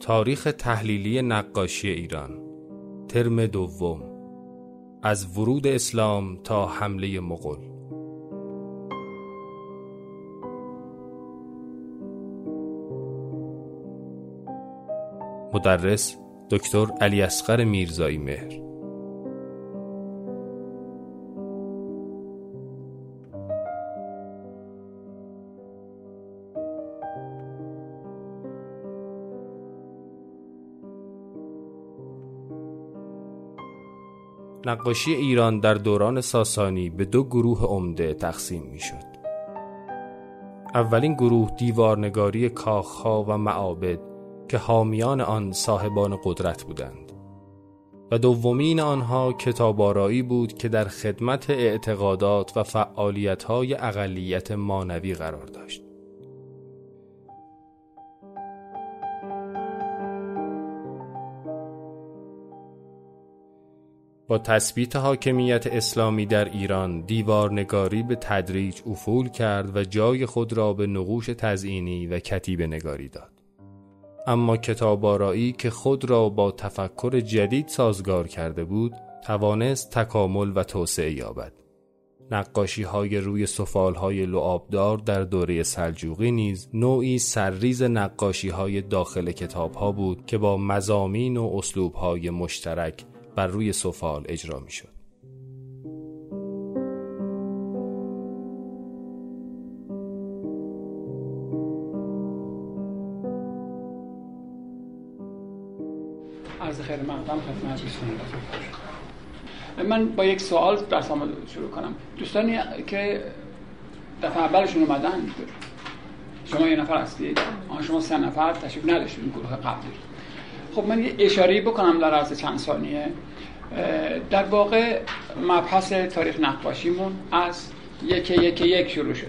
تاریخ تحلیلی نقاشی ایران ترم دوم از ورود اسلام تا حمله مغول. مدرس دکتر علی اصغر میرزایی مهر. نقاشی ایران در دوران ساسانی به دو گروه عمده تقسیم می شد. اولین گروه دیوارنگاری کاخها و معابد که حامیان آن صاحبان قدرت بودند و دومین آنها کتابارایی بود که در خدمت اعتقادات و فعالیت‌های اقلیت مانوی قرار داشت. با تثبیت حاکمیت اسلامی در ایران دیوارنگاری به تدریج افول کرد و جای خود را به نقوش تزئینی و کتیب نگاری داد. اما کتابارایی که خود را با تفکر جدید سازگار کرده بود توانست تکامل و توسعه یابد. نقاشی های روی سفال های لعابدار در دوره سلجوقی نیز نوعی سرریز نقاشی های داخل کتاب ها بود که با مزامین و اسلوب های مشترک بر روی سفال اجرا می شد. عرض خیر مقدم خدمت من با یک سوال در شروع کنم. دوستانی که دفعه اولشون اومدن شما یه نفر هستید؟ شما سه نفر تشریف نداشتید این گروه قبلی. خب من یه اشاره بکنم در عرض چند ثانیه. در واقع مبحث تاریخ نقاشیمون از یک یک یک شروع شد.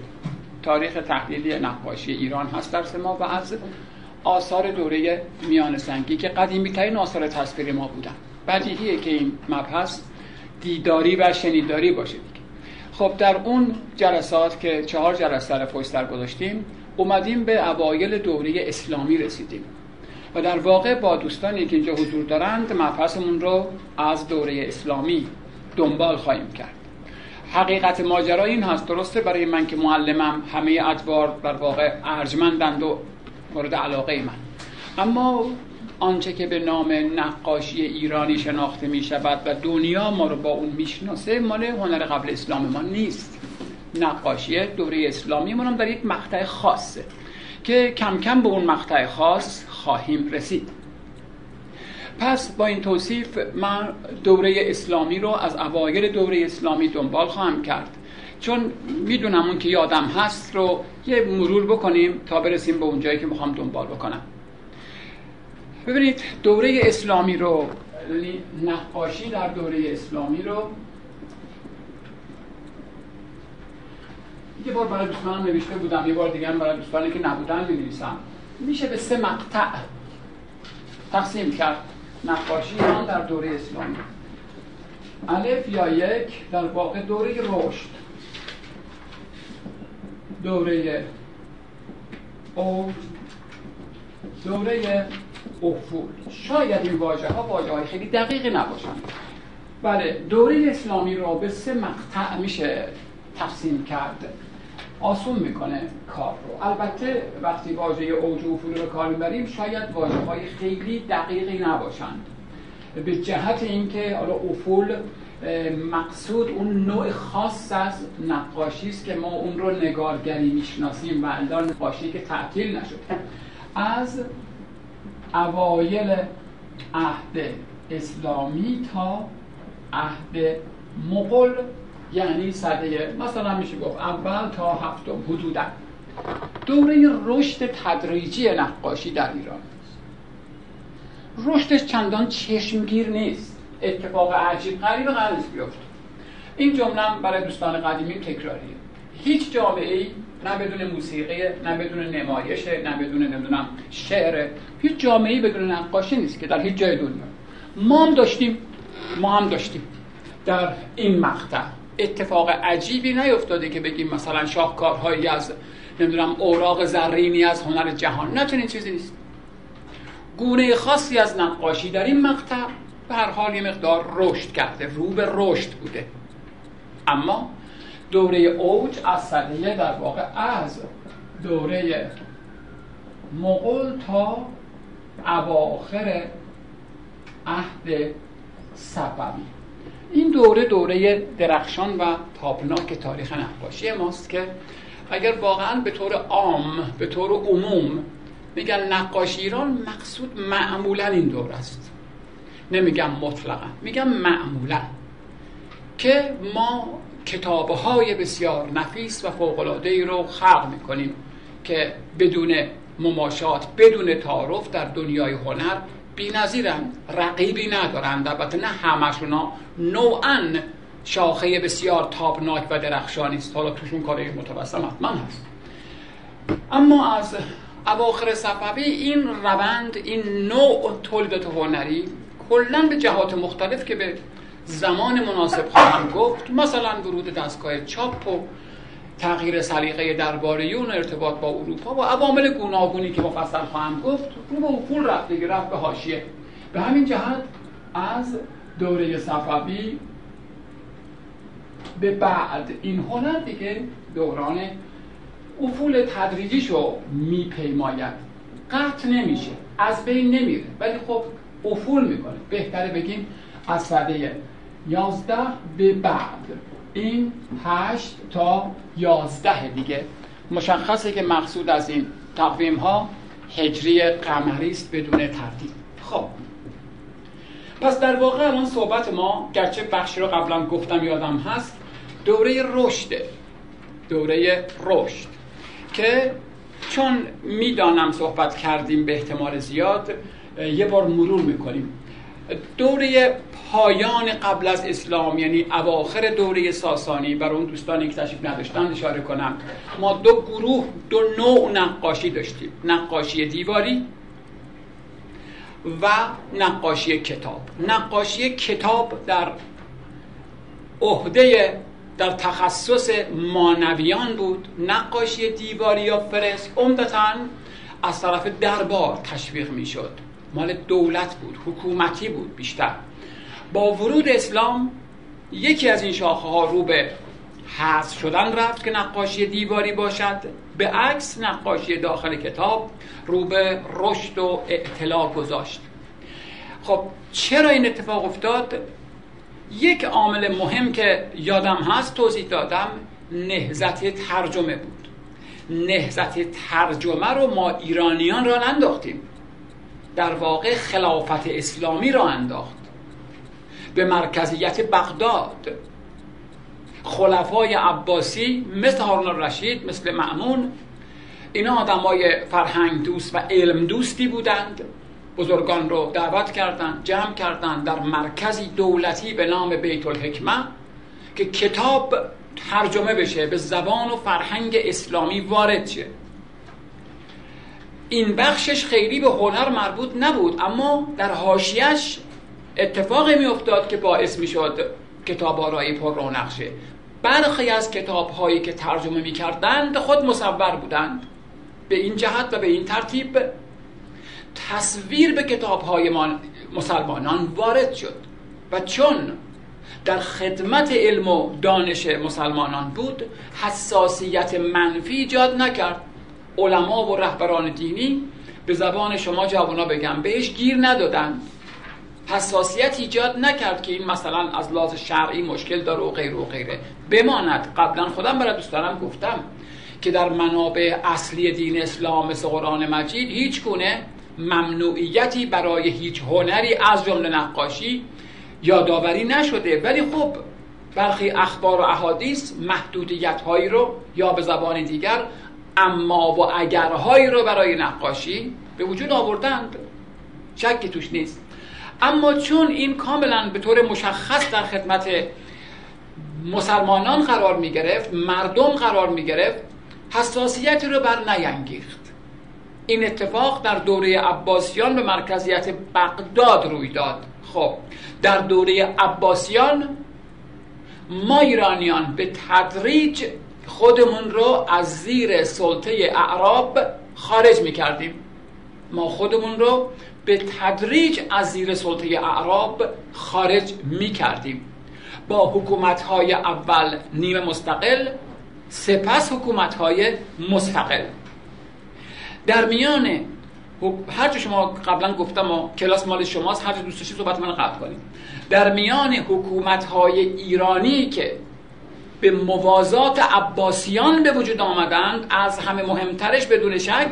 تاریخ تحلیلی نقاشی ایران هست در ما و از آثار دوره میان سنگی که قدیمی ترین آثار تصویری ما بودن. بدیهیه که این مبحث دیداری و شنیداری باشه خب در اون جلسات که چهار جلسه رو پشت گذاشتیم اومدیم به اوایل دوره اسلامی رسیدیم. و در واقع با دوستانی که اینجا حضور دارند مبحثمون رو از دوره اسلامی دنبال خواهیم کرد. حقیقت ماجرا این هست درسته؟ برای من که معلمم همه ادوار در واقع ارجمندند و مورد علاقه من. اما آنچه که به نام نقاشی ایرانی شناخته می شود و دنیا ما رو با اون می‌شناسه مال هنر قبل اسلام ما نیست. نقاشی دوره اسلامی ما در یک مقطع خاصه که کم کم به اون مقطع خاص خواهیم رسید. پس با این توصیف من دوره اسلامی رو از اوایل دوره اسلامی دنبال خواهم کرد. چون می‌دونم اون که یادم هست رو یه مرور بکنیم تا برسیم به اونجایی که می‌خوام دنبال بکنم. ببینید دوره اسلامی رو نقاشی در دوره اسلامی رو یه بار برای دوستانم نوشته بودم یه بار دیگه برای دوستانی که نبودن می میشه به سه مقطع تقسیم کرد. نقاشی ایران در دوره اسلامی. الف یا یک در واقع دوره رشد. دوره او دوره افول. شاید این واژه ها واژه های خیلی دقیقی نباشند بله دوره اسلامی را به سه مقطع میشه تقسیم کرد. آسون می‌کنه کار رو. البته وقتی واژه اوج و افول رو کار می‌بریم شاید واژه های خیلی دقیقی نباشند. به جهت اینکه حالا افول مقصود اون نوع خاص از نقاشی است که ما اون رو نگارگری می‌شناسیم و الان نقاشی که تعطیل نشد از اوایل عهد اسلامی تا عهد مغول یعنی صده مثلا میشه گفت اول تا هفتم حدودا. دوره رشد تدریجی نقاشی در ایران رشدش چندان چشمگیر نیست. اتفاق عجیب غریب قرار بیفته. این جمله برای دوستان قدیمی تکراریه. هیچ جامعه ای نه بدون موسیقی نه بدون نمایش نه بدون نمی‌دونم شعر هیچ جامعه ای بدون نقاشی نیست که در هیچ جای دنیا. ما هم داشتیم ما هم داشتیم در این مقطع. اتفاق عجیبی نیفتاده که بگیم مثلا شاهکارهایی از نمی‌دونم اوراق زرینی از هنر جهان. نه چنین چیزی نیست. گونه خاصی از نقاشی در این مقطع به هر حال یه مقدار رشد کرده رو به رشد بوده. اما دوره اوج از صدیه در واقع از دوره مغول تا اواخر عهد صفوی. این دوره دوره درخشان و تابناک تاریخ نقاشی ماست که اگر واقعا به طور عام به طور عموم میگن نقاشی ایران مقصود معمولا این دور است. نمیگم مطلقا میگم معمولا که ما کتابهای بسیار نفیس و فوقلاده ای رو خلق می‌کنیم که بدون مماشات بدون تعارف در دنیای هنر نظیرن رقیبی ندارند البته نه همشونا. نوعا شاخه بسیار تابناک و درخشانی است. حالا توشون کاری متوسط حتما هست. اما از اواخر صفوی این روند این نوع تولیدات هنری کلا به جهات مختلف که به زمان مناسب خواهم گفت مثلا ورود دستگاه چاپ و تغییر سلیقه درباریون ارتباط با اروپا و عوامل گوناگونی که مفصل خواهم گفت رو به افول رفت دیگه رفت به حاشیه. به همین جهت از دوره صفوی به بعد این هنر دیگه دوران افول تدریجیشو میپیماید. قطع نمیشه از بین نمیره ولی خب افول می‌کنه. بهتره بگیم از سده یازده به بعد. این هشت تا یازده دیگه. مشخصه که مقصود از این تقویم ها هجری قمری است بدون تردید. خب. پس در واقع الان صحبت ما گرچه بخشی رو قبلا گفتم یادم هست دوره رشده دوره رشد. که چون می‌دانم صحبت کردیم به احتمال زیاد یه بار مرور می‌کنیم. دوره پایان قبل از اسلام یعنی اواخر دوره ساسانی برای اون دوستانی که تشریف نداشتن اشاره کنم. ما دو گروه دو نوع نقاشی داشتیم. نقاشی دیواری و نقاشی کتاب. نقاشی کتاب در عهده در تخصص مانویان بود. نقاشی دیواری یا فرس عمدتا از طرف دربار تشویق می‌شد. مال دولت بود حکومتی بود بیشتر. با ورود اسلام یکی از این شاخه ها رو به حذف شدن رفت که نقاشی دیواری باشد. به عکس نقاشی داخل کتاب رو به رشد و اطلاع گذاشت. خب چرا این اتفاق افتاد؟ یک عامل مهم که یادم هست توضیح دادم نهزت ترجمه بود. نهزت ترجمه رو ما ایرانیان را ننداختیم. در واقع خلافت اسلامی را انداخت. به مرکزیت بغداد. خلفای عباسی مثل هارون رشید مثل معمون اینا آدمای فرهنگ دوست و علم دوستی بودند. بزرگان رو دعوت کردند جمع کردند در مرکزی دولتی به نام بیت الحکمه که کتاب ترجمه بشه به زبان و فرهنگ اسلامی وارد شه. این بخشش خیلی به هنر مربوط نبود اما در حاشیهش اتفاقی میافتاد که باعث می‌شد کتاب آرایی پر رونق شه. برخی از کتاب هایی که ترجمه می‌کردند خود مصور بودند. به این جهت و به این ترتیب تصویر به کتاب های مسلمانان وارد شد و چون در خدمت علم و دانش مسلمانان بود حساسیت منفی ایجاد نکرد. علما و رهبران دینی به زبان شما جوانا بگم. بهش گیر ندادن. حساسیت ایجاد نکرد که این مثلا از لحاظ شرعی مشکل داره و غیر و غیره. بماند. قبلا خودم برای دوستانم گفتم که در منابع اصلی دین اسلام مثل قرآن مجید هیچ گونه ممنوعیتی برای هیچ هنری از جمله نقاشی یادآوری نشده. ولی خب برخی اخبار و احادیث محدودیت هایی رو یا به زبان دیگر اما و اگرهایی رو برای نقاشی به وجود آوردند. شکی توش نیست. اما چون این کاملا به طور مشخص در خدمت مسلمانان قرار می گرفت مردم قرار می گرفت حساسیتی رو بر نینگیخت این اتفاق در دوره عباسیان به مرکزیت بغداد روی داد. خب در دوره عباسیان ما ایرانیان به تدریج خودمون رو از زیر سلطه اعراب خارج می‌کردیم. ما خودمون رو به تدریج از زیر سلطه اعراب خارج می‌کردیم. با حکومت های اول نیمه مستقل سپس حکومت های مستقل. در میان هر شما قبلا گفتم و کلاس مال شماست هر دوست داشتید صحبت من قطع کنیم در میان حکومت های ایرانی که به موازات عباسیان به وجود آمدند از همه مهمترش بدون شک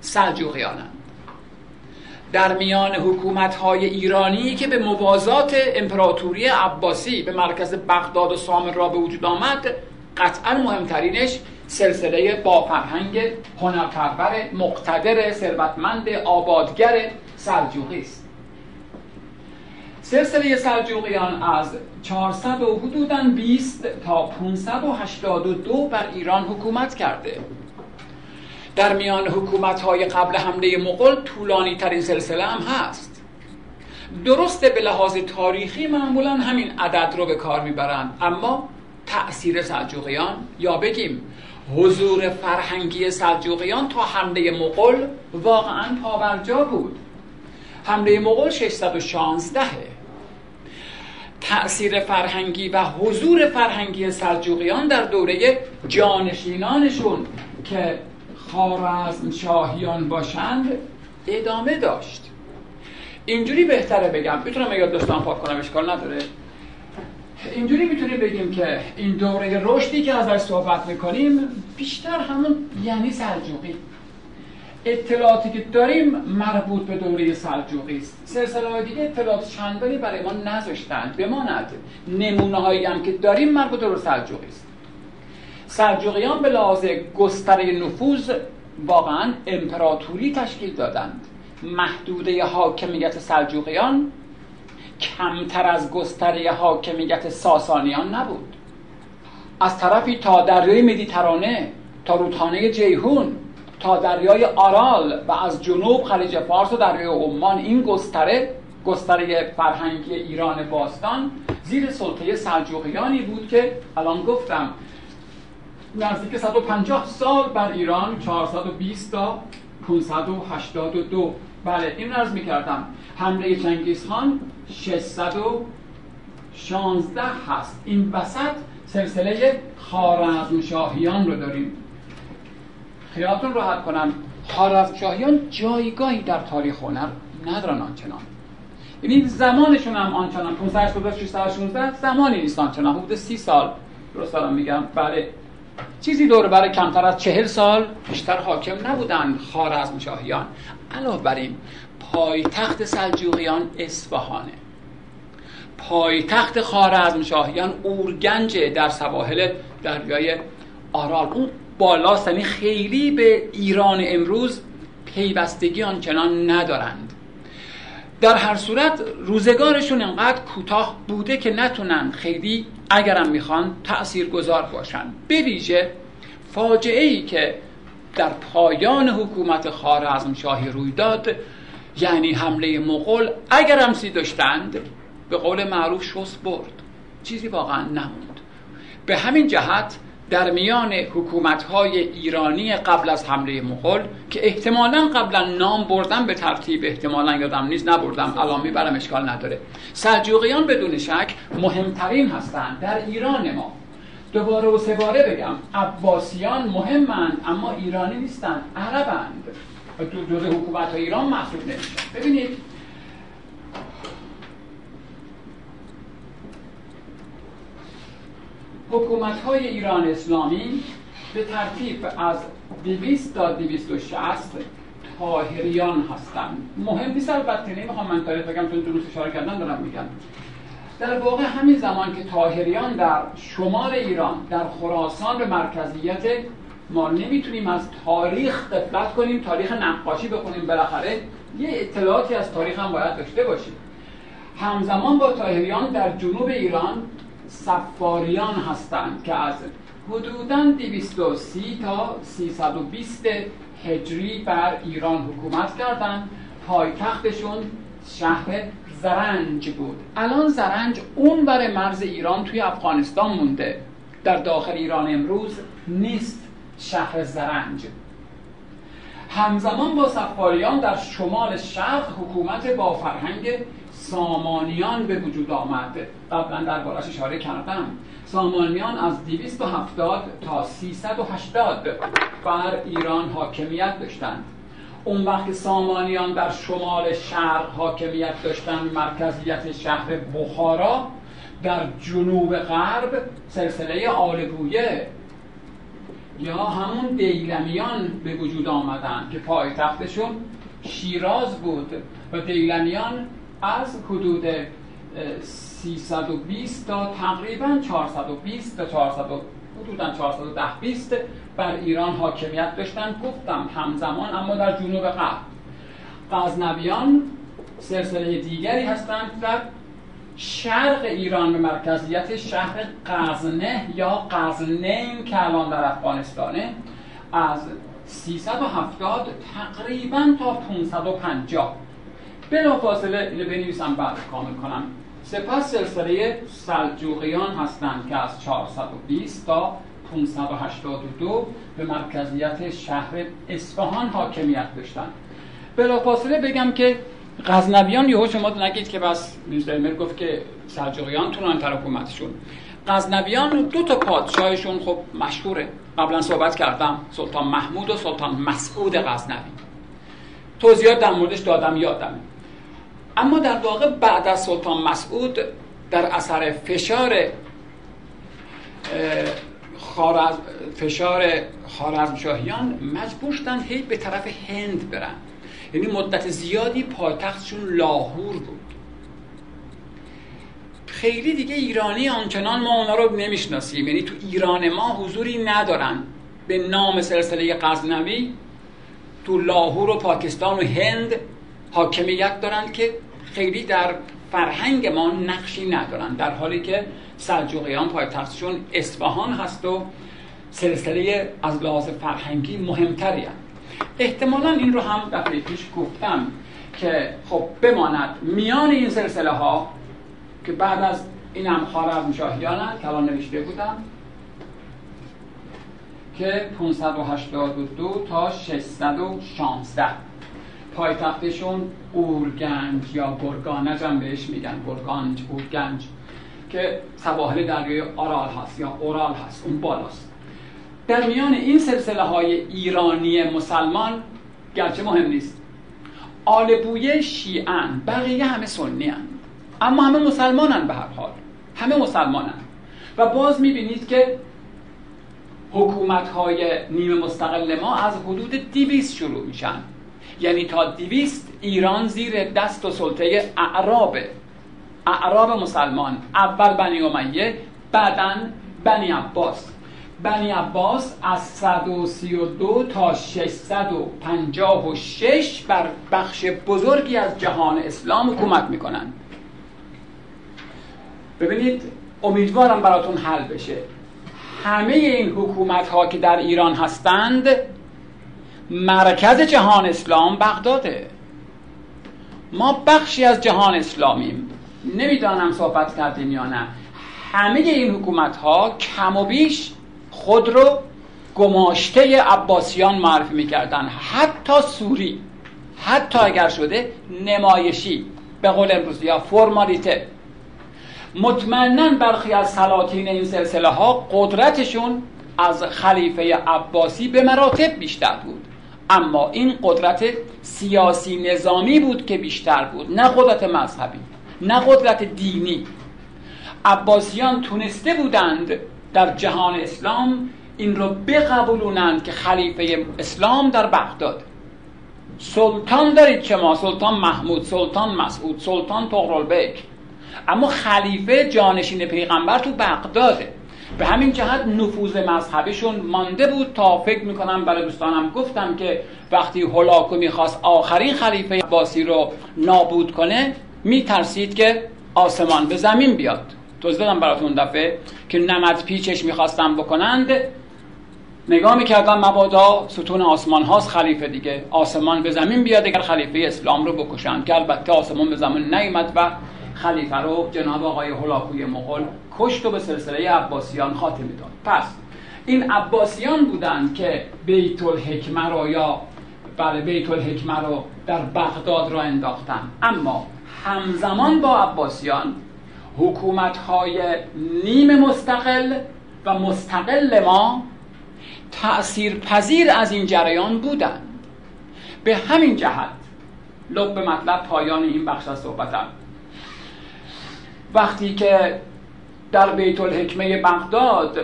سلجوقیانند در میان حکومت های ایرانی که به موازات امپراتوری عباسی به مرکز بغداد و سامر به وجود آمد قطعا مهمترینش سلسله با فرهنگ هنرپرور مقتدر ثروتمند آبادگر سلجوقی است سلسله سلجوقیان از 400 و حدوداً 20 تا 582 بر ایران حکومت کرده. در میان حکومت های قبل حمله مغول طولانی ترین سلسله هم هست. درسته به لحاظ تاریخی معمولا همین عدد رو به کار می‌برند اما تأثیر سلجوقیان یا بگیم حضور فرهنگی سلجوقیان تا حمله مغول واقعا پاورجا بود. حمله مغول 616 تأثیر فرهنگی و حضور فرهنگی سلجوقیان در دوره جانشینانشون که خارزم شاهیان باشند ادامه داشت. اینجوری بهتره بگم. می‌تونم یاد دستان پاک کنم اشکال نداره. اینجوری می‌تونیم بگیم که این دوره رشدی که ازش صحبت می‌کنیم بیشتر همون یعنی سلجوقی. اطلاعاتی که داریم مربوط به دوره سلجوقی است. سلسله های دیگه اطلاعات چندانی برای ما نذاشتند بماند نمونه هایی هم که داریم مربوط به دوره سلجوقی است. سلجوقیان به لحاظ گستره نفوذ واقعا امپراتوری تشکیل دادند. محدوده حاکمیت سلجوقیان کمتر از گستره حاکمیت ساسانیان نبود. از طرفی تا دریای مدیترانه تا رودخانه جیهون دریای آرال و از جنوب خلیج فارس و دریای عمان. این گستره گستره فرهنگی ایران باستان زیر سلطه سلجوقیانی بود که الان گفتم نزدیک 150 سال بر ایران 420 تا 582 بله این عرض می‌کردم حمله چنگیز خان 616 هست. این وسط سلسله خارزم شاهیان رو داریم. خیالتون راحت کنم خارزم شاهیان جایگاهی در تاریخ هنر ندارن آنچنان. یعنی زمانشون هم آنچنان. 516 زمانی نیست آنچنان. حدود 30 سال. درست دارم میگم. بله. چیزی دور برای کمتر از چهل سال بیشتر حاکم نبودن خارزم شاهیان علاوه بر این پایتخت سلجوقیان اصفهانه. پایتخت خارزم شاهیان اورگنج در سواحل دریای آرال. اون بالاست یعنی خیلی به ایران امروز پیوستگی آنچنان ندارند. در هر صورت روزگارشون انقدر کوتاه بوده که نتونن خیلی اگرم می‌خوان تأثیر گذار باشن. به ویژه فاجعه ای که در پایان حکومت خارزم شاهی روی داد یعنی حمله مغول اگرم سی داشتند به قول معروف شست برد. چیزی واقعا نموند. به همین جهت در میان های ایرانی قبل از حمله مغول که احتمالا قبلا نام بردم به ترتیب احتمالا یادم نیست نبردم الان می‌برم اشکال نداره. سلجوقیان بدون شک مهمترین هستند در ایران ما. دوباره و سه باره بگم عباسیان مهمند اما ایرانی نیستند عربند. جزء حکومت ایران محسوب نمیشن ببینید حکومت های ایران اسلامی به ترتیب از 200 تا 260 تاهریان هستند. مهم نیست البته نمی‌خوام من تاریخ بگم چون درست اشاره کردن دارم میگم. در واقع همین زمان که تاهریان در شمال ایران در خراسان به مرکزیت ما نمی‌تونیم از تاریخ قفلت کنیم تاریخ نقاشی بخونیم بالاخره یه اطلاعاتی از تاریخ هم باید داشته باشیم. همزمان با تاهریان در جنوب ایران سفاریان هستند که از حدوداً 230 تا 320 هجری بر ایران حکومت کردند. پایتختشون شهر زرنج بود. الان زرنج اون بر مرز ایران توی افغانستان مونده. در داخل ایران امروز نیست شهر زرنج. همزمان با سفاریان در شمال شرق حکومت با فرهنگ سامانیان به وجود آمد. قبلا در بارش اشاره کردم. سامانیان از 270 تا 380 بر ایران حاکمیت داشتند. اون وقت سامانیان در شمال شرق حاکمیت داشتند. مرکزیت شهر بخارا در جنوب غرب سلسله آلبویه یا همون دیلمیان به وجود آمدن که پایتختشون شیراز بود و دیلمیان از حدود 320 تا تقریبا 420 تا 400 حدودا 410 20 بر ایران حاکمیت داشتن. گفتم همزمان اما در جنوب غرب. غزنویان سلسله دیگری هستند در شرق ایران به مرکزیت شهر قزنه یا قزنین که الان در افغانستانه از 370 تقریبا تا 550 بلا فاصله اینو بنویسم بعد کامل کنم. سپس سلسله سلجوقیان هستند که از 420 تا 582 به مرکزیت شهر اصفهان حاکمیت داشتند. بلافاصله بگم که غزنویان یهو شما نگید که بس میرزا گفت که سلجوقیان تونن تر حکومتشون. غزنویان دو تا پادشاهشون خب مشهوره. قبلا صحبت کردم سلطان محمود و سلطان مسعود غزنوی. توضیحات در موردش دادم یادم اما در واقع بعد از سلطان مسعود در اثر فشار خارز فشار خارزمشاهیان مجبور شدن هی به طرف هند برن. یعنی مدت زیادی پایتختشون لاهور بود. خیلی دیگه ایرانی آنچنان ما اونا رو نمی‌شناسیم. یعنی تو ایران ما حضوری ندارن. به نام سلسله غزنوی تو لاهور و پاکستان و هند حاکمیت دارند که خیلی در فرهنگ ما نقشی ندارن در حالی که سلجوقیان پایتختشون اصفهان هست و سلسله از لحاظ فرهنگی مهمتری هست. احتمالا این رو هم دفعه پیش گفتم که خب بماند میان این سلسله ها که بعد از این هم شاهیان که الان نوشته بودم که 582 تا 616 پایتختشون اورگنج یا گرگانج هم بهش میگن گرگانج اورگنج که سواحل دریای آرال هست یا اورال هست اون بالاست. در میان این سلسله های ایرانی مسلمان گرچه مهم نیست آل بویه شیعن بقیه همه سنی هن. اما همه مسلمانن به هر حال. همه مسلمانن و باز می‌بینید که حکومت های نیمه مستقل ما از حدود دیویست شروع میشن. یعنی تا دیویست ایران زیر دست و سلطه اعرابه اعراب مسلمان. اول بنی امیه بعدا بنی عباس. بنی عباس از 132 تا 656 بر بخش بزرگی از جهان اسلام حکومت می‌کنن ببینید امیدوارم براتون حل بشه. همه این حکومت ها که در ایران هستند مرکز جهان اسلام بغداده. ما بخشی از جهان اسلامیم. نمی‌دانم صحبت کردیم یا نه. همه این حکومت ها کم و بیش خود رو گماشته عباسیان معرفی می‌کردن. حتی سوری حتی اگر شده نمایشی. به قول امروزی یا فرمالیته. مطمئنا برخی از سلاطین این سلسله ها قدرتشون از خلیفه عباسی به مراتب بیشتر بود. اما این قدرت سیاسی نظامی بود که بیشتر بود. نه قدرت مذهبی نه قدرت دینی. عباسیان تونسته بودند در جهان اسلام این رو بقبولونند که خلیفه اسلام در بغداد سلطان دارید که ما سلطان محمود سلطان مسعود سلطان تغرالبک اما خلیفه جانشین پیغمبر تو بغداده. به همین جهت نفوذ مذهبیشون مانده بود تا فکر می‌کنم برای دوستانم گفتم که وقتی هولاکو می‌خواست آخرین خلیفه عباسی رو نابود کنه میترسید که آسمان به زمین بیاد. توضیح دادم براتون دفعه که نمد پیچش می‌خواستم بکنند. نگاه می‌کردن مبادا ستون آسمان هاست خلیفه دیگه. آسمان به زمین بیاد اگر خلیفه اسلام رو بکشند که البته آسمان به زمین نیومد و خلیفه رو جناب آقای هلاکوی مغول کشت و به سلسله عباسیان خاتمه داد. پس این عباسیان بودند که بیت الحکمه رو یا بله بیت الحکمه رو در بغداد را انداختن. اما همزمان با عباسیان حکومت های نیم مستقل و مستقل ما تأثیر پذیر از این جریان بودند. به همین جهت لب مطلب پایان این بخش از صحبتم. وقتی که در بیت الحکمه بغداد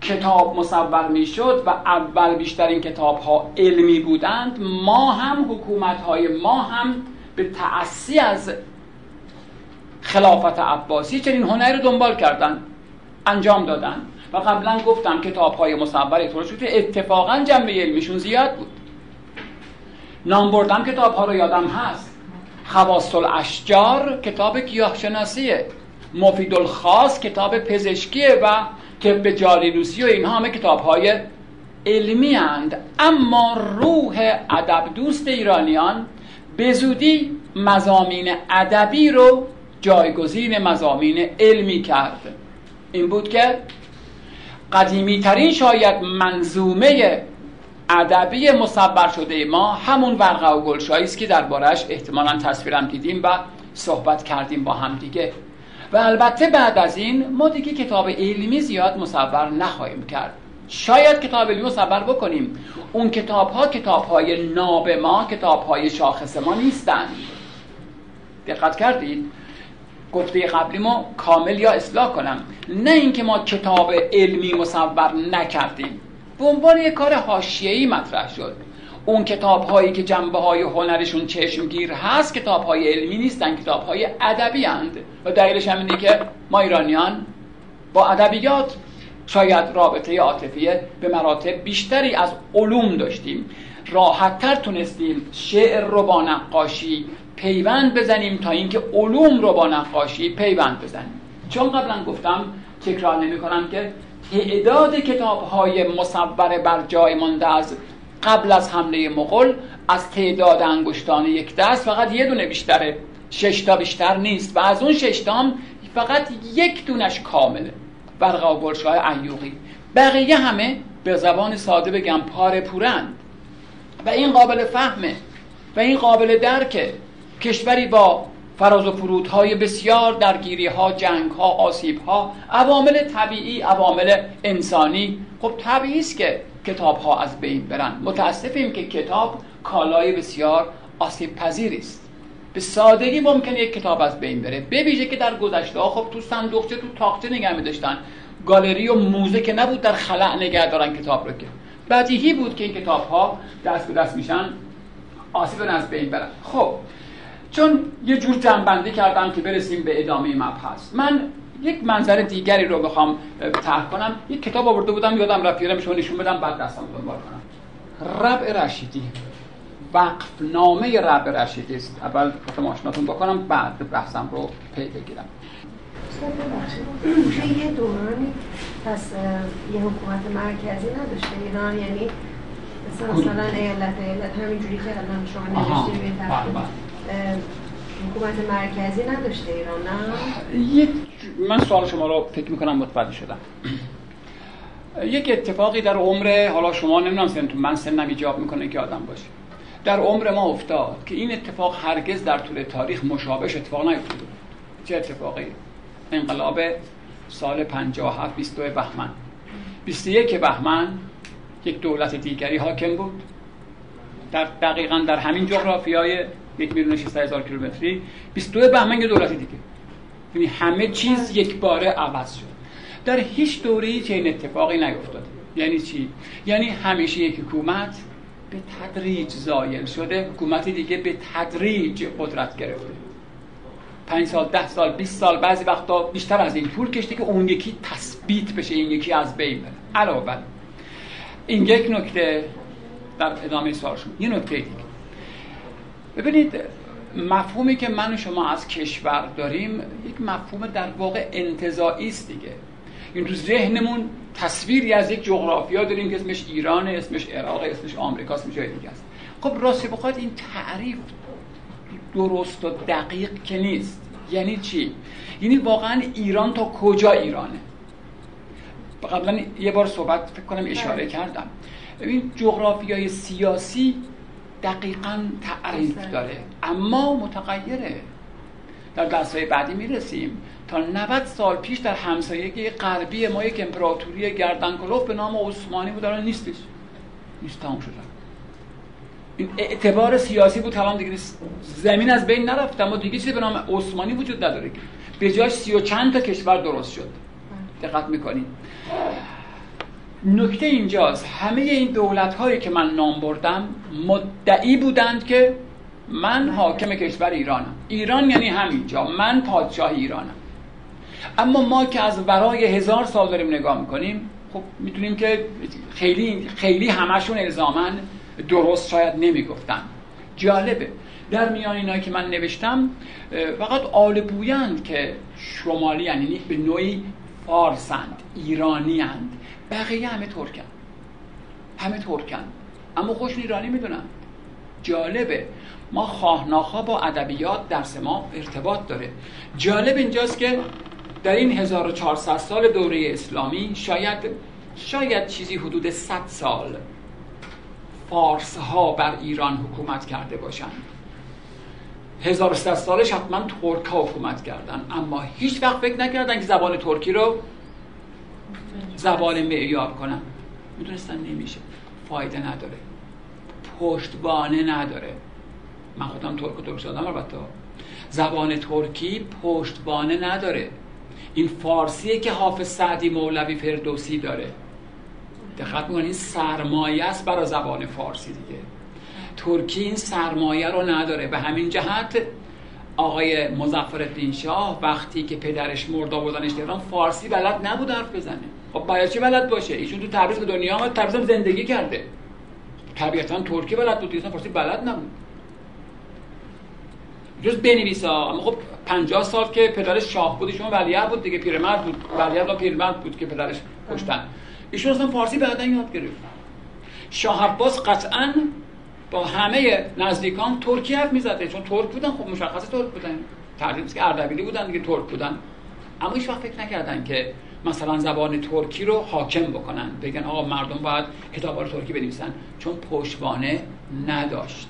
کتاب مصور می شد و اول بیشتر این کتاب ها علمی بودند. ما هم حکومت های ما هم به تأسی از خلافت عباسی چنین هنری رو دنبال کردن انجام دادن و قبلا گفتم کتاب های مصور طور شد اتفاقا جنبه علمیشون زیاد بود. نام بردم کتاب ها رو یادم هست. خواست الاشجار کتاب گیاهشناسیه. مفید الخاص کتاب پزشکیه و طب جالیلوسی و اینها همه کتاب های علمی هند. اما روح ادب دوست ایرانیان به زودی مزامین ادبی رو جایگزین مزامین علمی کرد این بود که قدیمی ترین شاید منظومه ادبی مصبر شده ما همون ورقه و گلشایی است که دربارش احتمالا تصویرم دیدیم و صحبت کردیم با هم دیگه و البته بعد از این ما دیگه کتاب علمی زیاد مصور نخواهیم کرد. شاید کتاب علمی مصور بکنیم. اون کتاب ها کتاب های ناب ما کتاب های شاخص ما نیستند دقت کردید؟ گفته قبلی ما کامل یا اصلاح کنم. نه اینکه ما کتاب علمی مصور نکردیم. به عنوان یک کار حاشیه‌ای مطرح شد. اون کتاب هایی که جنبه های هنرشون چشمگیر هست کتاب های علمی نیستن کتاب های ادبی هند و دلیلش هم اینه که ما ایرانیان با ادبیات شاید رابطه عاطفی به مراتب بیشتری از علوم داشتیم. راحتتر تونستیم شعر رو با نقاشی پیوند بزنیم تا اینکه علوم رو با نقاشی پیوند بزنیم. چون قبلا گفتم تکرار نمی کنم که تعداد کتاب های مصور بر جای مانده از قبل از حمله مغول از تعداد انگشتان یک دست فقط یه دونه بیشتره. شش تا بیشتر نیست و از اون شش تام فقط یک دونش کامله. برقا گلشاه ایوقی. بقیه همه به زبان ساده بگم پاره پورند. و این قابل فهمه. و این قابل درکه. کشوری با فراز و فرودهای بسیار درگیری ها جنگ ها آسیب ها عوامل طبیعی عوامل انسانی. خب طبیعی است که کتاب ها از بین برن متاسفیم که کتاب کالای بسیار آسیب پذیری است. به سادگی ممکنه یک کتاب از بین بره. ببیشه که در گذشته ها خب تو صندوقچه تو تاقچه نگه داشتن گالری و موزه که نبود در خلع نگه دارن کتاب رو که. بدیهی بود که این کتاب ها دست به دست میشن آسیب از بین برن. خب چون یه جور جنبندی کردم که برسیم به ادامه مبحث. من یک منظر دیگری رو بخوام طرح کنم. یک کتاب آورده بودم یادم رفت یادم شما نشون بدم بعد دستم دنبال کنم. ربع رشیدی. وقف نامه ربع رشیدی است. اول خودم آشناتون بکنم بعد بحثم رو پی بگیرم. یه دورانی پس یه حکومت مرکزی نداشته ایران یعنی مثلا ایالت ایالت همینجوری که الان شما نوشتید حکومت مرکزی نداشته ایران نه؟ یک من سوال شما رو فکر می‌کنم متوجه شدم. یک اتفاقی در عمر حالا شما نمی‌دونم سنتون من سنم ایجاب می‌کنه که آدم باشه. در عمر ما افتاد که این اتفاق هرگز در طول تاریخ مشابهش اتفاق نیفتاده چه اتفاقی؟ انقلاب سال 57 22 بهمن. 21 بهمن یک دولت دیگری حاکم بود. در دقیقا در همین جغرافیای یک میلیون هزار کیلومتری. 22 بهمن یه دولت دیگه. یعنی همه چیز یک باره عوض شد. در هیچ دوره چنین اتفاقی نیفتاد یعنی چی؟ یعنی همیشه یک حکومت به تدریج زایل شده. حکومتی دیگه به تدریج قدرت گرفته. پنج سال ده سال 20 سال بعضی وقتا بیشتر از این طول کشته که اون یکی تثبیت بشه این یکی از بین بره. علاوه این یک نکته در ادامه سوالشون یه نکته دیگه. ببینید مفهومی که من و شما از کشور داریم یک مفهوم در واقع انتظاعی است دیگه. این تو ذهنمون تصویری از یک جغرافیا داریم که اسمش ایران اسمش عراق اسمش آمریکا اسمش جای دیگه است. خب راستی بخواد این تعریف درست و دقیق که نیست. یعنی چی؟ یعنی واقعا ایران تا کجا ایرانه؟ قبلا یه بار صحبت فکر کنم اشاره بله. کردم. ببین جغرافیای سیاسی دقیقا تعریف داره. اما متغیره. در درسهای بعدی می‌رسیم. تا 90 سال پیش در همسایگی غربی ما یک امپراتوری گردنکلوف به نام عثمانی بود. الان نیستش. نیست تمام شده این اعتبار سیاسی بود. تمام دیگه زمین از بین نرفت. اما دیگه چیزی به نام عثمانی وجود نداره. به جاش سی و چند تا کشور درست شد. دقت می‌کنید نکته اینجاست. همه این دولت هایی که من نام بردم مدعی بودند که من حاکم کشور ایرانم. ایران یعنی همینجا. من پادشاه ایرانم. اما ما که از ورای هزار سال داریم نگاه می‌کنیم خب می‌تونیم که خیلی خیلی همشون الزامن درست شاید نمی‌گفتن. جالبه. در میان اینایی که من نوشتم فقط آل بویند که شمالی یعنی به نوعی فارسند ایرانی اند بقیه همه ترکن. همه ترکن. اما خوش ایرانی می‌دونن. جالبه. ما خواه با ادبیات درس ما ارتباط داره. جالب اینجاست که در این 1400 سال دوره اسلامی شاید شاید چیزی حدود 100 سال فارس ها بر ایران حکومت کرده باشند. 1300 سالش حتما ترک ها حکومت کردن. اما هیچ وقت فکر نکردن که زبان ترکی رو زبان معیار کنن می‌دونستن نمیشه. فایده نداره. پشتبانه نداره. من خودم ترک و ترک شدم البته. زبان ترکی پشتبانه نداره. این فارسیه که حافظ سعدی مولوی فردوسی داره. دقت می‌کنید این سرمایه است برای زبان فارسی دیگه. ترکی این سرمایه رو نداره. به همین جهت آقای مظفر شاه وقتی که پدرش مرد آوردنش تهران فارسی بلد نبود حرف بزنه. خب باید چی بلد باشه؟ ایشون تو تبریز به دنیا آمد تبریز زندگی کرده. طبیعتا ترکی بلد بود ایشون فارسی بلد نبود. جز بنویسا. اما خب 50 سال که پدرش شاه بود ایشون ولیعهد بود دیگه پیرمرد بود. ولیعهد و پیرمرد بود که پدرش کشتن. ایشون اصلا فارسی بعدا یاد گرفت. شاه عباس قطعا با همه نزدیکان ترکی حرف می‌زده. چون ترک بودن خب مشخصه ترک بودن. تردید که اردبیلی بودن دیگه ترک بودن. اما هیچ وقت فکر نکردن که مثلا زبان ترکی رو حاکم بکنن. بگن آقا مردم باید کتاب رو ترکی بنویسن. چون پشتوانه نداشت.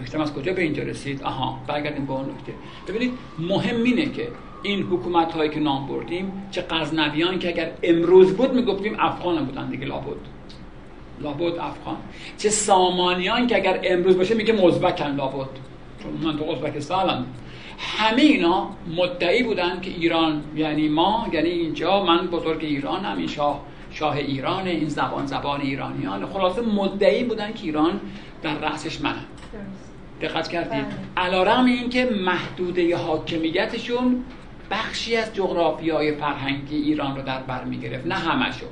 نکته از کجا به اینجا رسید؟ آها برگردیم به اون نکته. ببینید مهم اینه که این حکومت هایی که نام بردیم چه غزنویان که اگر امروز بود می‌گفتیم افغان بودن دیگه لابد. لابد افغان. چه سامانیان که اگر امروز باشه میگه مزبکن لابد. چون من تو ازبکستانم. همه اینا مدعی بودن که ایران یعنی ما یعنی اینجا من بزرگ ایران هم این شاه شاه ایران این زبان زبان ایرانیان. خلاصه مدعی بودن که ایران در رأسش منم دقت کردید. بله. علا این که محدوده حاکمیتشون بخشی از جغرافیای فرهنگی ایران رو در بر می گرفت نه همشو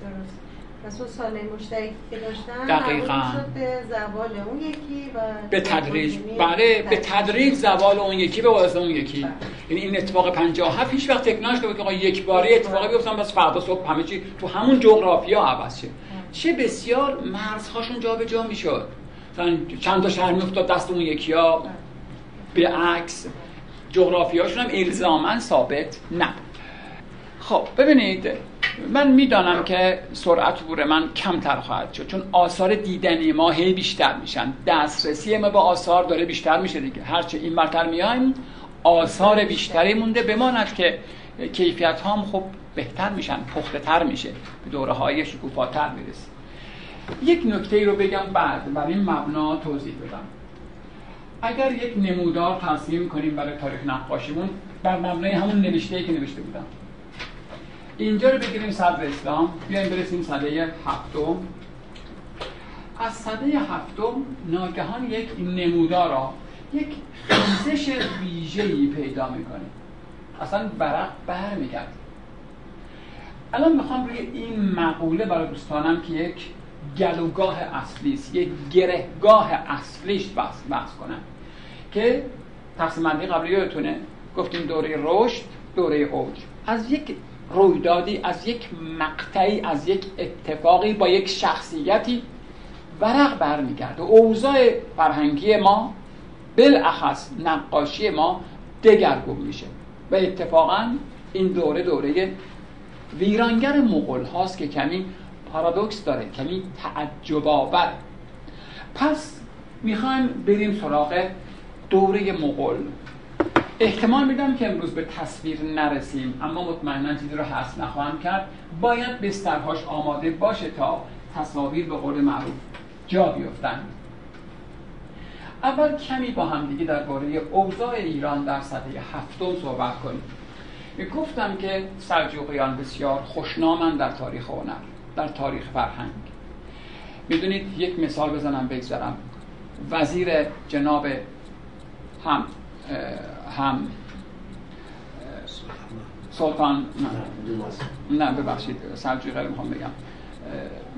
درست. پس اون ساله مشترکی که داشتن دقیقا. به زوال اون یکی و به تدریج. بله به تدریج. زوال اون یکی به واسه اون یکی. بله. یعنی این اتفاق 57 هیچ وقت تکناش که آقا یک باری اتفاقی بیفتن بس فردا صبح همه چی تو همون جغرافیا عوض شه. بله. چه بسیار مرزهاشون جابجا می‌شد. چند تا شهر میافتاد دست اون یکی ها به عکس. جغرافیاشون هم الزاما ثابت نبود. خب ببینید من می‌دانم که سرعت عبور من کمتر خواهد شد چون آثار دیدنی ما هی بیشتر میشن. دسترسی ما با آثار داره بیشتر میشه دیگه. هرچه این برتر میایم آثار بیشتری مونده بماند که کیفیت هم خب بهتر میشن پخته تر میشه به دوره های شکوفاتر می‌رسه. یک نکته ای رو بگم بعد برای این مبنا توضیح بدم. اگر یک نمودار تصمیم کنیم برای تاریخ نقاشیمون بر مبنای همون نوشته ای که نوشته بودم. اینجا رو بگیریم صدر اسلام. بیایم برسیم صده هفتم. از صده هفتم ناگهان یک نمودار را یک خیزش ویژه‌ای پیدا می‌کنه اصلا برق بر میگرد الان می‌خوام روی این مقوله برای دوستانم که یک گلوگاه اصلی است یک گرهگاه اصلیش بحث, بحث کنم. که تقسیم بندی قبلی یادتونه گفتیم دوره رشد دوره اوج. از یک رویدادی از یک مقطعی از یک اتفاقی با یک شخصیتی ورق برمیگرده. اوضاع فرهنگی ما بالاخص نقاشی ما دگرگون میشه و اتفاقا این دوره دوره ویرانگر مغول هاست که کمی پارادوکس داره کمی تعجب آور پس می‌خوایم بریم سراغ دوره مغول. احتمال میدم که امروز به تصویر نرسیم اما مطمئنا چیزی رو حس نخواهم کرد. باید بسترهاش آماده باشه تا تصاویر به قول معروف جا بیفتن اول کمی با هم دیگه درباره اوضاع ایران در سطح هفتم صحبت کنیم. گفتم که سلجوقیان بسیار خوشنامن در تاریخ هنر در تاریخ فرهنگ. می‌دونید یک مثال بزنم بگذارم. وزیر جناب هم هم. سلطان نه, نه ببخشید. سلجوقی می‌خوام بگم.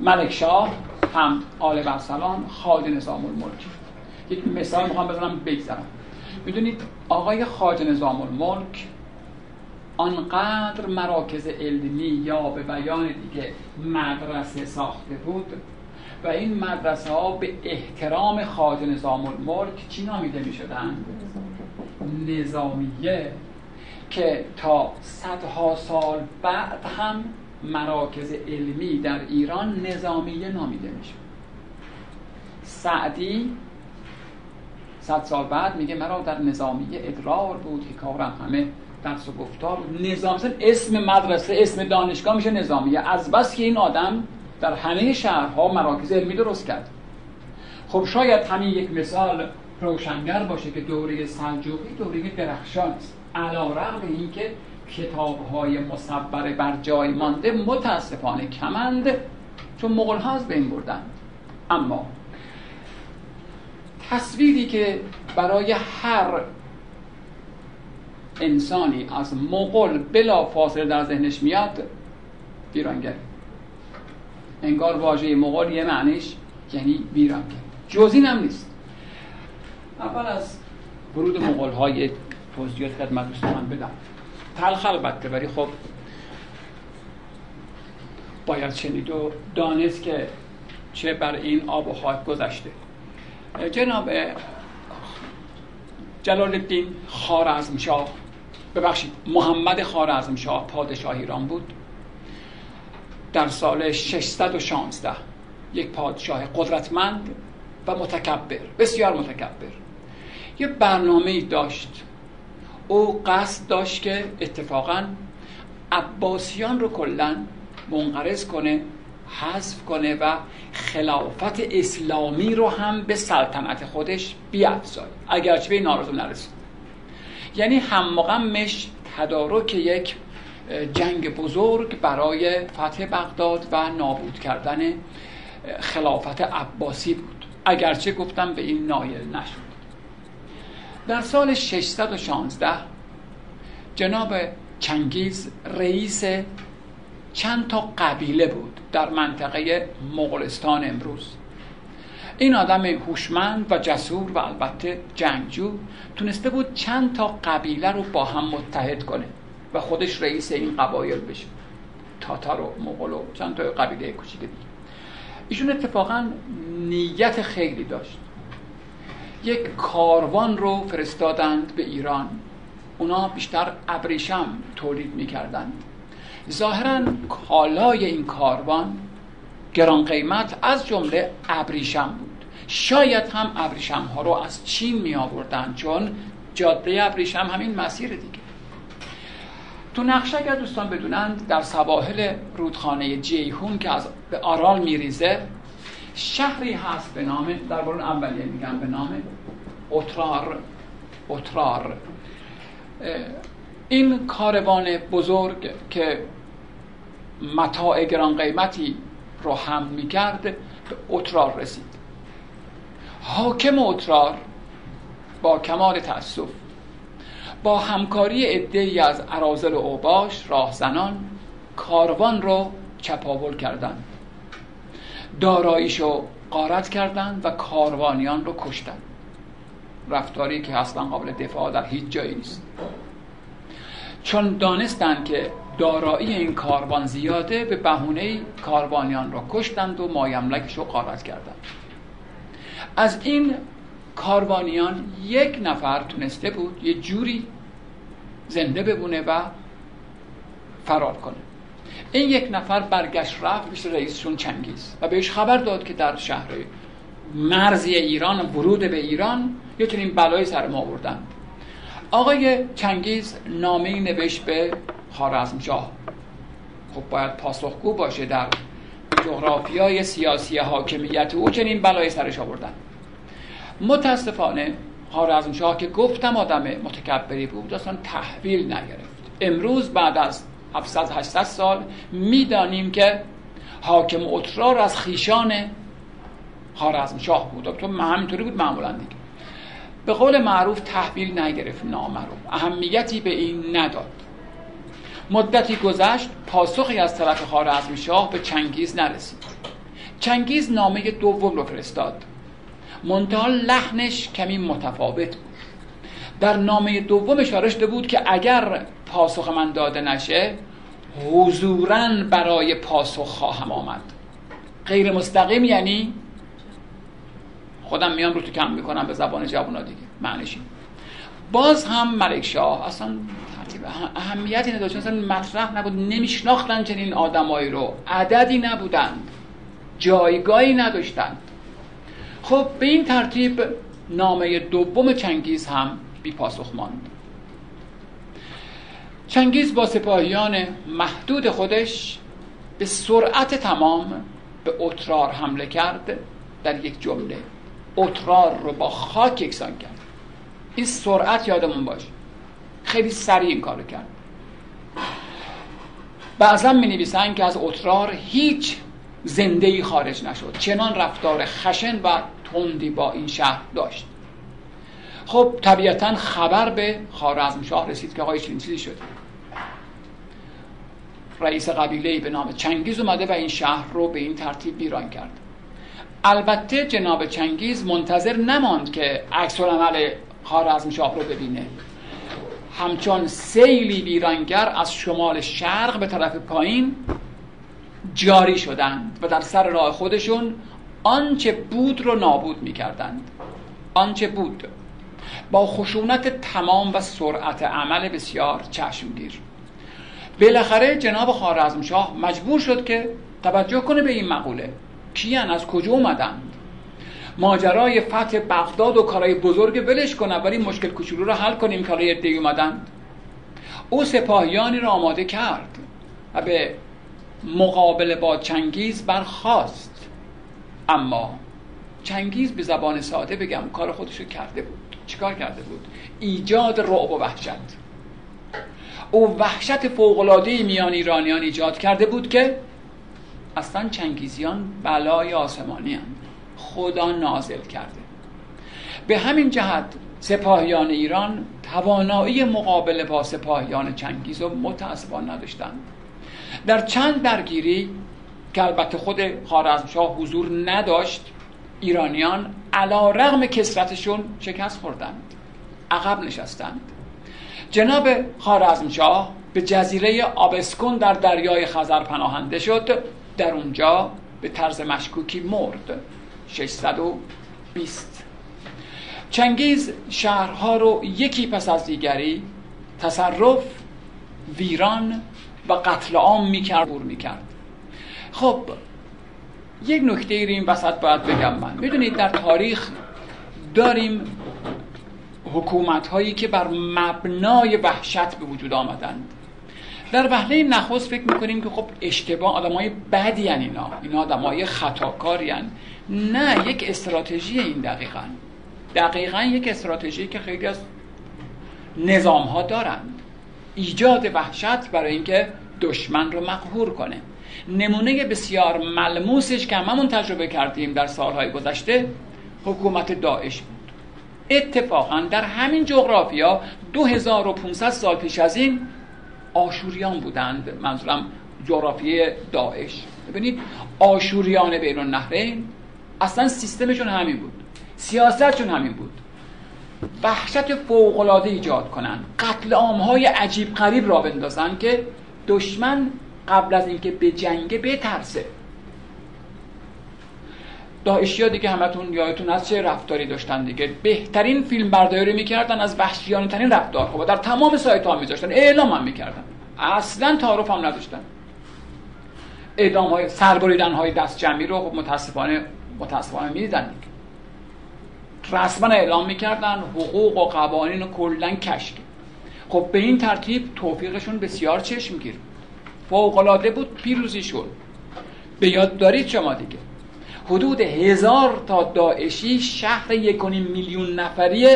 ملک شاه هم آل برسلان خاج نظام الملک. یک مثال می‌خوام بزنم بگذارم می‌دونید آقای خاج نظام الملک آنقدر مراکز علمی یا به بیان دیگه مدرسه ساخته بود و این مدرسه ها به احترام خاج نظام الملک چی نامیده می شدن؟ نظامیه که تا صدها سال بعد هم مراکز علمی در ایران نظامیه نامیده میشه. سعدی صد سال بعد میگه مرا در نظامیه ادرار بود که کارم همه درس و گفتار نظام اسم مدرسه اسم دانشگاه میشه نظامیه از بس که این آدم در همه شهرها مراکز علمی درست کرد. خب شاید همین یک مثال روشنگر باشه که دوره سلجوقی دوره درخشان است. علا رغم اینکه کتاب های مصبر بر جای مانده متاسفانه کمند چون مغل ها از بین بردن. اما تصویری که برای هر انسانی از مغل بلا فاصله در ذهنش میاد ویرانگر انگار واژه مغل یه معنیش یعنی ویرانگر جز هم نیست. اول از ورود مغل های توضیحات خدمت دوستان بدم. تلخ البته ولی خب باید شنید و دانست که چه بر این آب و خاک گذشته. جناب جلال الدین خارزمشاه ببخشید محمد خارزمشاه پادشاه ایران بود. در سال 616 یک پادشاه قدرتمند و متکبر بسیار متکبر. یه برنامه داشت. او قصد داشت که اتفاقا عباسیان رو کلا منقرض کنه حذف کنه و خلافت اسلامی رو هم به سلطنت خودش بیافزاید. اگرچه به این آرزو نرسید. یعنی هممغمش تدارک یک جنگ بزرگ برای فتح بغداد و نابود کردن خلافت عباسی بود. اگرچه گفتم به این نایل نشد. در سال 616 جناب چنگیز رئیس چند تا قبیله بود در منطقه مغولستان امروز. این آدم هوشمند و جسور و البته جنگجو تونسته بود چند تا قبیله رو با هم متحد کنه و خودش رئیس این قبایل بشه. تاتار و مغول و چند تا قبیله کوچیک دیگه. ایشون اتفاقا نیت خیلی داشت. یک کاروان رو فرستادند به ایران. اونا بیشتر ابریشم تولید می‌کردند. ظاهرا کالای این کاروان گران قیمت از جمله ابریشم بود. شاید هم ابریشم ها رو از چین می آوردن چون جاده ابریشم همین مسیر دیگه. تو نقشه اگر دوستان بدونند در سواحل رودخانه جیهون که از به آرال میریزه شهری هست به نام در برون اولیه میگم به نام اترار اترار. این کاروان بزرگ که متاع گران قیمتی رو هم می‌کرد به اترار رسید. حاکم اترار با کمال تأسف با همکاری عدهای از عرازل و اوباش راهزنان کاروان رو چپاول کردند. داراییشو قارت کردند و کاروانیان رو کشتند رفتاری که اصلا قابل دفاع در هیچ جایی نیست. چون دانستند که دارایی این کاروان زیاده به بهونه کاروانیان را کشتند و مایملکش رو قارت کردند از این کاروانیان یک نفر تونسته بود یه جوری زنده ببونه و فرار کنه. این یک نفر برگشت رفت پیش رئیسشون چنگیز و بهش خبر داد که در شهر مرزی ایران ورود به ایران یه چنین بلایی سر ما بردن آقای چنگیز نامه نوشت به خارزمشاه خب باید پاسخگو باشه در جغرافیای سیاسی حاکمیت او چنین بلایی سرش آوردن متاسفانه خارزمشاه که گفتم آدم متکبری بود اصلا تحویل نگرفت. امروز بعد از 700 800 سال می‌دانیم که حاکم اترار از خیشان خارزمشاه بود. تو همینطوری بود معمولا دیگه. به قول معروف تحویل نگرفت نامه رو اهمیتی به این نداد. مدتی گذشت پاسخی از طرف خارزمشاه به چنگیز نرسید. چنگیز نامه دوم رو فرستاد. منتها لحنش کمی متفاوت بود. در نامه دوم اشاره شده بود که اگر پاسخ من داده نشه حضورا برای پاسخ خواهم آمد. غیر مستقیم یعنی خودم میام رو تو کم می‌کنم به زبان جوونا دیگه. معنیش باز هم ملک شاه اصلا اهمیتی نداشت. اصلا مطرح نبود. نمیشناختن چنین آدمایی رو. عددی نبودند. جایگاهی نداشتند. خب به این ترتیب نامه دوم چنگیز هم بی پاسخ ماند. چنگیز با سپاهیان محدود خودش به سرعت تمام به اترار حمله کرد در یک جمله. اترار رو با خاک یکسان کرد. این سرعت یادمون باشه. خیلی سریع این کارو کرد. بعضا می نویسن که از اترار هیچ زنده ای خارج نشد. چنان رفتار خشن و تندی با این شهر داشت. خب طبیعتا خبر به شاه رسید که آقای چنین چیزی شده. رئیس قبیله به نام چنگیز اومده و این شهر رو به این ترتیب بیران کرد. البته جناب چنگیز منتظر نماند که عکس العمل شاه رو ببینه. همچون سیلی ویرانگر از شمال شرق به طرف پایین جاری شدند و در سر راه خودشون آنچه بود رو نابود می‌کردند. آنچه بود. با خشونت تمام و سرعت عمل بسیار چشمگیر. بالاخره جناب خارزمشاه مجبور شد که توجه کنه به این مقوله. کیان؟ از کجا اومدند؟ ماجرای فتح بغداد و کارهای بزرگ ولش کنه ولی مشکل کوچولو رو حل کنیم کارهای عده‌ای اومدند. او سپاهیانی را آماده کرد و به مقابله با چنگیز برخواست اما چنگیز به زبان ساده بگم کار خودش رو کرده بود. چیکار کرده بود؟ ایجاد رعب و وحشت. او وحشت فوق‌العاده میان ایرانیان ایجاد کرده بود که اصلا چنگیزیان بلای آسمانی هم. خدا نازل کرده. به همین جهت سپاهیان ایران توانایی مقابله با سپاهیان چنگیز و متاسفانه نداشتند. در چند درگیری که البته خود خارزمشاه حضور نداشت ایرانیان علا رغم کسرتشون شکست خوردند عقب نشستند. جناب خارزمشاه به جزیره آبسکون در دریای خزر پناهنده شد در اونجا به طرز مشکوکی مرد 620 چنگیز شهرها رو یکی پس از دیگری تصرف ویران و قتل عام می‌کرد بور می‌کرد. خب یک نکته ای این وسط باید بگم من. می‌دونید در تاریخ داریم حکومت هایی که بر مبنای وحشت به وجود آمدند. در وهله نخست فکر می‌کنیم که خب اشتباه آدم های بدی هن اینا. اینا آدم های خطاکاری هن. نه یک استراتژی این دقیقا. دقیقا یک استراتژی که خیلی از نظام ها دارند. ایجاد وحشت برای اینکه دشمن رو مقهور کنه. نمونه بسیار ملموسش که هممون تجربه کردیم در سالهای گذشته حکومت داعش بود. اتفاقا در همین جغرافیا 2500 سال پیش از این آشوریان بودند. منظورم جغرافیه داعش. ببینید آشوریان بین النهرین اصلا سیستمشون همین بود. سیاستشون همین بود. وحشت فوقالعاده ایجاد کنن. قتل های عجیب قریب را بندازن که دشمن قبل از اینکه به جنگه بترسه. داعشی ها دیگه همتون یادتون از چه رفتاری داشتن دیگه. بهترین فیلم برداری می‌کردن از وحشیانه ترین رفتار. خب در تمام سایت ها میذاشتن. اعلام هم می‌کردن. اصلا تعارف هم نداشتن. اعدام های سربریدن های دست جمعی رو خب متاسفانه متاسفانه می‌دیدن رسما اعلام می‌کردن حقوق و قوانین و کلا کشک خب به این ترتیب توفیقشون بسیار چشمگیر فوق بود پیروزیشون به یاد دارید شما دیگه. حدود هزار تا داعشی شهر یک میلیون نفری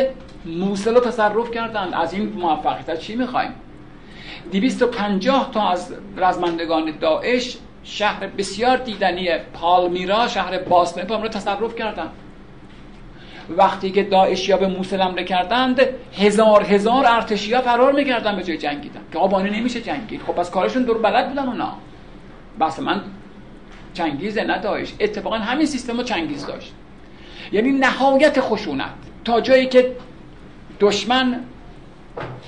موسل رو تصرف کردند. از این موفقیت چی می‌خوایم؟ پنجاه تا از رزمندگان داعش شهر بسیار دیدنی پالمیرا شهر باستن رو تصرف کردند. وقتی که داعشیا به موسل حمله کردند هزار هزار ارتشیا فرار می‌کردن به جای جنگیدن. که آبانه نمیشه جنگید. خب پس کارشون دور بلد بودن اونا. بس من چنگیز نه داعش اتفاقا همین سیستم رو چنگیز داشت. یعنی نهایت خشونت. تا جایی که دشمن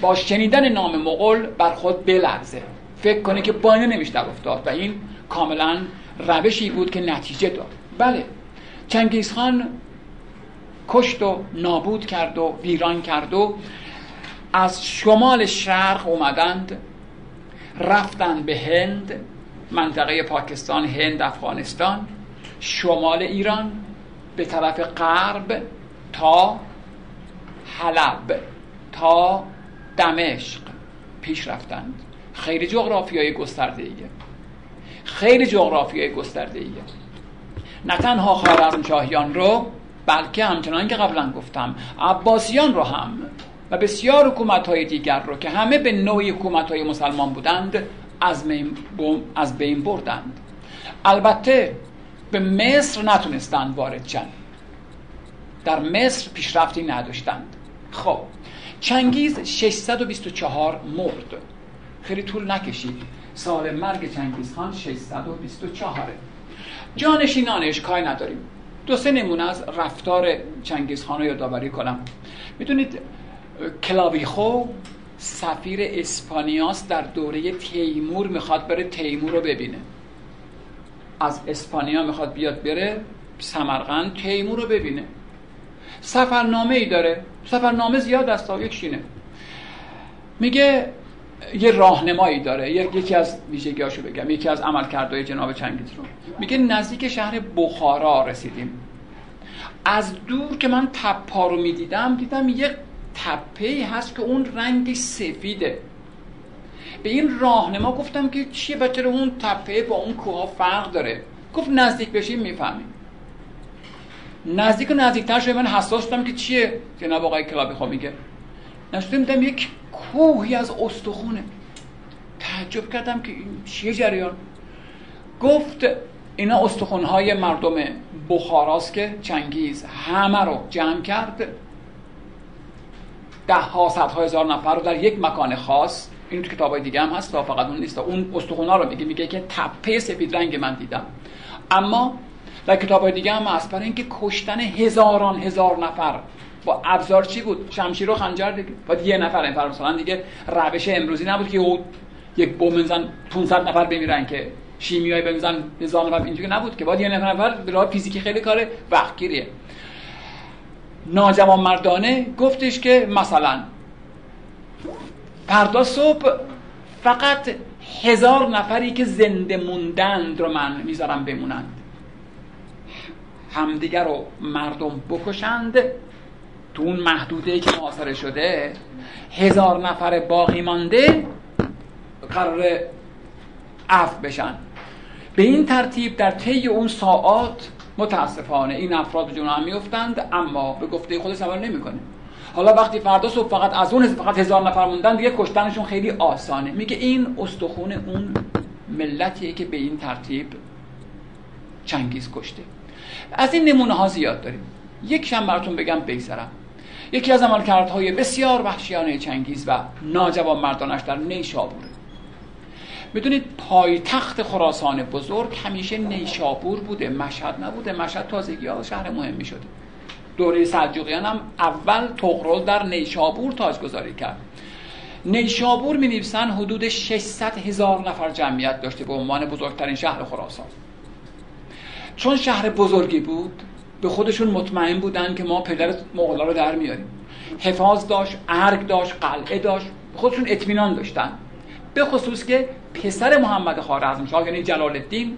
با شنیدن نام مغول بر خود بلرزه فکر کنه که باینه نمیشه افتاد و این کاملا روشی بود که نتیجه داد. بله. چنگیز خان کشت و نابود کرد و ویران کرد و از شمال شرق اومدند رفتند به هند منطقه پاکستان هند افغانستان شمال ایران به طرف غرب تا حلب تا دمشق پیش رفتند. خیلی جغرافیای گسترده ایه خیلی جغرافیای گسترده ایه نه تنها خوارزم شاهیان رو بلکه همچنان که قبلا گفتم عباسیان رو هم و بسیار حکومت های دیگر رو که همه به نوعی حکومت های مسلمان بودند از, بین بردند. البته به مصر نتونستند وارد شن. در مصر پیشرفتی نداشتند. خب چنگیز 624 مرد. خیلی طول نکشید. سال مرگ چنگیز خان 624 جانشینانش کاری نداریم. دو سه نمونه از رفتار چنگیز خان رو یادآوری کنم. می‌دونید کلاویخو سفیر اسپانیاس در دوره تیمور می‌خواد بره تیمور رو ببینه. از اسپانیا می‌خواد بیاد بره سمرقند تیمور رو ببینه. سفرنامه ای داره. سفرنامه زیاد است یک شینه. میگه یه راهنمایی داره. یکی از ویژگیاشو بگم. یکی از عملکردهای جناب چنگیز رو. میگه نزدیک شهر بخارا رسیدیم. از دور که من تپا رو می‌دیدم دیدم یه تپه هست که اون رنگ سفیده. به این راهنما گفتم که چیه بچه اون تپه با اون کوها فرق داره؟ گفت نزدیک بشیم می‌فهمیم. نزدیک و نزدیکتر شده من حساس شدم که چیه؟ جناب آقای کلابی خواه میگه. نشده میدم یک کوهی از استخونه. تعجب کردم که این چیه جریان. گفت اینا استخونهای مردم بخاراست که چنگیز همه رو جمع کرد. ده ها صد ها هزار نفر رو در یک مکان خاص این تو کتاب دیگه هم هست فقط اون نیست اون استخونا رو میگه میگه که تپه سفید رنگ من دیدم. اما در کتاب دیگه هم هست برای اینکه کشتن هزاران هزار نفر با ابزار چی بود؟ شمشیر و خنجر دیگه. باید یه نفر این مثلا دیگه روش امروزی نبود که او یک بم بزن 500 نفر بمیرن که شیمیایی بزن هزار نفر. اینجوری نبود که. باید یه نفر به راه فیزیکی خیلی کار وقتگیریه. ناجوان مردانه گفتش که مثلا فردا صبح فقط هزار نفری که زنده موندند رو من می‌ذارم بمونند. همدیگر رو مردم بکشند. تو اون محدوده که محاصره شده هزار نفر باقی مانده قرار عفو بشن. به این ترتیب در طی اون ساعات متاسفانه این افراد به جناه میفتند اما به گفته خودش عمل نمی‌کنه. حالا وقتی فردا صبح فقط از اون فقط هزار نفر موندن دیگه کشتنشون خیلی آسانه. میگه این استخون اون ملتیه که به این ترتیب چنگیز کشته. از این نمونه ها زیاد داریم. یک براتون بگم بگذرم یکی از عملکردهای بسیار وحشیانه چنگیز و ناجوان مردانش در نیشابوره می‌دونید پایتخت خراسان بزرگ همیشه نیشابور بوده مشهد نبوده. مشهد تازگی ها شهر مهمی شده دوره سلجوقیان هم اول تغرل در نیشابور تاجگذاری کرد. نیشابور می نویسن حدود 600 هزار نفر جمعیت داشته به عنوان بزرگترین شهر خراسان. چون شهر بزرگی بود به خودشون مطمئن بودن که ما پدر مغلا رو در میاریم. حفاظ داشت ارگ داشت قلعه داشت خودشون اطمینان داشتن. به خصوص که پسر محمد خوارزمشاه یعنی جلال الدین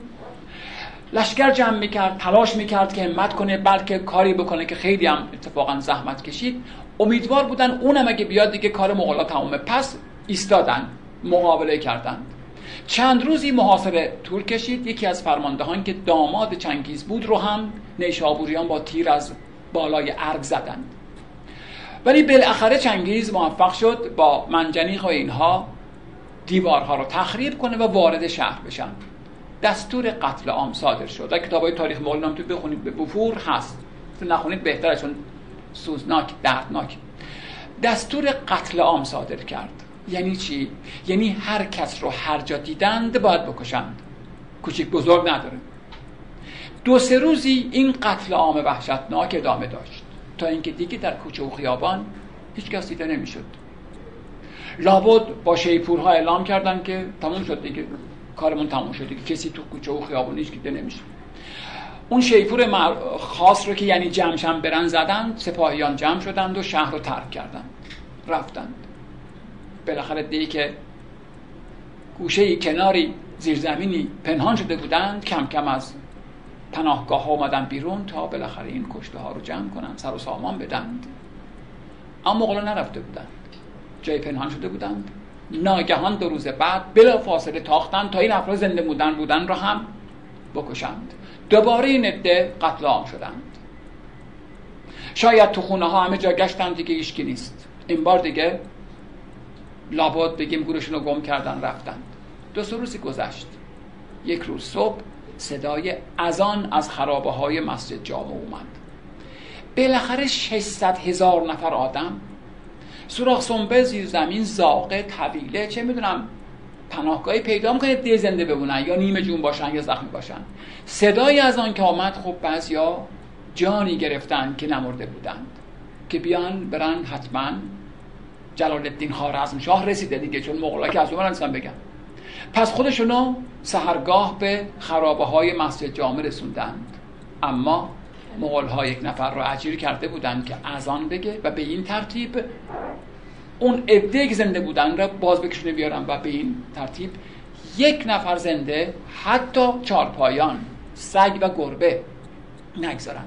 لشکر جمع می‌کرد تلاش می‌کرد که همت کنه بلکه کاری بکنه که خیلی هم اتفاقا زحمت کشید. امیدوار بودن اونم اگه بیاد دیگه کار مغلا تمومه. پس ایستادن مقابله کردند چند روزی محاصره طول کشید. یکی از فرماندهان که داماد چنگیز بود رو هم نیشابوریان با تیر از بالای ارگ زدند. ولی بالاخره چنگیز موفق شد با منجنیق و اینها دیوارها رو تخریب کنه و وارد شهر بشن. دستور قتل عام صادر شد. در کتاب های تاریخ مغول هم تو بخونید. به بفور هست. تو نخونید بهتره چون سوزناک دردناک. دستور قتل عام صادر کرد. یعنی چی؟ یعنی هر کس رو هر جا دیدند باید بکشند. کوچیک بزرگ نداره دو سه روزی این قتل عام وحشتناک ادامه داشت. تا اینکه دیگه در کوچه و خیابان هیچ کس دیده نمی‌شد. لابد با شیپورها اعلام کردن که تموم شد دیگه. کارمون تموم شد دیگه. کسی تو کوچه و خیابان هیچ دیده نمیشه اون شیپور خاص رو که یعنی جمشن برن زدن سپاهیان جمع شدند و شهر رو ترک کردند. رفتند. بالاخره دیگه که گوشه کناری زیرزمینی پنهان شده بودند کم کم از پناهگاه ها آمدن بیرون تا بالاخره این کشته ها رو جمع کنند سر و سامان بدند. اما مغلا نرفته بودند. جای پنهان شده بودند. ناگهان دو روز بعد بلا فاصله تاختند تا این افراد زنده بودن بودن را هم بکشند. دوباره این عده قتل عام شدند. شاید تو خونه ها همه جا گشتند دیگه ایشکی نیست. این بار دیگه لابد بگیم گورشون رو گم کردن رفتند دو سه روزی گذشت. یک روز صبح صدای ازان از خرابه های مسجد جامع اومد. بالاخره 600 هزار نفر آدم. سوراخ سنبه زیر زمین زاقه طویله چه می‌دونم پناهگاهی پیدا می‌کنه ده زنده بمونن یا نیمه جون باشن یا زخمی باشن. صدای از آن که آمد خب بعضیا جانی گرفتن که نمرده بودند. که بیان برن حتما جلال الدین خوارزم شاه رسیده دیگه چون مغلا که از اون بگم پس خودشونو سهرگاه به خرابه های مسجد جامع رسوندند. اما مغول ها یک نفر رو اجیر کرده بودند که اذان بگه و به این ترتیب اون عده که زنده بودن را باز بکشونه بیارن و به این ترتیب یک نفر زنده حتی چارپایان سگ و گربه نگذارن.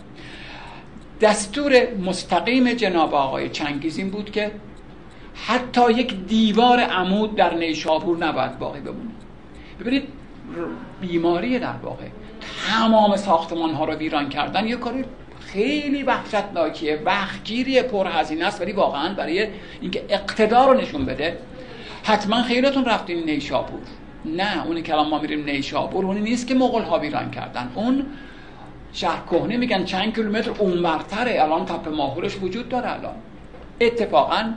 دستور مستقیم جناب آقای چنگیز این بود که حتی یک دیوار عمود در نیشابور نباید باقی بمونه. ببینید بیماری در واقع تمام ساختمان ها رو ویران کردن یه کاری خیلی وحشتناکیه وقتگیری پرهزینه است ولی واقعا برای اینکه اقتدار رو نشون بده حتما خیلیتون رفتین نیشابور. نه اونی که الان ما میریم نیشابور اونی نیست که مغول ها ویران کردن. اون شهر کهنه میگن چند کیلومتر اونورتره. الان تپه ماهورش وجود داره الان. اتفاقا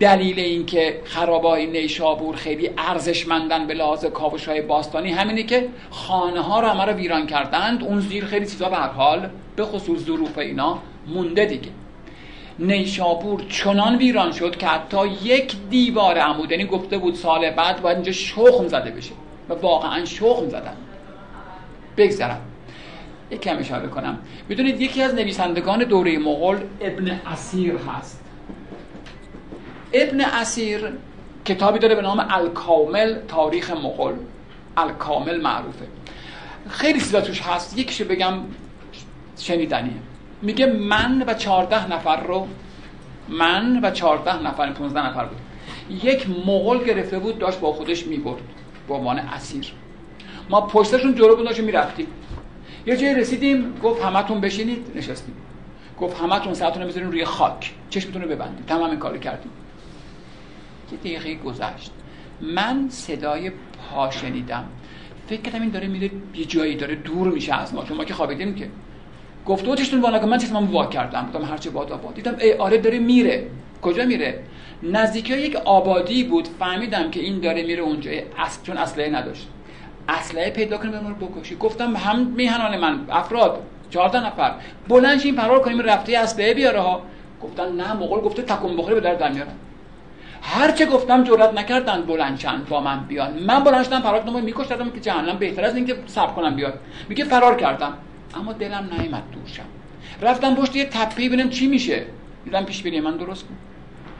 دلیل اینکه خرابای نیشابور خیلی ارزشمندن به لحاظ کاوش های باستانی همینه که خانه ها رو همه رو ویران کردند. اون زیر خیلی چیزا به حال به خصوص ظروف اینا مونده دیگه. نیشابور چنان ویران شد که حتی یک دیوار عمودنی یعنی گفته بود سال بعد باید اینجا شخم زده بشه و واقعا شخم زدن. بگذرم. یک کم اشاره کنم. بدونید یکی از نویسندگان دوره مغول ابن اسیر هست. ابن اسیر کتابی داره به نام الکامل تاریخ مغول. الکامل معروفه. خیلی چیزا توش هست. یکیشو بگم شنیدنیه. میگه من و چهارده نفر رو من و چهارده نفر پونزده نفر بود. یک مغول گرفته بود داشت با خودش می‌برد. با عنوان اسیر. ما پشتشون جلو بود می‌رفتیم. یه جایی رسیدیم گفت همتون بشینید نشستیم. گفت همتون ساعتون رو بذارین روی خاک. چشمتون رو ببندید. تمام این کارو کردیم. یه دقیقه گذشت. من صدای پا شنیدم. فکر کردم این داره میره یه جایی داره دور میشه از ما چون ما که خوابیدیم که. گفت اوتشتون والا که من چشمم وا کردم. بودم هرچه باد آباد دیدم ای آره داره میره. کجا میره؟ نزدیکی یک آبادی بود. فهمیدم که این داره میره اونجا. اصل چون اسلحه نداشت. اسلحه پیدا کنیم بریم بکشی. گفتم هم میهنان من افراد 14 نفر. بلند این فرار کنیم رفته اسلحه بیاره ها. گفتن نه مغول گفته تکون بخوری به در هر چه گفتم جرئت نکردن بلند چند با من بیان. من بلند شدم فرار کردم میکشتم که جهنم بهتر از اینکه صبر کنم بیاد. میگه فرار کردم. اما دلم نیامد دور شم رفتم پشت یه تپهی ببینم چی میشه. دیدم پیش بینی من درست کن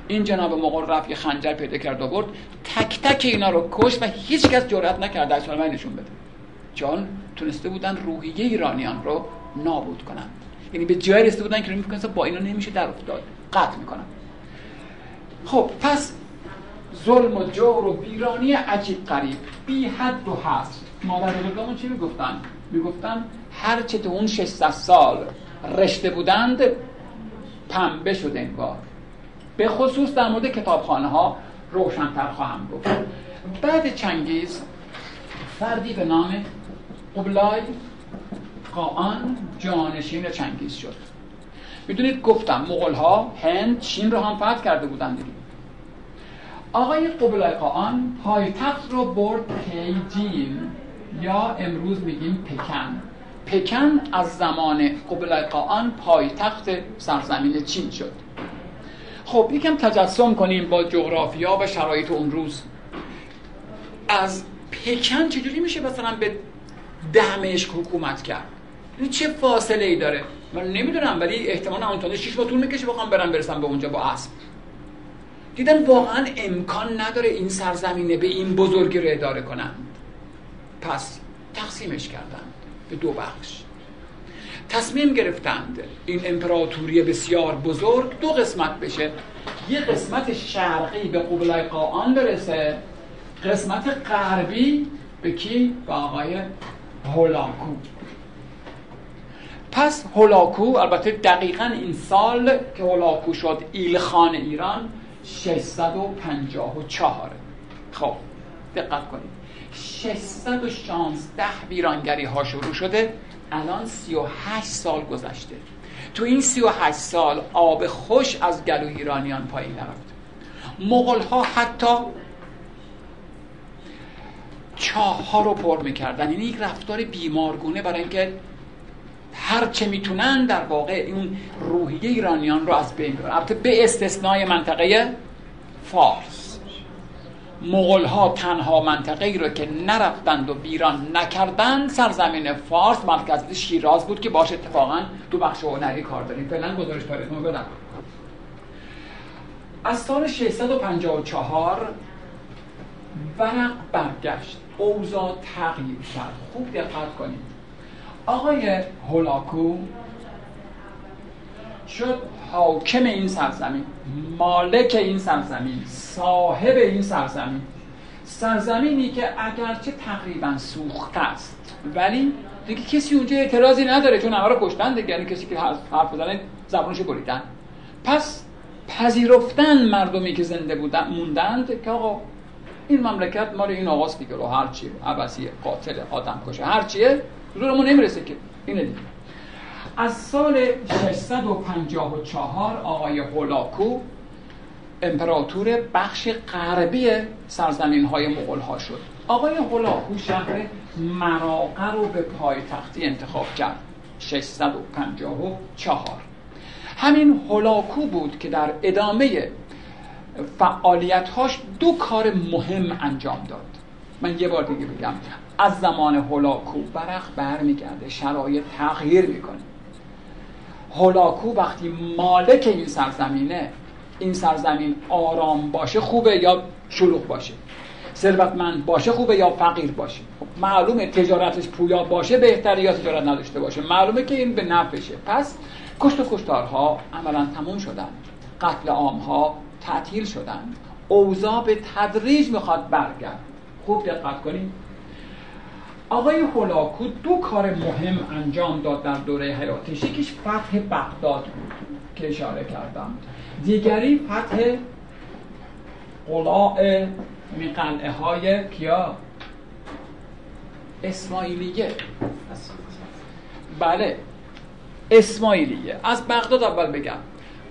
این جناب مغول رفت یه خنجر پیدا کرد و برد. تک تک اینا رو کش و هیچ کس جرأت نکرد در من نشون بده. چون تونسته بودن روحیه ایرانیان رو نابود کنن یعنی به جای رسیده بودن که می‌کنن با اینا نمیشه در افتاد. قطع می‌کنن خب پس ظلم و جور و بیرانی عجیب قریب بی حد و هست مادر بزرگامون چی می‌گفتن؟ می‌گفتن هر چه تو اون 600 سال رشته بودند پنبه شده انگار. به خصوص در مورد کتابخانه ها روشنتر خواهم گفت. بعد چنگیز فردی به نام قبلای قاان جانشین چنگیز شد. می‌دونید گفتم مغول ها هند چین رو هم فتح کرده بودن دیگه. آقای قبلای قاان پایتخت رو برد پیجین یا امروز میگیم پکن. پکن از زمان قبلای قاان پایتخت سرزمین چین شد. خب یکم تجسم کنیم با جغرافیا و شرایط اون روز. از پکن چجوری میشه مثلا به دمشق حکومت کرد؟ این چه فاصله ای داره؟ من نمی‌دونم ولی احتمال همونطوره شیش با طول می‌کشه بخوام برم برسم به اونجا با اسب. دیدن واقعا امکان نداره این سرزمینه به این بزرگی رو اداره کنند. پس تقسیمش کردند به دو بخش. تصمیم گرفتند این امپراتوری بسیار بزرگ دو قسمت بشه. یه قسمت شرقی به قبلای قاان برسه. قسمت غربی به کی؟ به آقای هولاکو. پس هولاکو البته دقیقا این سال که هولاکو شد ایلخان ایران 654 خب دقت کنید. 616 ویرانگری ها شروع شده الان 38 سال گذشته. تو این 38 سال آب خوش از گلو ایرانیان پایین نرفت. مغول ها حتی چاه ها رو پر می‌کردن. یعنی یک رفتار بیمارگونه برای اینکه هر چه می‌تونن در واقع اون روحیه ایرانیان رو از بین ببرن البته به استثنای منطقه فارس. مغول ها تنها منطقه ای رو که نرفتند و ویران نکردند سرزمین فارس مرکز شیراز بود که باش اتفاقا دو بخش هنری کار داریم. فعلا گزارش تاریخ بدم از سال 654 ورق برگشت. اوضاع تغییر کرد. خوب دقت کنید. آقای هولاکو شد حاکم این سرزمین مالک این سرزمین صاحب این سرزمین. سرزمینی که اگرچه تقریبا سوخته است ولی دیگه کسی اونجا اعتراضی نداره چون همه رو کشتن دیگه یعنی کسی که حرف بزنه زبونشو بریدن پس پذیرفتن مردمی که زنده بودن موندند که آقا این مملکت مال این آقاست دیگه رو هر چی عباسی قاتل آدم کشه هر چیه زورمون نمی‌رسه که. اینه دیگه. از سال 654 آقای هولاکو امپراتور بخش غربی سرزمین های مغول ها شد. آقای هولاکو شهر مراقه رو به پایتختی انتخاب کرد. 654 همین هولاکو بود که در ادامه فعالیتهاش دو کار مهم انجام داد. من یه بار دیگه بگم از زمان هولاکو برق برمیگرده شرایط تغییر می‌کنه. هولاکو وقتی مالک این سرزمینه این سرزمین آرام باشه خوبه یا شلوغ باشه؟ ثروتمند باشه خوبه یا فقیر باشه؟ خب معلومه تجارتش پویا باشه بهتره یا تجارت نداشته باشه. معلومه که این به نفعشه. پس کشت و کشتارها عملا تموم شدن. قتل عامها تعطیل شدن. اوضاع به تدریج می‌خواد برگرد خوب دقت کنید آقای هولاکو دو کار مهم انجام داد در دوره حیاتش. یکیش فتح بغداد بود که اشاره کردم. دیگری فتح قلاع قلعه های کیا؟ اسماعیلیه. بله اسماعیلیه. از بغداد اول بگم.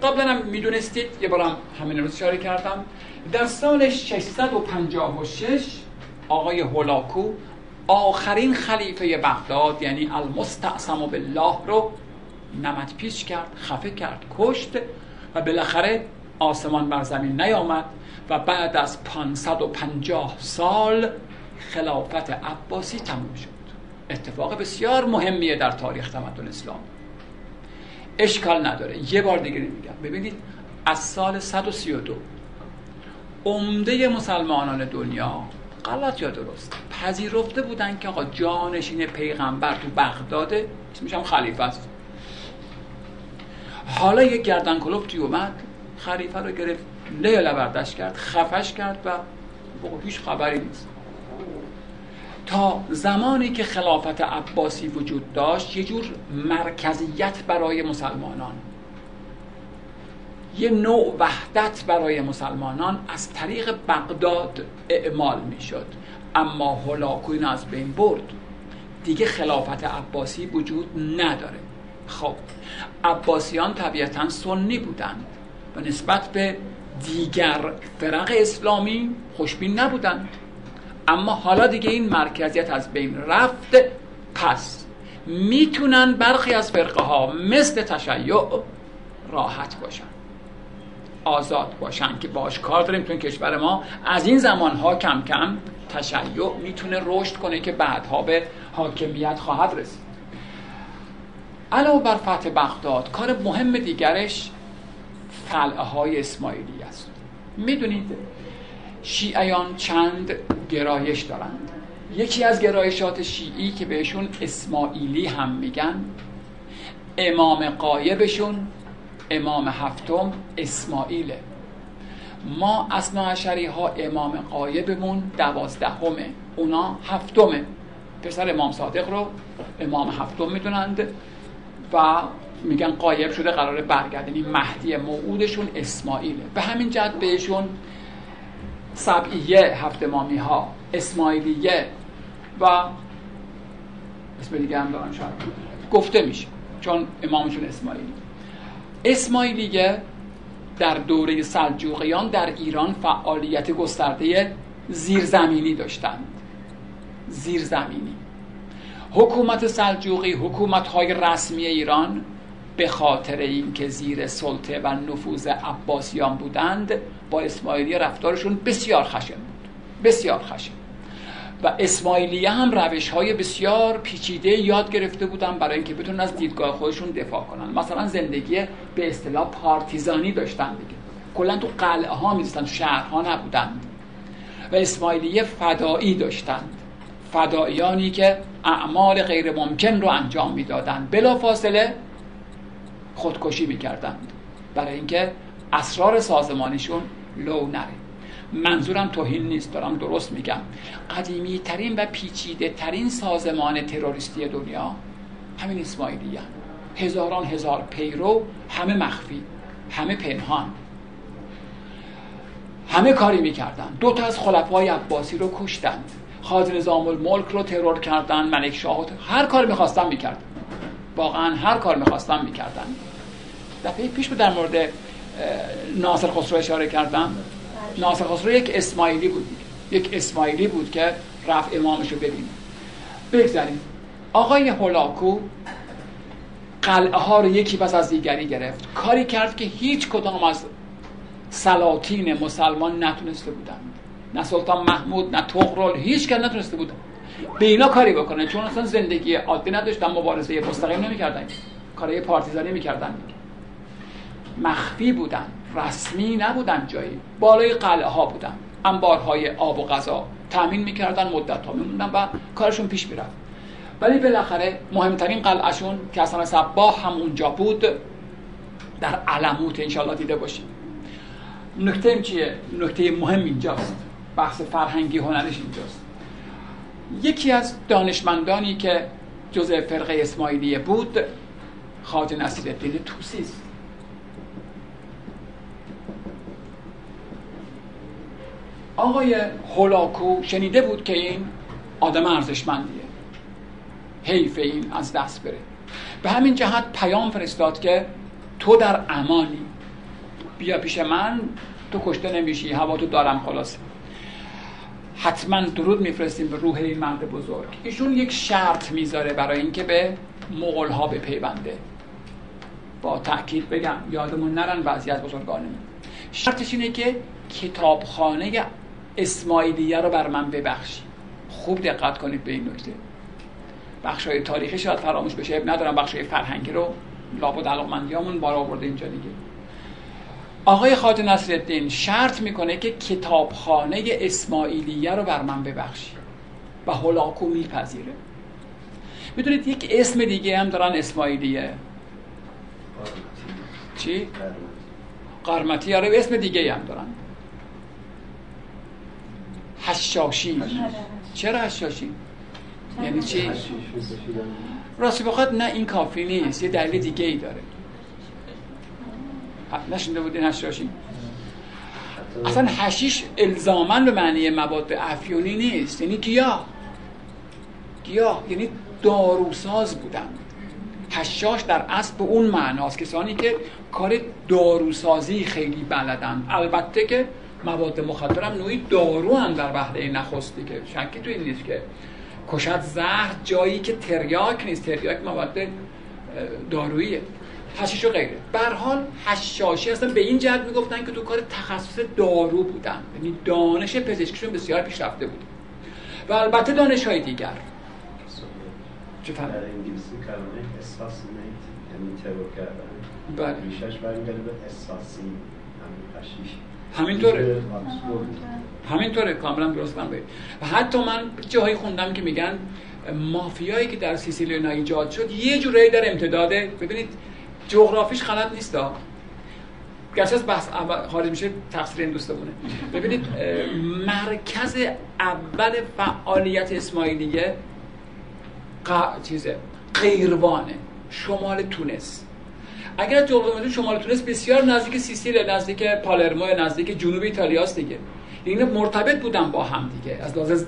قبلا هم می‌دونستید یه بارم همین روز اشاره کردم. در سال 656 آقای هولاکو آخرین خلیفه بغداد یعنی المستعصم بالله رو نمت پیچ کرد خفه کرد کشت و بالاخره آسمان بر زمین نیامد و بعد از 550 سال خلافت عباسی تموم شد. اتفاق بسیار مهمیه در تاریخ تمدن اسلام. اشکال نداره. یه بار دیگه میگم. ببینید از سال 132 عمده مسلمانان دنیا غلط یا درست؟ پذیرفته بودن که آقا جانشین پیغمبر تو بغداد اسمش هم خلیفه است. حالا یک گردن کلوب اومد خلیفه رو گرفت لیل برداشت کرد خفش کرد و هیچ خبری نیست. تا زمانی که خلافت عباسی وجود داشت یه جور مرکزیت برای مسلمانان. یه نوع وحدت برای مسلمانان از طریق بغداد اعمال می‌شد. اما هلاکوین از بین برد. دیگه خلافت عباسی وجود نداره. خب عباسیان طبیعتا سنی بودند. و نسبت به دیگر فرق اسلامی خوشبین نبودند. اما حالا دیگه این مرکزیت از بین رفت. پس می‌تونن برخی از فرقه ها مثل تشیع راحت باشن. آزاد باشن که باش کار داریم تو کشور ما. از این زمان ها کم کم تشیع می‌تونه رشد کنه که بعدها به حاکمیت خواهد رسید. علاوه بر فتح بغداد کار مهم دیگرش قلعه های اسماعیلی است. می‌دونید شیعیان چند گرایش دارند. یکی از گرایشات شیعی که بهشون اسماعیلی هم میگن امام قایبشون امام هفتم اسماعیله. ما اصناعشری ها امام قایبمون دوازدهمه. اونا هفتمه. پسر امام صادق رو امام هفتم می‌دونند و میگن قایب شده قرار برگرد یعنی مهدی موعودشون اسماعیله. به همین جد بهشون سبعیه هفت مامی ها اسماعیلیه و اسم دیگه هم دارن شاید. گفته میشه. چون امامشون اسماعیلی اسماعیلیه در دوره سلجوقیان در ایران فعالیت گسترده زیرزمینی داشتند زیرزمینی. حکومت سلجوقی حکومت های رسمی ایران به خاطر اینکه زیر سلطه و نفوذ عباسیان بودند با اسماعیلی رفتارشون بسیار خشن بود. بسیار خشن. و اسماعیلیه هم روش های بسیار پیچیده یاد گرفته بودن برای اینکه بتونن از دیدگاه خودشون دفاع کنن. مثلا زندگی به اصطلاح پارتیزانی داشتن دیگه. کلا تو قلعه ها می‌زدن شهرها نبودند و اسماعیلیه فدایی داشتند فداییانی که اعمال غیر ممکن رو انجام می‌دادند بلا فاصله خودکشی می‌کردند. برای اینکه اسرار سازمانیشون لو نره. منظورم توهین نیست دارم درست میگم. قدیمی ترین و پیچیده ترین سازمان تروریستی دنیا همین اسماعیلی هزاران هزار پیرو همه مخفی همه پنهان. همه کاری می‌کردن. دو تا از خلفای عباسی رو کشتند خاز نظام الملک رو ترور کردن ملک شاه هر کار می‌خواستن می‌کردن. واقعا هر کار می‌خواستن می‌کردن. دفعه پیش بود در مورد ناصر خسرو اشاره کردم. ناصر خسرو یک اسماعیلی بود. یک اسماعیلی بود که رفت امامش رو ببینه. بگذاریم. آقای هولاکو قلعه ها رو یکی پس از دیگری گرفت. کاری کرد که هیچ کدام از سلاطین مسلمان نتونسته بودند. نه سلطان محمود نه تغرل هیچ کس نتونسته بودند به اینا کاری بکنن چون اصلا زندگی عادی نداشتن مبارزه مستقیم نمی‌کردن. کارهای پارتیزانی می‌کردن. مخفی بودن. رسمی نبودن جایی. بالای قلعه ها بودن. انبارهای آب و غذا. تامین می‌کردن مدت ها میموندن و کارشون پیش می‌رفت. ولی بالاخره مهمترین قلعهشون که اصلا صباه هم اونجا بود در علموت انشالله دیده باشید نکته چیه؟ نکته مهم اینجاست. بحث فرهنگی هنرش اینجاست. یکی از دانشمندانی که جزء فرقه اسماعیلیه بود خواجه نصیر الدین توسی است آقای هولاکو شنیده بود که این آدم ارزشمندیه. حیف این از دست بره. به همین جهت پیام فرستاد که تو در امانی. بیا پیش من تو کشته نمیشی هوا تو دارم خلاصه. حتما درود میفرستیم به روح این مرد بزرگ. ایشون یک شرط می‌ذاره برای اینکه به مغول ها بپیونده. با تاکید بگم یادمون نرن بعضی از بزرگانمون. شرطش اینه که بخش های تاریخی شاید فراموش بشه. ندارم بخش های فرهنگی رو. لابد علاقمندیامون بار آورده اینجا دیگه. آقای خواجه نصرالدین شرط می‌کنه که کتابخانه اسماعیلیه رو بر من ببخشی و هلاکو میپذیره. می‌دونید یک اسم دیگه هم دارن اسماعیلیه. چی؟ قرمتی. آره اسم دیگه هم دارن. هشاشی چرا هشاشی؟ یعنی چی؟ راستی بخواد نه این کافی نیست یه دلیل دیگه ای داره. نشنده بودین هشاشی اصلا هشیش الزامن به معنی مواد افیونی نیست. یعنی گیاه. گیاه یعنی داروساز بودن. هشاش در اصل به اون معناست. کسانی که کار داروسازی خیلی بلدن. البته که مواد مخدر هم نوعی دارو هم در وحده نخستی که شکی تو این نیست که کشت زهر جایی که تریاک نیست. تریاک مواد داروییه. حشیش و غیره. بر حال حشاشی اصلا به این جهت می‌گفتن که تو کار تخصص دارو بودن. یعنی دانش پزشکیشون بسیار پیشرفته بود. و البته دانش های دیگر. چه در انگلیسی کلمه اساسینیت یعنی ترور کردن. بله. ریشش برمیگرده به اساسین همین حشیش. همینطوره. همینطوره. کاملا درست کنم و حتی من جاهایی خوندم که میگن مافیایی که در سیسیلی ایجاد شد یه جورایی در امتداده. ببینید جغرافیش غلط نیست گرچه از بحث خارج میشه تقصیر این دوستمونه. ببینید مرکز اول فعالیت اسماعیلیه ق... چیزه قیروانه شمال تونس. اگر از جغرافی شمال تونس بسیار نزدیک سیسیل نزدیک پالرمو نزدیک جنوب ایتالیاست دیگه. این مرتبط بودن با هم دیگه. از لحاظ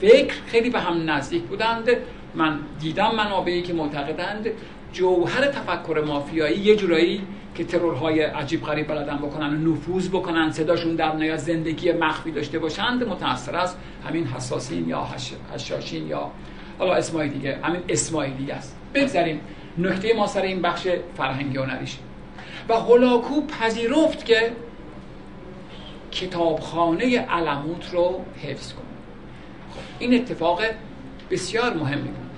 فکر خیلی به هم نزدیک بودند. من دیدم منابعی که معتقدند. جوهر تفکر مافیایی یه جورایی که ترورهای عجیب غریب بلدن بکنن و نفوذ بکنن صداشون در نیاد زندگی مخفی داشته باشند متأثر از همین حساسین یا هش... هشاشین یا حالا اسمایی دیگه همین اسماعیلی است. بگذاریم نکته ما سر این بخش فرهنگی هنریش و هولاکو پذیرفت که کتابخانه علموت رو حفظ کنه. خب این اتفاق بسیار مهمی بود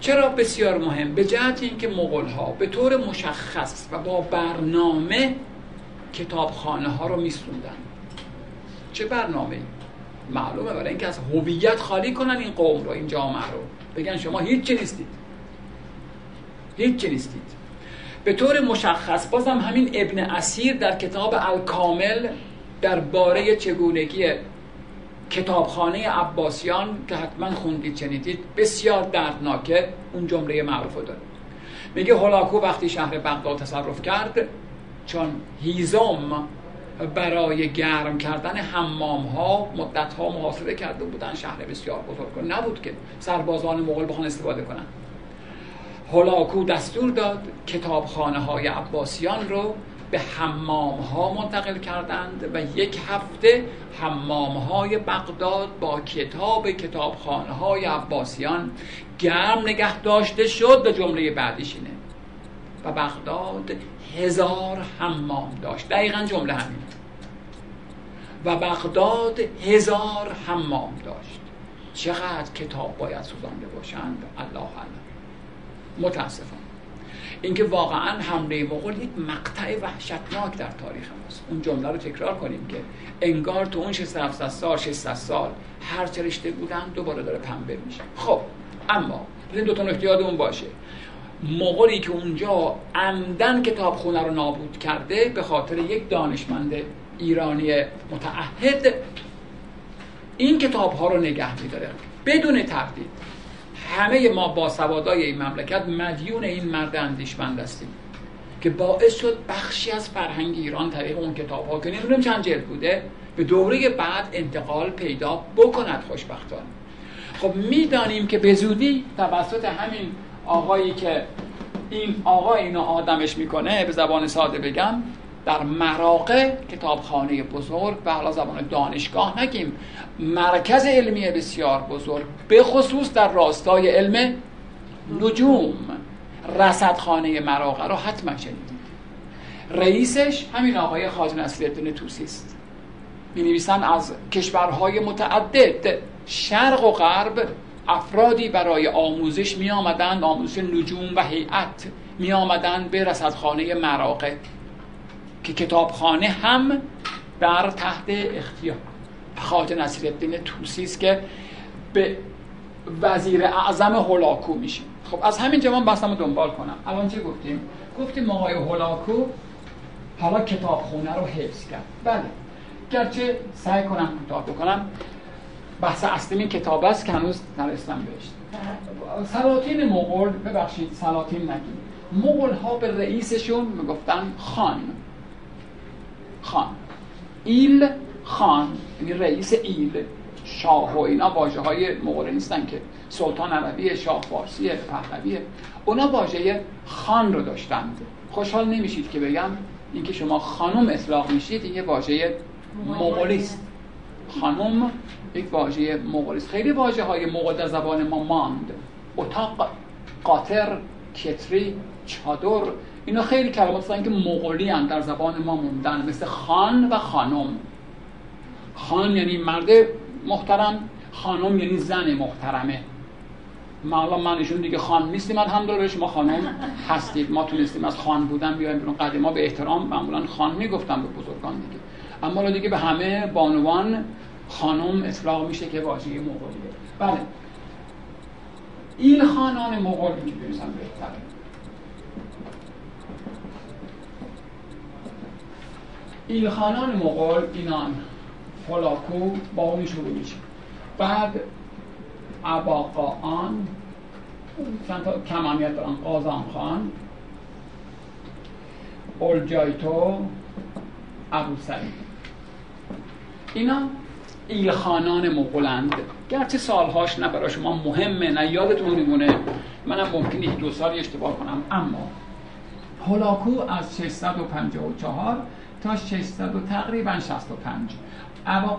چرا بسیار مهم؟ به جهت اینکه مغول ها به طور مشخص و با برنامه کتابخانه ها رو میسوندن. چه برنامه؟ معلومه برای اینکه از هویت خالی کنن این قوم رو این جامعه رو. بگن شما هیچ چی نیستید. هیچ نیستید به طور مشخص بازم همین ابن اسیر در کتاب الکامل درباره چگونگی کتابخانه عباسیان که حتما خوندید شنیدید بسیار دردناکه. اون جمله معروف رو داره. میگه هولاکو وقتی شهر بغداد تصرف کرد چون هیزم برای گرم کردن حمام ها مدت ها محاصره کرده بودن شهر بسیار بزرگ. نبود که سربازان مغول بخوان استفاده کنن. هولاکو دستور داد کتابخانه های عباسیان رو به حمام ها منتقل کردند و یک هفته حمام های بغداد با کتاب کتابخانه های عباسیان گرم نگه داشته شد و جمله بعدیش اینه. و بغداد هزار حمام داشت. دقیقا جمله همین و بغداد هزار حمام داشت. چقدر کتاب باید سوزانده باشند؟ الله اعلم. متاسفم. اینکه واقعا حمله مغول یک مقطع وحشتناک در تاریخ ماست. اون جمله رو تکرار کنیم که انگار تو اون 600 سال 600 سال هر چه رشته بودن دوباره داره پنبه میشه. خب اما این دو تا نکته یادمون باشه. مغولی که اونجا عمدن کتابخونه رو نابود کرده به خاطر یک دانشمند ایرانی متعهد این کتاب ها رو نگه میداره. بدون تردید. همه ما با سوادای این مملکت مدیون این مرد اندیشمند هستیم که باعث شد بخشی از فرهنگ ایران طریق اون کتاب ها که نمی‌دونم چند جلد بوده. به دوره بعد انتقال پیدا بکند خوشبختانه. خب می‌دانیم که به زودی توسط همین آقایی که این آقا اینو آدمش می‌کنه به زبان ساده بگم در مراقع کتابخانه بزرگ و حالا زبان دانشگاه نگیم. مرکز علمی بسیار بزرگ به خصوص در راستای علم نجوم. رصدخانه مراقع رو حتما شنیدید. رئیسش همین آقای خواجه نصیرالدین طوسی است. می نویسن از کشورهای متعدد. شرق و غرب افرادی برای آموزش می آمدند آموزش نجوم و هیئت می آمدند به رصدخانه مراقه که کتابخانه هم در تحت اختیار. خواجه نصیر الدین توسی است که به وزیر اعظم هولاکو میشه خب از همین جوان بحثم دنبال کنم. الان چه گفتیم؟ گفتیم آقای هولاکو حالا کتابخونه رو حفظ کرد. بله. گرچه سعی کنم کوتاه بکنم. بحث اصلی کتاب است که هنوز در اسلام بهشت. سلاطین مغول ببخشید سلاطین نگیم. مغول ها به رئیسشون می‌گفتن خان. خان ایل خان یعنی رئیس ایل شاه و اینا واژه های مغول نیستن که سلطان عربی شاه فارسی پهلویه اونا واژه خان رو داشتند خوشحال نمیشید که بگم اینکه شما خانم اطلاق میشید این یه واژه مغولیست خانم یک واژه مغولیست خیلی واژه های مغول در زبان ما ماند اتاق قاطر کتری چادر اینا خیلی کلمات هستن که مغولی در زبان ما موندن مثل خان و خانم. خان یعنی مرد محترم خانم یعنی زن محترمه. ما من ایشون دیگه خان نیستیم الحمدلله شما خانم هستید. ما تونستیم از خان بودن بیایم بیرون قدیما به احترام معمولا خان می‌گفتم به بزرگان دیگه. اما دیگه به همه بانوان خانم اطلاق میشه که واژه مغولیه. بله. این خانان مغول که بهتره. این خانان مغول اینان. فلاکو با اون شروع میشه. بعد آن چند تا کمانیت دارن قازان خان اولجایتو ابو سعید اینا ایلخانان مغولند. گرچه سالهاش نه برای شما مهمه نه یادتون میمونه. منم ممکنه یک دو سالی اشتباه کنم اما هولاکو از 654 تا 600 تقریبا 65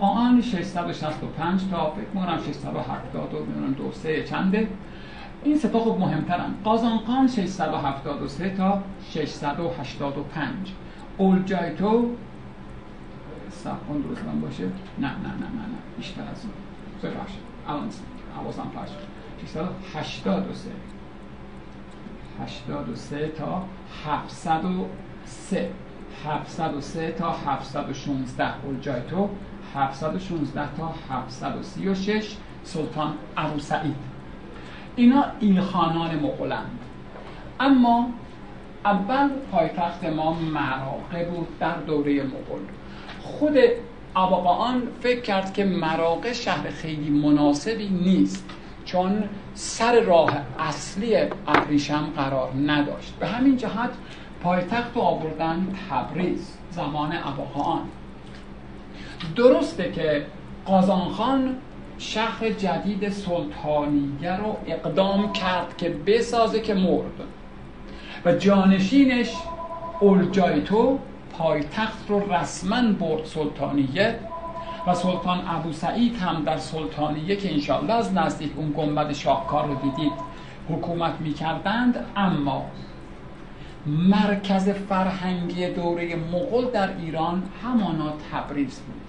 آن 665 تا فکر کنم 670 و دو سه چنده. این سه تا خب مهمترن. قازانقان 673 تا 685 اولجایتو سبکن درست من باشه؟ نه نه نه نه نه. بیشتر از اون ببخشید. الان حواسم پرش 683 83 تا 703 703 تا 716 اولجایتو 716 تا 736 سلطان ابو سعید. اینا ایلخانان مغولند اما اول پایتخت ما مراقه بود در دوره مغول خود آن فکر کرد که مراقه شهر خیلی مناسبی نیست چون سر راه اصلی ابریشم قرار نداشت. به همین جهت پایتخت آوردن تبریز زمان آن درسته که قازانخان شهر جدید سلطانیه رو اقدام کرد که بسازه که مرد. و جانشینش اولجایتو پایتخت رو رسما برد سلطانیه و سلطان ابو سعید هم در سلطانیه که انشاءالله از نزدیک اون گنبد شاهکار رو دیدید حکومت می‌کردند. اما مرکز فرهنگی دوره مغول در ایران همانا تبریز بود.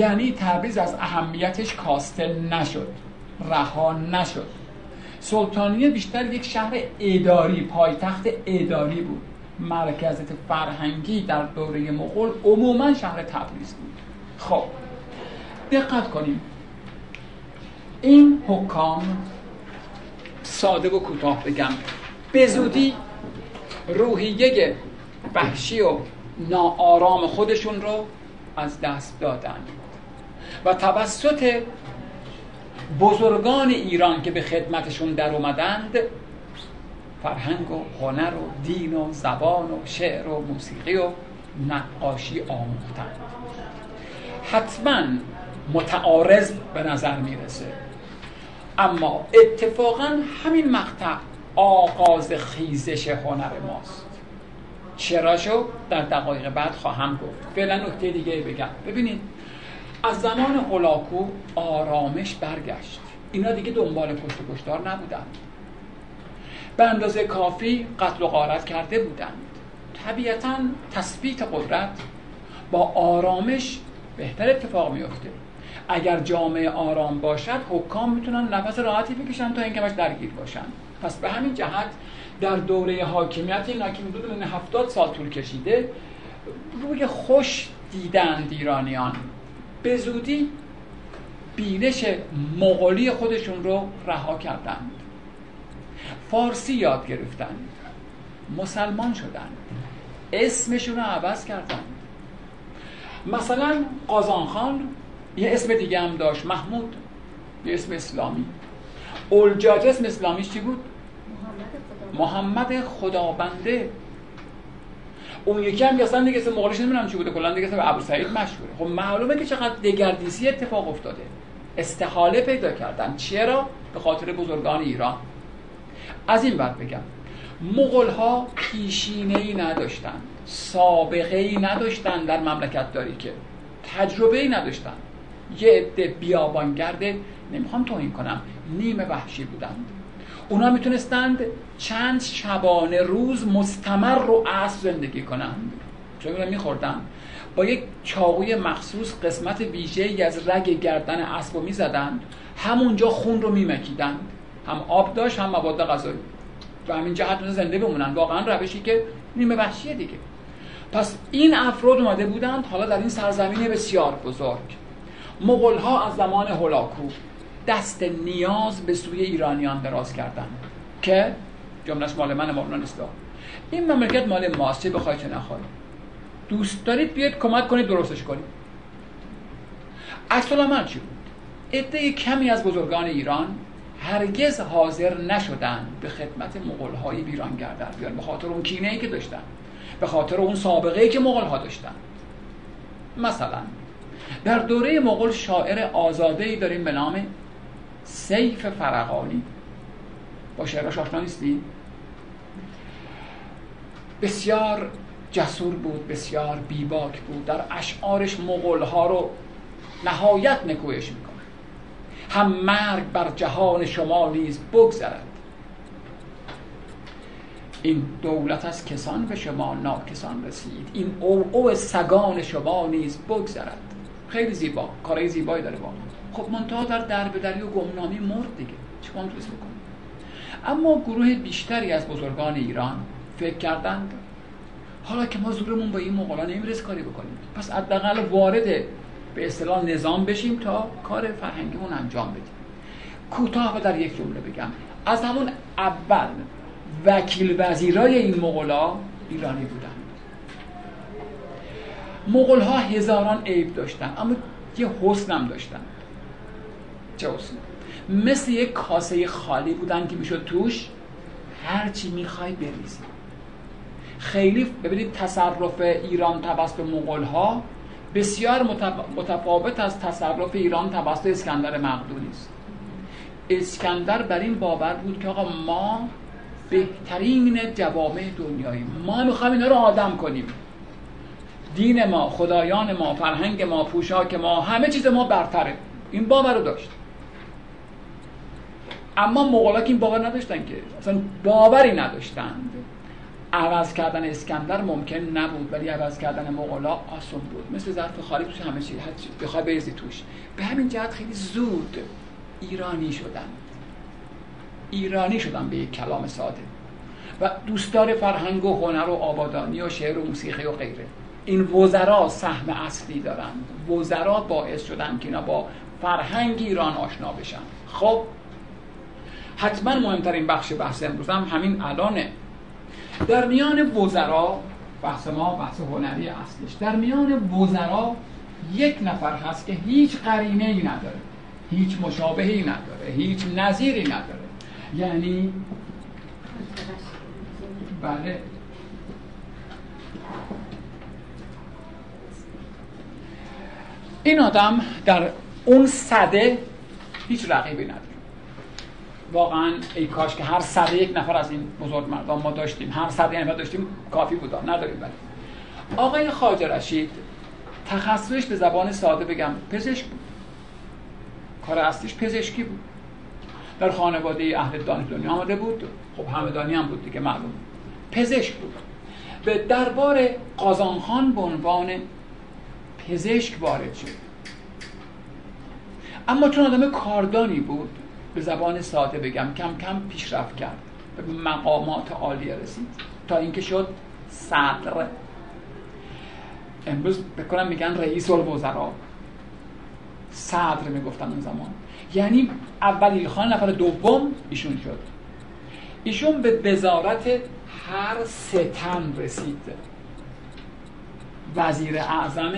یعنی تبریز از اهمیتش کاسته نشد رها نشد. سلطانیه بیشتر یک شهر اداری پایتخت اداری بود. مرکزیت فرهنگی در دوره مغول عموما شهر تبریز بود. خب دقت کنیم. این حکام ساده و کوتاه بگم. به زودی روحیه وحشی و ناآرام خودشون رو از دست دادن. و توسط بزرگان ایران که به خدمتشون در اومدند فرهنگ و هنر و دین و زبان و شعر و موسیقی و نقاشی آموختند. حتما متعارض به نظر می‌رسه. اما اتفاقا همین مقطع آغاز خیزش هنر ماست. چرا شو؟ در دقایق بعد خواهم گفت. فعلا نکته دیگه بگم. ببینید از زمان هولاکو آرامش برگشت. اینا دیگه دنبال کشت و کشتار نبودند. به اندازه کافی قتل و غارت کرده بودند. طبیعتا تثبیت قدرت با آرامش بهتر اتفاق میفته اگر جامعه آرام باشد حکام می‌تونن نفس راحتی بکشن تا اینکه باش درگیر باشن. پس به همین جهت در دوره حاکمیت اینا که حدود من هفتاد سال طول کشیده روی خوش دیدند ایرانیان. به زودی بینش مغولی خودشون رو رها کردند. فارسی یاد گرفتند. مسلمان شدند. اسمشون رو عوض کردند. مثلا قازان خان یه اسم دیگه هم داشت محمود یه اسم اسلامی. اولجاج اسم اسلامیش چی بود؟ محمد خدابنده اون یکی هم اصلا دیگه اسم مغولش نمی‌دونم چی بوده کلا دیگه اسم ابو سعید مشهوره. خب معلومه که چقدر دگردیسی اتفاق افتاده. استحاله پیدا کردن. چرا؟ به خاطر بزرگان ایران. از این بعد بگم. مغول ها پیشینه ای نداشتن سابقه ای نداشتن در مملکت داری که تجربه ای نداشتن. یه عده بیابانگرده نمی‌خوام توهین کنم نیمه وحشی بودند. اونا می‌تونستند چند شبانه روز مستمر رو اصل زندگی کنند. چون اینا میخوردن. با یک چاقوی مخصوص قسمت ویژه از رگ گردن اسب رو می‌زدند. همونجا خون رو میمکیدند. هم آب داشت هم مواد غذایی. و همین جهت زنده بمونن. واقعا روشی که نیمه وحشیه دیگه. پس این افراد اومده بودند حالا در این سرزمین بسیار بزرگ. مغول ها از زمان هولاکو دست نیاز به سوی ایرانیان دراز کردند که جملهش مال من مولانا نیست این مملکت مال ماست چه بخوای چه نخوای. دوست دارید بیاید کمک کنید درستش کنید. عکس من چی بود؟ عده کمی از بزرگان ایران هرگز حاضر نشدند به خدمت مغول های بیرانگر در بیان به خاطر اون کینه ای که داشتن به خاطر اون سابقه ای که مغول ها داشتن. مثلا در دوره مغول شاعر آزاده ای داریم به نام سیف فرقانی با شعراش آشنا نیستی؟ بسیار جسور بود بسیار بیباک بود. در اشعارش مغول ها رو نهایت نکویش می‌کنه. هم مرگ بر جهان شما نیز بگذرد. این دولت از کسان به شما ناکسان رسید. این او سگان شما نیز بگذرد. خیلی زیبا کارهای زیبایی داره با خب منتها در درب دری و گمنامی مرد دیگه. چیکار می‌تونست بکنه؟ اما گروه بیشتری از بزرگان ایران فکر کردند حالا که ما زورمون با این مغولا نمیرس کاری بکنیم. پس حداقل وارد به اصطلاح نظام بشیم تا کار فرهنگیمون انجام بدیم. کوتاه و در یک جمله بگم. از همون اول وکیل وزیرای این مغلا ایرانی بودن مغول ها هزاران عیب داشتن اما یه حسن هم داشتن. حسن مثل یک کاسه خالی بودن که می‌شد توش هرچی می‌خوای بریزی. خیلی ببینید تصرف ایران توسط مغول ها بسیار متفاوت از تصرف ایران توسط اسکندر مقدونی است. اسکندر بر این باور بود که آقا ما بهترین جوامع دنیایی ما می‌خوایم اینا رو آدم کنیم. دین ما خدایان ما فرهنگ ما پوشاک ما همه چیز ما برتره. این باور رو داشت. اما مغولا این باور نداشتن که اصلا باوری نداشتند عوض کردن اسکندر ممکن نبود ولی عوض کردن مغولا آسون بود. مثل ظرف خالی توش همه چی بخوای بریزی توش. به همین جهت خیلی زود ایرانی شدن. ایرانی شدن به یک کلام ساده. و دوستدار فرهنگ و هنر و آبادانی و شعر و موسیقی و غیره. این وزرا سهم اصلی دارن. وزرا باعث شدن که اینا با فرهنگ ایران آشنا بشن. خب حتما مهمترین بخش بحث امروز هم همین الانه. در میان وزرا بحث ما بحث هنری اصلیش. در میان وزرا یک نفر هست که هیچ قرینه ای نداره هیچ مشابهی نداره هیچ نظیری نداره. یعنی بله. این آدم در اون صده هیچ رقیبی نداره. واقعا ای کاش که هر صده یک نفر از این بزرگ مردان ما داشتیم. هر صده یعنی داشتیم کافی بود. نداریم ولی. آقای خواجه رشید تخصصش به زبان ساده بگم. پزشک بود. کار اصلیش پزشکی بود. در خانواده اهل دانش دنیا آمده بود. خب همدانی هم بود دیگه معلوم پزشک بود. به دربار قازانخان به عنوان پزشک وارد شد. اما چون آدم کاردانی بود به زبان ساده بگم. کم کم پیشرفت کرد. به مقامات عالی رسید. تا اینکه شد صدر. امروز بکنم میگن رئیس الوزراء صدر می‌گفتن اون زمان. یعنی اول خان نفر دوم ایشون شد. ایشون به وزارت هر ستن رسید. وزیر اعظم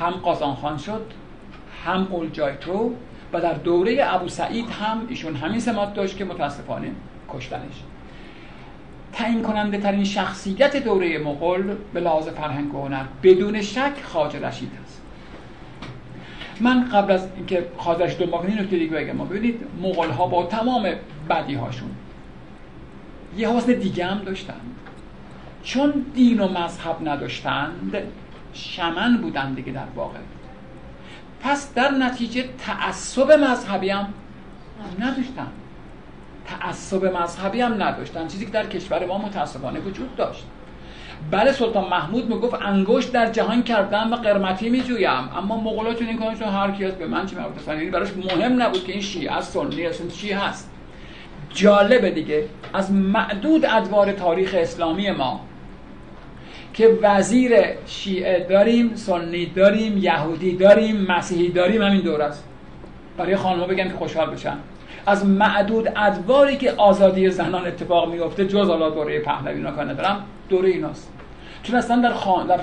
هم قازانخان شد هم اولجایتو و در دوره ابو سعید هم ایشون همین سمات داشت که متاسفانه کشتنش. تعیین کننده ترین شخصیت دوره مغول به لحاظ فرهنگ و هنر بدون شک خواجه رشید است. من قبل از اینکه خواجه رشید دنبال کنید نکته دیگه بگم. ببینید مغول ها با تمام بدی هاشون یه حسن دیگه هم داشتن. چون دین و مذهب نداشتند شمن بودند دیگه در واقع. پس در نتیجه تعصب مذهبی هم نداشتن. تعصب مذهبی هم نداشتن. چیزی که در کشور ما متاسفانه وجود داشت. بله سلطان محمود می‌گفت انگشت در جهان کردم و قرمتی میجویم. اما مغولا چون این کارشون هر کی به من چی مربوط یعنی براش مهم نبود که این شیعه است سنی است چی هست. جالبه دیگه از معدود ادوار تاریخ اسلامی ما که وزیر شیعه داریم سنی داریم یهودی داریم مسیحی داریم همین دور است. برای خانمها بگم که خوشحال بشن. از معدود ادواری که آزادی زنان اتفاق میفته جز حالا دوره پهلوی کار ندارم دوره ایناست. چون اصلا در خان در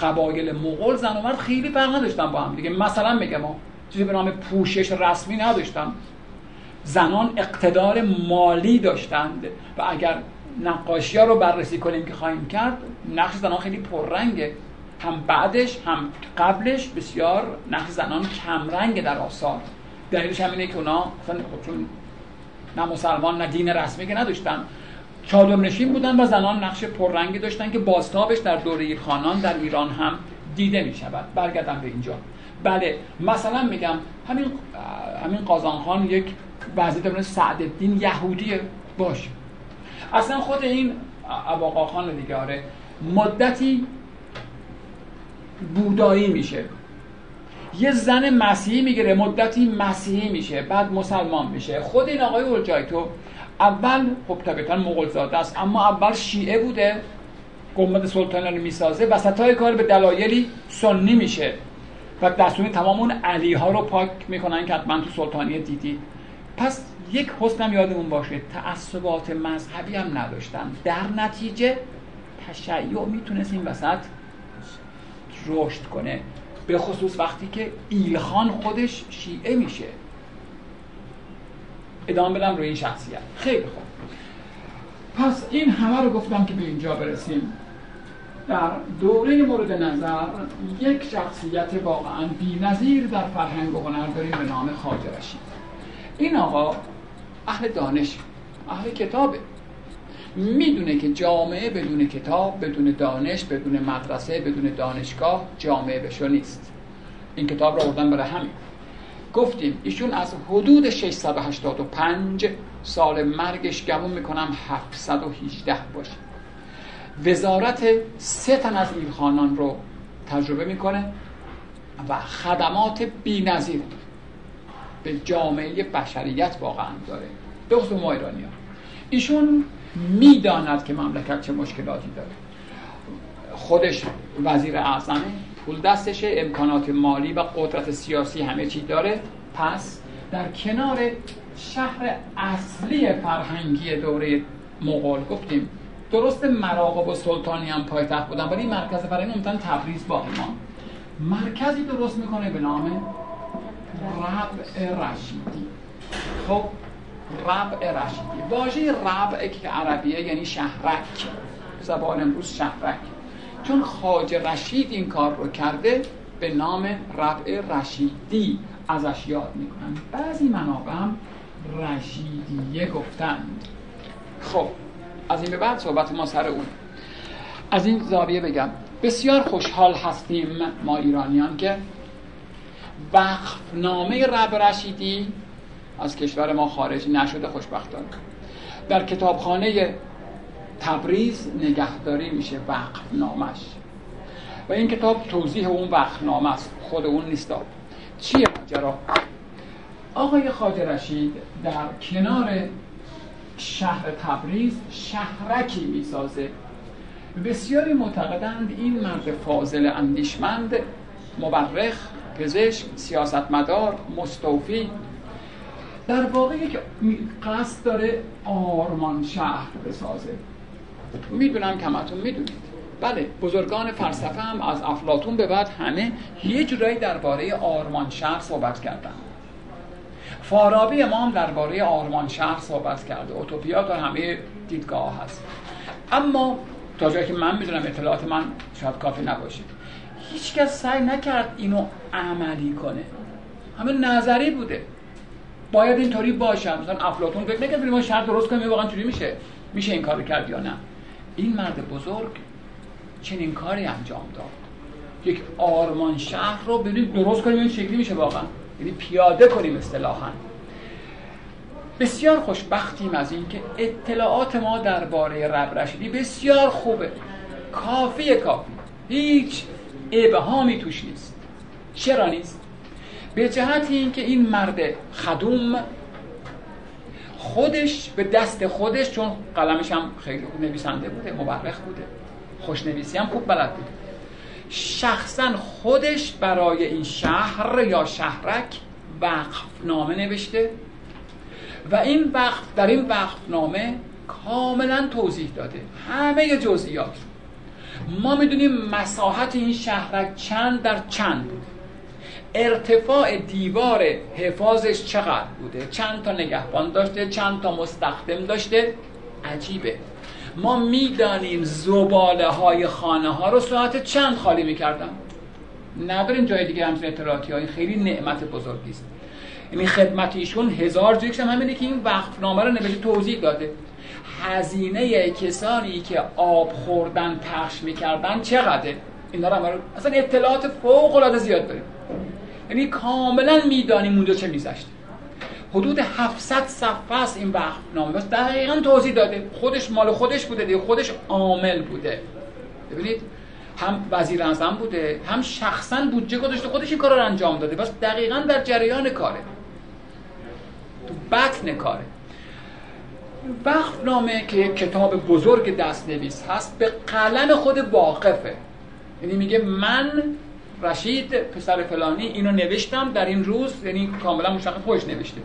قبایل مغول زن و مرد خیلی فرق نداشتن با هم دیگه. مثلا میگم چیزی به نام پوشش رسمی نداشتن. زنان اقتدار مالی داشتند و اگر نقاشی ها رو بررسی کنیم که خواهیم کرد نقش زنان خیلی پررنگه. هم بعدش هم قبلش بسیار نقش زنان کمرنگ در آثار. دلیلش همینه که اونا خب چون نه مسلمان نه دین رسمی که نداشتن. چادر نشین بودن و زنان نقش پررنگی داشتن که بازتابش در دوره خانان در ایران هم دیده می شود برگردم به اینجا. بله مثلا میگم همین همین قازان خان یک وضعیت سعد الدین یهودیه. باش اصلا خود این اباقا خان دیگه آره مدتی بودایی میشه. یه زن مسیحی می‌گیره مدتی مسیحی میشه بعد مسلمان میشه. خود این آقای اولجایتو اول خب طبیعتا مغول زاده است اما اول شیعه بوده گمبد سلطان رو می‌سازه وسط کار به دلایلی سنی میشه. و دستور تمام اون علی ها رو پاک می‌کنن که حتما تو سلطانیه دیدی. پس یک حسنم یادمون باشه تعصبات مذهبی هم نداشتن. در نتیجه تشیع می‌تونست این وسط رشد کنه. به خصوص وقتی که ایلخان خودش شیعه میشه. ادامه بدم روی این شخصیت. خیلی خوب. پس این همه رو گفتم که به اینجا برسیم. در دوره مورد نظر یک شخصیت واقعا بی نظیر در فرهنگ و هنر داریم به نام خاجه رشید. این آقا اهل دانش اهل کتابه. می‌دونه که جامعه بدون کتاب بدون دانش بدون مدرسه بدون دانشگاه جامعه بشو نیست. این کتاب را آوردن برای همین. گفتیم ایشون از حدود 685 سال مرگش گمون می‌کنم 718 باشه. وزارت سه تن از ایلخانان رو تجربه می‌کنه و خدمات بی نظیر به جامعه بشریت واقعا داره. به خصوص ما ها. ایشون می‌داند که مملکت چه مشکلاتی داره. خودش وزیر اعظمه پول دستشه امکانات مالی و قدرت سیاسی همه چی داره. پس در کنار شهر اصلی فرهنگی دوره مغول گفتیم درست مراقب و سلطانی هم پایتخت بودن ولی مرکز فرهنگی ممتن تبریز با ما. مرکزی درست می‌کنه به نام ربع رشیدی خب ربع رشیدی. واژه ربع که عربیه یعنی شهرک. زبان امروز شهرک. چون خاج رشید این کار رو کرده به نام ربع رشیدی ازش یاد می‌کنن. بعضی منابع هم رشیدیه گفتند خب از این به بعد صحبت ما سر اون. از این زاویه بگم. بسیار خوشحال هستیم ما ایرانیان که وقف نامه رب رشیدی از کشور ما خارج نشده خوشبختانه. در کتابخانه تبریز نگهداری میشه وقف نامش و این کتاب توضیح اون وقف نامه است. خود اون نیست. چیه ماجرا؟ آقای خاج رشید در کنار شهر تبریز شهرکی می‌سازه. بسیاری معتقدند این مرد فاضل اندیشمند مبرخ پزشک سیاستمدار مستوفی در واقع یک قصد داره آرمان شهر بسازه. می‌دونم که همتون می‌دونید. بله بزرگان فلسفه هم از افلاتون به بعد همه یه جورایی درباره آرمان شهر صحبت کردن. فارابی ما هم درباره آرمان شهر صحبت کرده. اوتوپیا در همه دیدگاه هست. اما تا جایی که من می‌دونم اطلاعات من شاید کافی نباشه. هیچکس سعی نکرد اینو عملی کنه. همه نظری بوده. باید اینطوری باشه. مثلا افلاطون فکر نکرد ما شهر درست کنیم واقعا چوری میشه؟ میشه این کارو کرد یا نه؟ این مرد بزرگ چنین کاری انجام داد. یک آرمان شهر رو ببینید درست کنیم این شکلی میشه واقعا. یعنی پیاده کنیم اصطلاحا. بسیار خوشبختیم از اینکه اطلاعات ما درباره رب رشیدی بسیار خوبه. کافی کافی. هیچ ابهامی توش نیست. چرا نیست؟ به جهت اینکه این مرد خدوم خودش به دست خودش چون قلمش هم خیلی خوب نویسنده بوده مبرخ بوده خوشنویسی هم خوب بلد بوده شخصا خودش برای این شهر یا شهرک وقف نامه نوشته و این وقت در این وقت نامه کاملا توضیح داده همه جزئیات ما می‌دونیم مساحت این شهرک چند در چند بود. ارتفاع دیوار حفاظش چقدر بوده؟ چند تا نگهبان داشته؟ چند تا مستخدم داشته؟ عجیبه. ما می‌دانیم زباله های خانه ها رو ساعت چند خالی می‌کردن؟ نداریم جای دیگه همچین اطلاعاتی های خیلی نعمت بزرگی است. یعنی خدمت ایشون هزار جیکش هم همینه که این وقفنامه رو نوشته توضیح داده. هزینه کسانی که آب خوردن پخش می‌کردن چقدر اینا رو اصلا اطلاعات فوق العاده زیاد داریم. یعنی کاملا می‌دانیم اونجا چه میذاشته حدود 700 صفحه است این وقت نامه. دقیقا توضیح داده. خودش مال خودش بوده دیگه. خودش عامل بوده. ببینید هم وزیر اعظم بوده هم شخصا بودجه گذاشته. خودش این کار رو انجام داده. بس دقیقا در جریان کاره. تو بطن کاره. وقت نامه که یک کتاب بزرگ دست نویس هست به قلم خود واقفه. یعنی میگه من رشید پسر فلانی اینو نوشتم. در این روز یعنی کاملا مشخص خودش نوشته.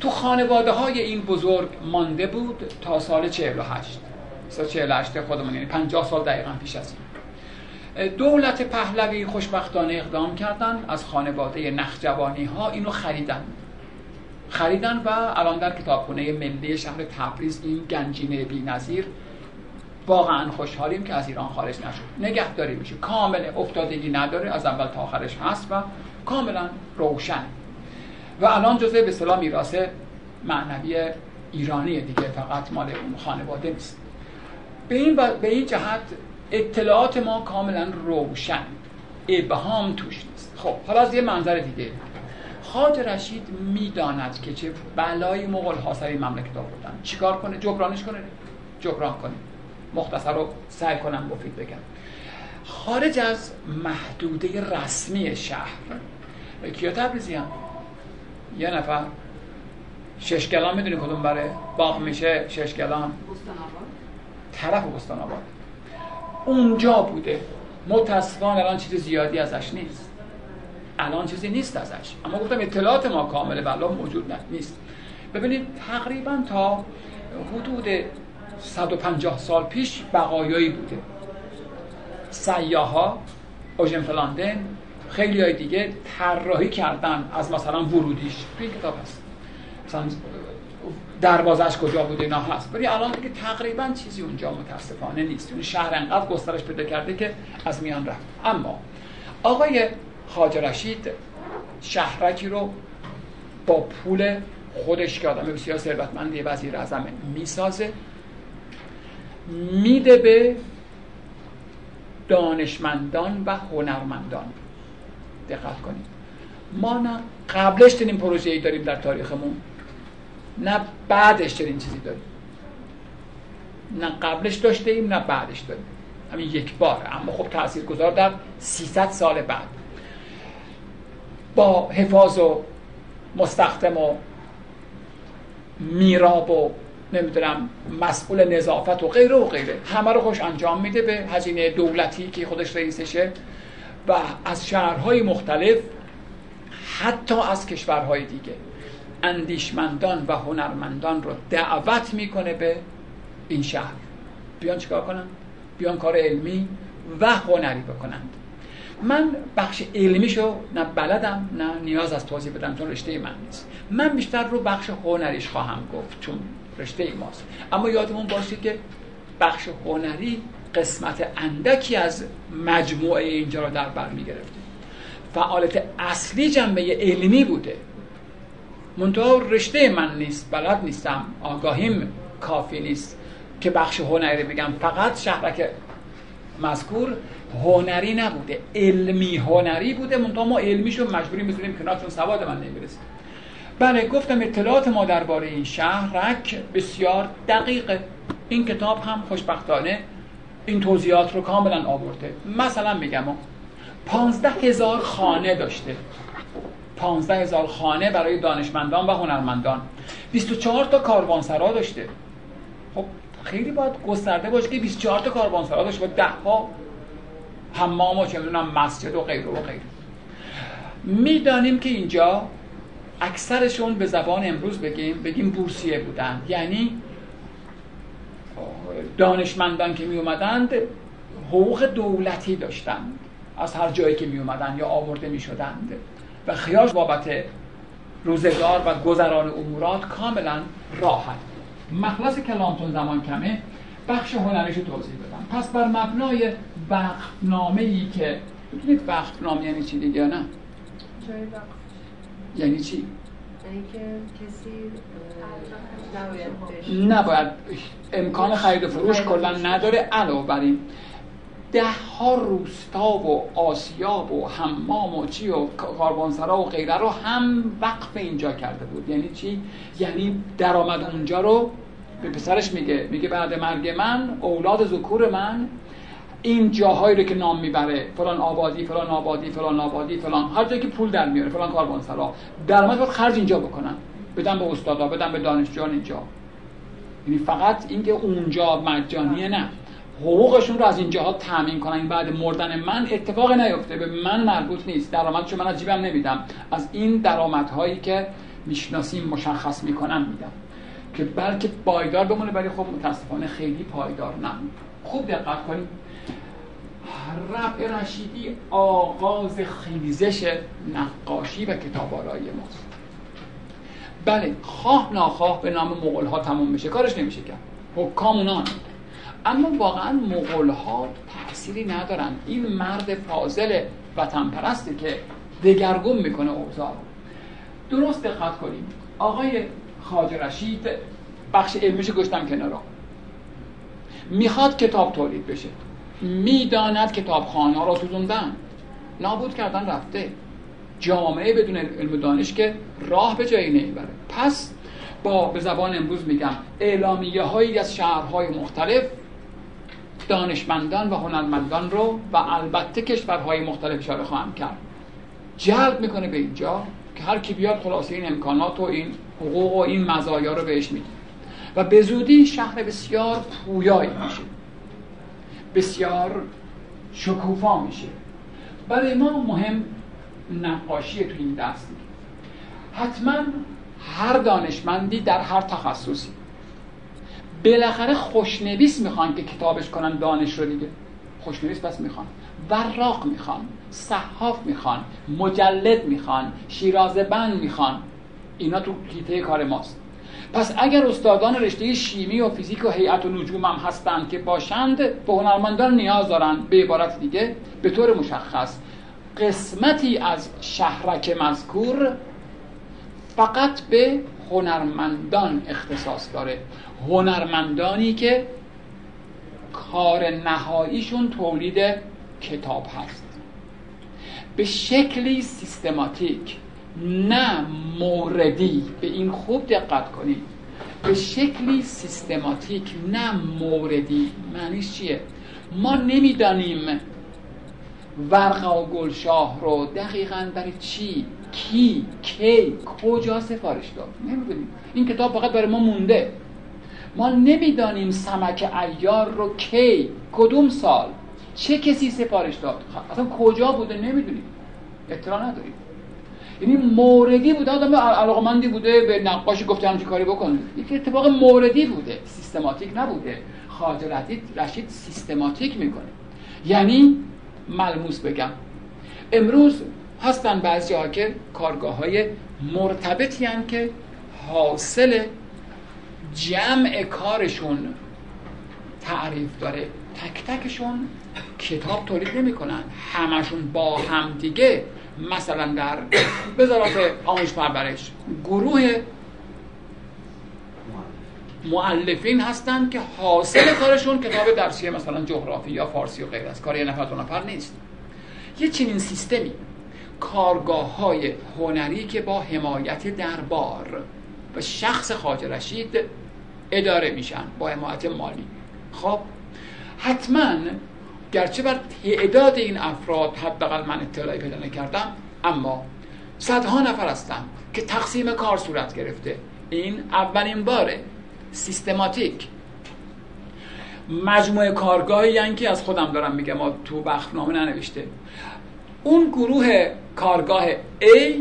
تو خانواده های این بزرگ مانده بود تا سال 48 سال 48 خودمون یعنی 50 سال دقیقا پیش از این. دولت پهلوی خوشبختانه اقدام کردن از خانواده نخجوانی ها اینو خریدن. خریدن و الان در کتابخونه ملی شهر تبریز این گنجینه بی‌نظیر واقعا خوشحالیم که از ایران خارج نشد. نگهداری میشه کامل افتادگی نداره. از اول تا آخرش هست و کاملا روشن. و الان جزء به اصطلاح میراث معنوی ایرانی دیگه. فقط مال اون خانواده نیست. به این, به این جهت اطلاعات ما کاملا روشن. ابهام توش نیست. خب حالا از یه منظر دیگه. خاج رشید می‌داند که چه بلای مغول ها سر مملکت آوردن. چیکار کنه؟ جبرانش کنه. جبران کنه. مختصر رو سعی کنم مفید بگم. خارج از محدوده رسمی شهر کیا تبریزی هم. یه نفر شش گلان می‌دونی کدوم بره؟ باغ میشه شش گلان. طرف بستان آباد اونجا بوده. متاسفانه الان چیز زیادی ازش نیست. الان چیزی نیست ازش. اما گفتم اطلاعات ما کامله بلا موجود نیست. ببینید تقریبا تا حدود 150 سال پیش بقایایی بوده. سیاها اوژن فلاندن خیلی های دیگه طراحی کردن از مثلا ورودیش. توی کتاب هست. مثلا دروازش کجا بوده اینا هست. ولی الان دیگه تقریبا چیزی اونجا متاسفانه نیست. اون شهر انقدر گسترش پیدا کرده که از میان رفت. اما آقای خاج رشید شهرکی رو با پول خودش که آدم بسیار ثروتمندی وزیر اعظم می‌سازه میده به دانشمندان و هنرمندان. دقت کنید. ما نه قبلش چنین پروژه ای داریم در تاریخمون نه بعدش چنین چیزی داریم. نه قبلش داشته ایم نه بعدش داریم. همین یک بار. اما خب تأثیر گذار در 300 سال بعد. با حفاظ و مستخدم و میراب و نمی‌دونم مسئول نظافت و غیره و غیره. همه رو خوش انجام میده به هزینه دولتی که خودش رئیسشه. و از شهرهای مختلف حتی از کشورهای دیگه اندیشمندان و هنرمندان رو دعوت می‌کنه به این شهر. بیان چیکار کنن؟ بیان کار علمی و هنری بکنند من بخش علمیشو نه بلدم نه نیاز از توضیح بدم چون رشته من نیست. من بیشتر رو بخش هنریش خواهم گفت. چون رشته ماست. اما یادمون باشه که بخش هنری قسمت اندکی از مجموعه اینجا رو در بر می‌گرفته فعالیت اصلی جنبه علمی بوده. منتها رشته من نیست بلد نیستم آگاهیم کافی نیست که بخش هنری بگم. فقط شهرک مذکور هنری نبوده علمی هنری بوده. منتها ما علمیشو مجبوری می‌ذاریم کنار چون سواد من نمی‌رسه. بله گفتم اطلاعات ما درباره این شهرک بسیار دقیقه. این کتاب هم خوشبختانه این توضیحات رو کاملا آورده. مثلا میگم پانزده هزار خانه داشته. پانزده هزار خانه برای دانشمندان و هنرمندان. 24 تا کاروانسرا داشته. خب خیلی باید گسترده باشه که 24 تا کاروانسرا داشته و ده ها حمام و چه مسجد و غیره و غیره. می‌دانیم که اینجا اکثرشون به زبان امروز بگیم بگیم بورسیه بودن. یعنی دانشمندان که می اومدند حقوق دولتی داشتند. از هر جایی که می اومدن یا آورده می شدند و خیال بابت روزگار و گذران امورات کاملا راحت. مخلص کلامتون زمان کمه بخش هنریش رو توضیح بدم. پس بر مبنای وقتنامه ای که می‌تونید وقتنامه یعنی چی دیگه نه؟ یعنی چی؟ یعنی که کسی نباید امکان خرید و فروش کلا نداره. علاوه بر این ده ها روستا و آسیاب و حمام و چی و کاربانسرا و غیره رو هم وقف اینجا کرده بود. یعنی چی؟ یعنی درآمد اونجا رو به پسرش میگه. میگه بعد مرگ من اولاد ذکور من این جاهایی رو که نام می‌بره فلان آبادی فلان آبادی فلان آبادی فلان هر جایی که پول در میاره فلان کاروانسرا درآمد رو خرج اینجا بکنن. بدن به استادا بدن به دانشجویان اینجا. یعنی فقط اینکه اونجا مجانیه نه. حقوقشون رو از اینجاها تامین کنن. بعد مردن من اتفاق نیفته. به من مربوط نیست. درآمدشو من از جیبم نمیدم. از این درآمدهایی که می‌شناسیم مشخص می‌کنم میدم که بلکه پایدار بمونه ولی خب متاسفانه خیلی پایدار نه. خوب دقت کنید. رفع رشیدی آغاز خیزش نقاشی و کتابارایی ماست بله خواه ناخواه به نام مغول ها تموم میشه. کارش نمیشه کرد. حکام اونان اما واقعا مغول ها تأثیری ندارن. این مرد فاضل وطن پرسته که دگرگون می‌کنه اوضاع درست دقت کنیم. آقای خاج رشید بخش علمیش گشتم کنارا می‌خواد کتاب تولید بشه. می‌داند کتابخانه را سوزوندن. نابود کردن رفته. جامعه بدون علم دانش که راه به جایی نمی‌بره. پس با به زبان امروز میگم اعلامیه هایی از شهرهای مختلف دانشمندان و هنرمندان رو و البته کشورهای مختلف اشاره خواهم کرد. جلب می‌کنه به اینجا که هر کی بیاد خلاصه این امکانات و این حقوق و این مزایا رو بهش میده. و به زودی شهر بسیار پویایی میشه. بسیار شکوفا میشه. برای ما مهم نقاشی تو این دست حتما هر دانشمندی در هر تخصصی. بالاخره خوشنویس می‌خوان که کتابش کنن دانش رو دیگه. خوشنویس پس می‌خوان. وراق می‌خوان صحاف می‌خوان مجلد می‌خوان شیرازه بند می‌خوان. اینا تو کیته کار ماست. پس اگر استادان رشته شیمی و فیزیک و هیئت و نجوم هم هستند که باشند به هنرمندان نیاز دارند. به عبارت دیگه به طور مشخص قسمتی از شهرک مذکور فقط به هنرمندان اختصاص داره. هنرمندانی که کار نهاییشون تولید کتاب هست. به شکلی سیستماتیک. نه موردی. به این خوب دقت کنید. به شکلی سیستماتیک نه موردی. معنیش چیه؟ ما نمی‌دانیم ورقه و گلشاه رو دقیقا برای چی کی کی کجا سفارش داد. نمی‌دونیم. این کتاب فقط برای ما مونده. ما نمی‌دانیم سمک ایار رو کی کدوم سال چه کسی سفارش داد. اصلا کجا بوده؟ نمی‌دونیم. اطلاع نداریم. یعنی موردی بوده آدم علاقمندی بوده به نقاشی گفته همچین کاری بکن یک اتفاق موردی بوده سیستماتیک نبوده. خاطر رشید سیستماتیک می‌کنه. یعنی ملموس بگم. امروز هستن بعضی ها که کارگاه های مرتبطی که حاصل جمع کارشون تعریف داره. تک تکشون کتاب تولید نمی‌کنن. همشون با هم دیگه مثلا در وزارت آموزش پرورش گروه معلفین هستند که حاصل کارشون کتاب درسی مثلا جغرافی یا فارسی و غیر از کار یه نفر دو نفر نیست. یه چنین سیستمی کارگاه های هنری که با حمایت دربار و شخص خاج رشید اداره میشن با حمایت مالی. خب حتما گرچه بر تعداد این افراد حداقل من اطلاعی پیدا نکردم اما صدها نفر هستن که تقسیم کار صورت گرفته. این اولین باره. سیستماتیک. مجموعه کارگاهی یعنی که از خودم دارم میگم ما تو بخنامه ننوشته. اون گروه کارگاه A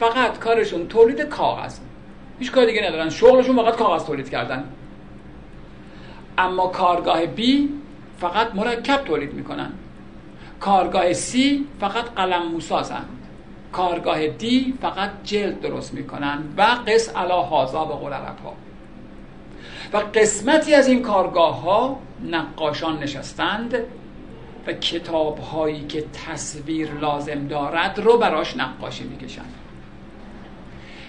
فقط کارشون تولید کاغذ. هیچ کار دیگه ندارن. شغلشون فقط کاغذ تولید کردن. اما کارگاه B فقط مرکب تولید می‌کنن. کارگاه C فقط قلم موسازن کارگاه D فقط جلد درست می‌کنن و قص علا هازا به قول ها و قسمتی از این کارگاه ها نقاشان نشستند و کتاب هایی که تصویر لازم دارد رو براش نقاشی می‌کشند.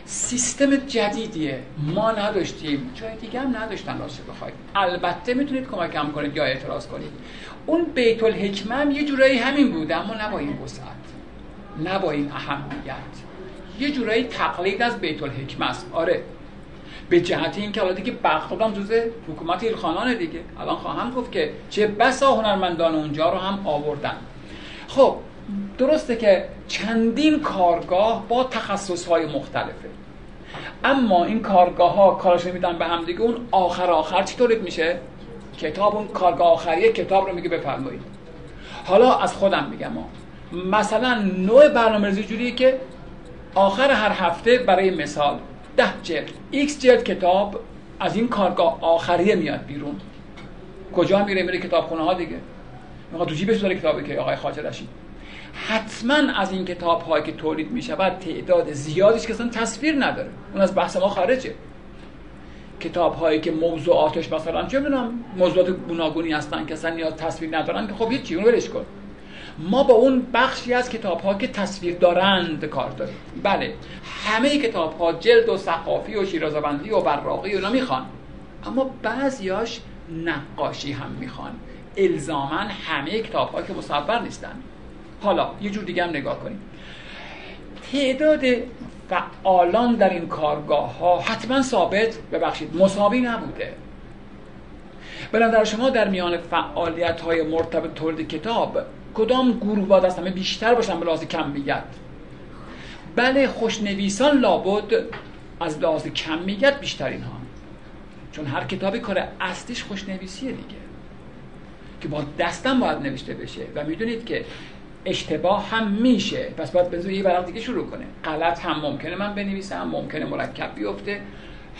سیستم جدیدیه. ما نداشتیم. جای دیگه هم نداشتن راست بخواید. البته می‌تونید کمکم کنید یا اعتراض کنید. اون بیت الحکمه هم یه جورایی همین بود اما نه با این وسعت نه با این اهمیت. یه جورایی تقلید از بیت الحکمه است. آره. به جهت این که حالا دیگه بغداد هم جزء حکومت ایلخانانه دیگه. الان خواهم گفت که چه بسا هنرمندان اونجا رو هم آوردن. خب درسته که چندین کارگاه با تخصص های مختلفه. اما این کارگاه ها کارش میدن به هم دیگه اون آخر آخر چی تولید میشه؟ کتاب اون کارگاه آخریه کتاب رو میگه بفرمایید. حالا از خودم میگم ها. مثلا نوع برنامه‌ریزی جوریه که آخر هر هفته برای مثال ده جلد x جلد کتاب از این کارگاه آخریه میاد بیرون. کجا میره؟ میره کتابخونه ها دیگه. می‌خواد تو جیبش داره کتابی که آقای خواجه رشید. حتما از این کتاب هایی که تولید می شود تعداد زیادیش که اصلا تصویر نداره. اون از بحث ما خارجه. کتاب هایی که موضوعاتش مثلا چه می‌دونم موضوعات گوناگونی هستن که اصلا نیاز تصویر ندارن که خب هیچ اون ولش کن. ما با اون بخشی از کتاب ها که تصویر دارند کار داریم. بله همه کتاب ها جلد و ثقافی و شیرازبندی و براقی اونا می‌خوان. اما بعضیاش نقاشی هم می‌خوان. الزاما همه کتاب ها که مصور نیستن. حالا یه جور دیگه هم نگاه کنیم. تعداد فعالان در این کارگاه ها حتما ثابت ببخشید مساوی نبوده. نظر شما در میان فعالیت های مرتبط تولید کتاب کدام گروه باید از همه بیشتر باشن؟ به لحاظ کمیت. بله خوشنویسان لابد از لحاظ کمیت بیشترین ها چون هر کتابی کار اصلیش خوشنویسیه دیگه که با دستم باید نوشته بشه. و می‌دونید که اشتباه هم میشه. پس باید به یه ورق دیگه شروع کنه. غلط هم ممکنه من بنویسم ممکنه مرکب بیفته.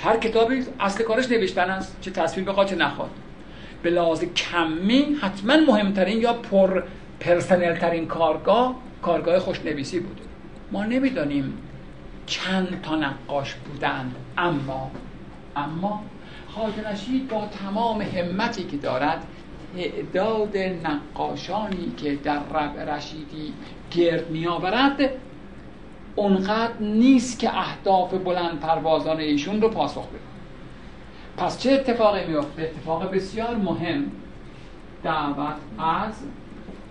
هر کتابی اصل کارش نوشتن است چه تصویر بخواد چه نخواد. به لحاظ کمی حتما مهمترین یا پر پرسنل ترین کارگاه کارگاه خوشنویسی بود. ما نمی‌دانیم چند تا نقاش بودند اما اما نشید با تمام همتی که دارد تعداد نقاشانی که در رب رشیدی گرد می آورد اونقدر نیست که اهداف بلند پروازان ایشون رو پاسخ بده. پس چه اتفاقی میفته اتفاق بسیار مهم. دعوت از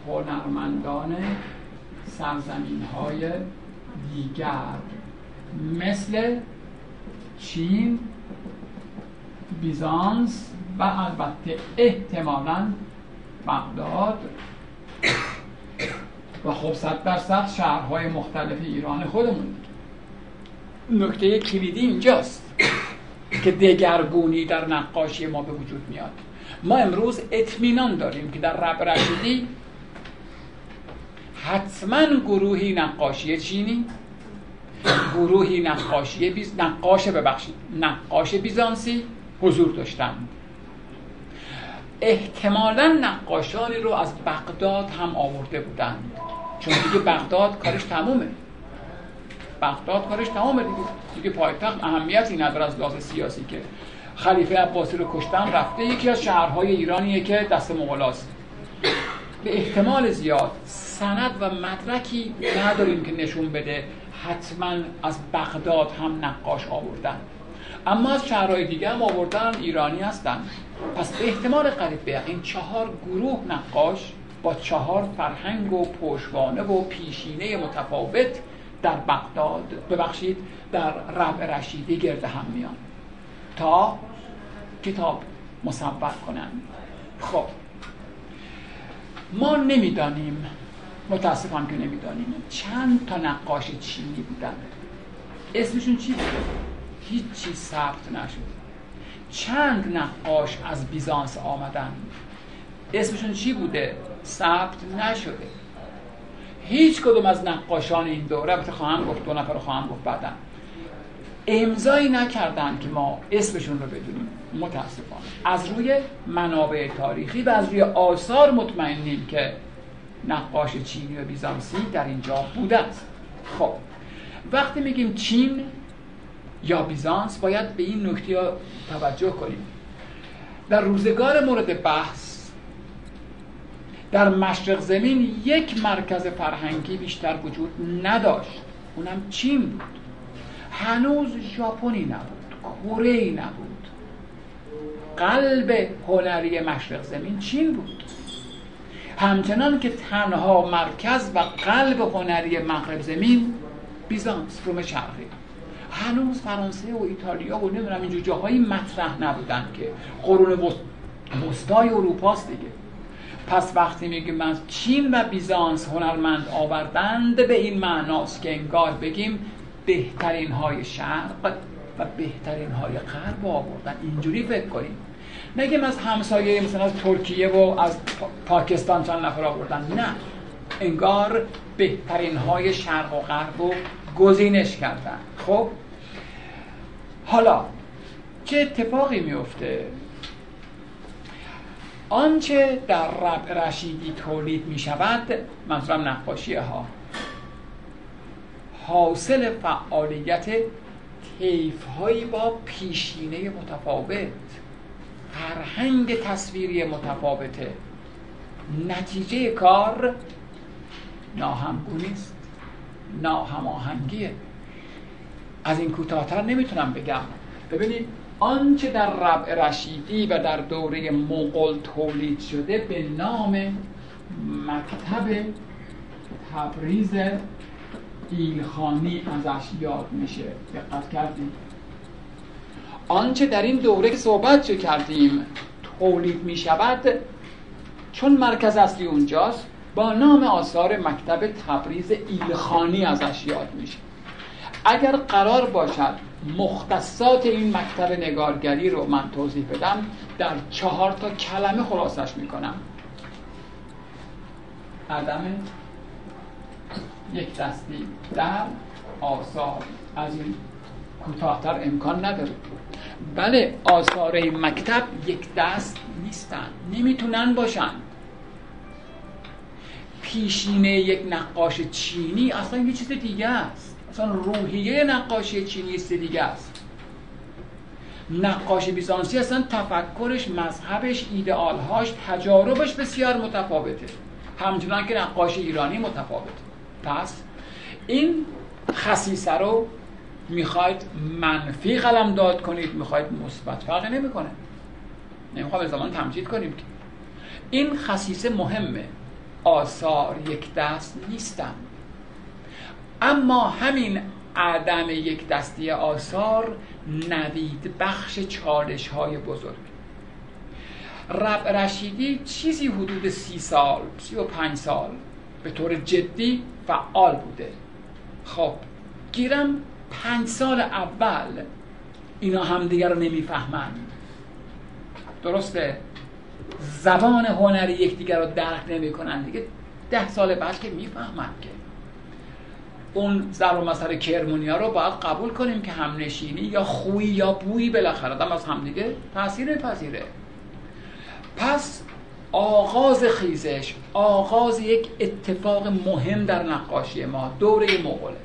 هنرمندان سرزمین های دیگر. مثل چین بیزانس و البته احتمالا بغداد. و خب صد درصد شهرهای مختلف ایران خودمون. نکته کلیدی اینجاست که دگرگونی در نقاشی ما به وجود میاد. ما امروز اطمینان داریم که در رب رشیدی حتما گروهی نقاشی چینی گروهی نقاشی بیز... نقاش ببخشید نقاش بیزانسی حضور داشتند. احتمالا نقاشانی رو از بغداد هم آورده بودند. چون دیگه بغداد کارش تمومه. بغداد کارش تمامه دیگه. دیگه پایتخت اهمیتی نداره از لحاظ سیاسی که. خلیفه عباسی رو کشتن رفته یکی از شهرهای ایرانیه که دست مغولاست به احتمال زیاد سند و مدرکی نداریم که نشون بده حتما از بغداد هم نقاش آوردن. اما از شهرهای دیگه هم آوردن ایرانی هستن. پس به احتمال قریب به این چهار گروه نقاش با چهار فرهنگ و پشوانه و پیشینه متفاوت در بغداد ببخشید در ربع رشیدی گرد هم میان. تا کتاب مصور کنند خب. ما نمی‌دانیم متاسفم که نمی‌دانیم چند تا نقاش چینی بودن. اسمشون چی بوده؟ هیچی ثبت نشد. چند نقاش از بیزانس آمدن. اسمشون چی بوده؟ ثبت نشده. هیچ کدوم از نقاشان این دوره البته خواهم گفت دو نفر خواهم گفت بعدا. امضایی نکردن که ما اسمشون رو بدونیم. متاسفانه. از روی منابع تاریخی و از روی آثار مطمئنیم که نقاش چینی و بیزانسی در اینجا بوده است. خب. وقتی میگیم چین یا بیزانس باید به این نکته توجه کنیم. در روزگار مورد بحث در مشرق زمین یک مرکز فرهنگی بیشتر وجود نداشت. اونم چین بود. هنوز ژاپنی نبود کره نبود. قلب هنری مشرق زمین چین بود. همچنان که تنها مرکز و قلب هنری مغرب زمین بیزانس روم شرقی. هنوز فرانسه و ایتالیا و نمی‌دونم اینجور جاهایی مطرح نبودن که. قرون وسطای اروپاست دیگه. پس وقتی میگیم من چین و بیزانس هنرمند آوردند به این معناست که انگار بگیم بهترین های شرق و بهترین های غرب آوردن. اینجوری فکر کنیم. نگیم از همسایه مثلا از ترکیه و از پاکستان چند نفر آوردن. نه. انگار بهترین های شرق و غرب رو گزینش کردن. خب؟ حالا چه اتفاقی میفته آنچه در رب رشیدی تولید می شود منظورم نقاشی ها. حاصل فعالیت تیف هایی با پیشینه متفاوت فرهنگ تصویری متفاوته نتیجه کار ناهمگونی است ناهماهنگیه. از این کوتاهتر نمی‌تونم بگم. ببینید آنچه در ربع رشیدی و در دوره مغول تولید شده به نام مکتب تبریز ایلخانی ازش یاد میشه. دقت کردیم آنچه در این دوره که صحبت کردیم تولید می شود چون مرکز اصلی اونجاست با نام آثار مکتب تبریز ایلخانی ازش یاد میشه. اگر قرار باشد مختصات این مکتب نگارگری رو من توضیح بدم در چهار تا کلمه خلاصش می‌کنم. عدم یک دستی در آثار. از این کوتاهتر امکان نداره. بله آثار مکتب یک دست نیستن. نمی‌تونن باشن. پیشینه یک نقاش چینی اصلا یه چیز دیگه است. اصلا روحیه نقاشی چینی است دیگه است. نقاش بیزانسی اصلا تفکرش مذهبش ایدئالهاش تجاربش بسیار متفاوته. همچنان که نقاش ایرانی متفاوته. پس این خصیصه رو می‌خواید منفی قلم داد کنید می‌خواید مثبت فرقی نمی‌کنه. از زمان تمجید کنیم که. این خصیصه مهمه. آثار یک دست نیستن. اما همین عدم یک دستی آثار نوید بخش چالش های بزرگ. رب رشیدی چیزی حدود سی سال سی و پنج سال به طور جدی فعال بوده. خب گیرم پنج سال اول اینا همدیگر رو نمی‌فهمند درسته؟ زبان هنری یکدیگر رو درک نمی‌کنن. دیگه ده سال بعد که می‌فهمن که اون ضرب مسئله کرمونیا رو باید قبول کنیم که همنشینی یا خویی یا بویی بالاخره. آدم از همدیگه تاثیر پذیره پس آغاز خیزش آغاز یک اتفاق مهم در نقاشی ما دوره مغوله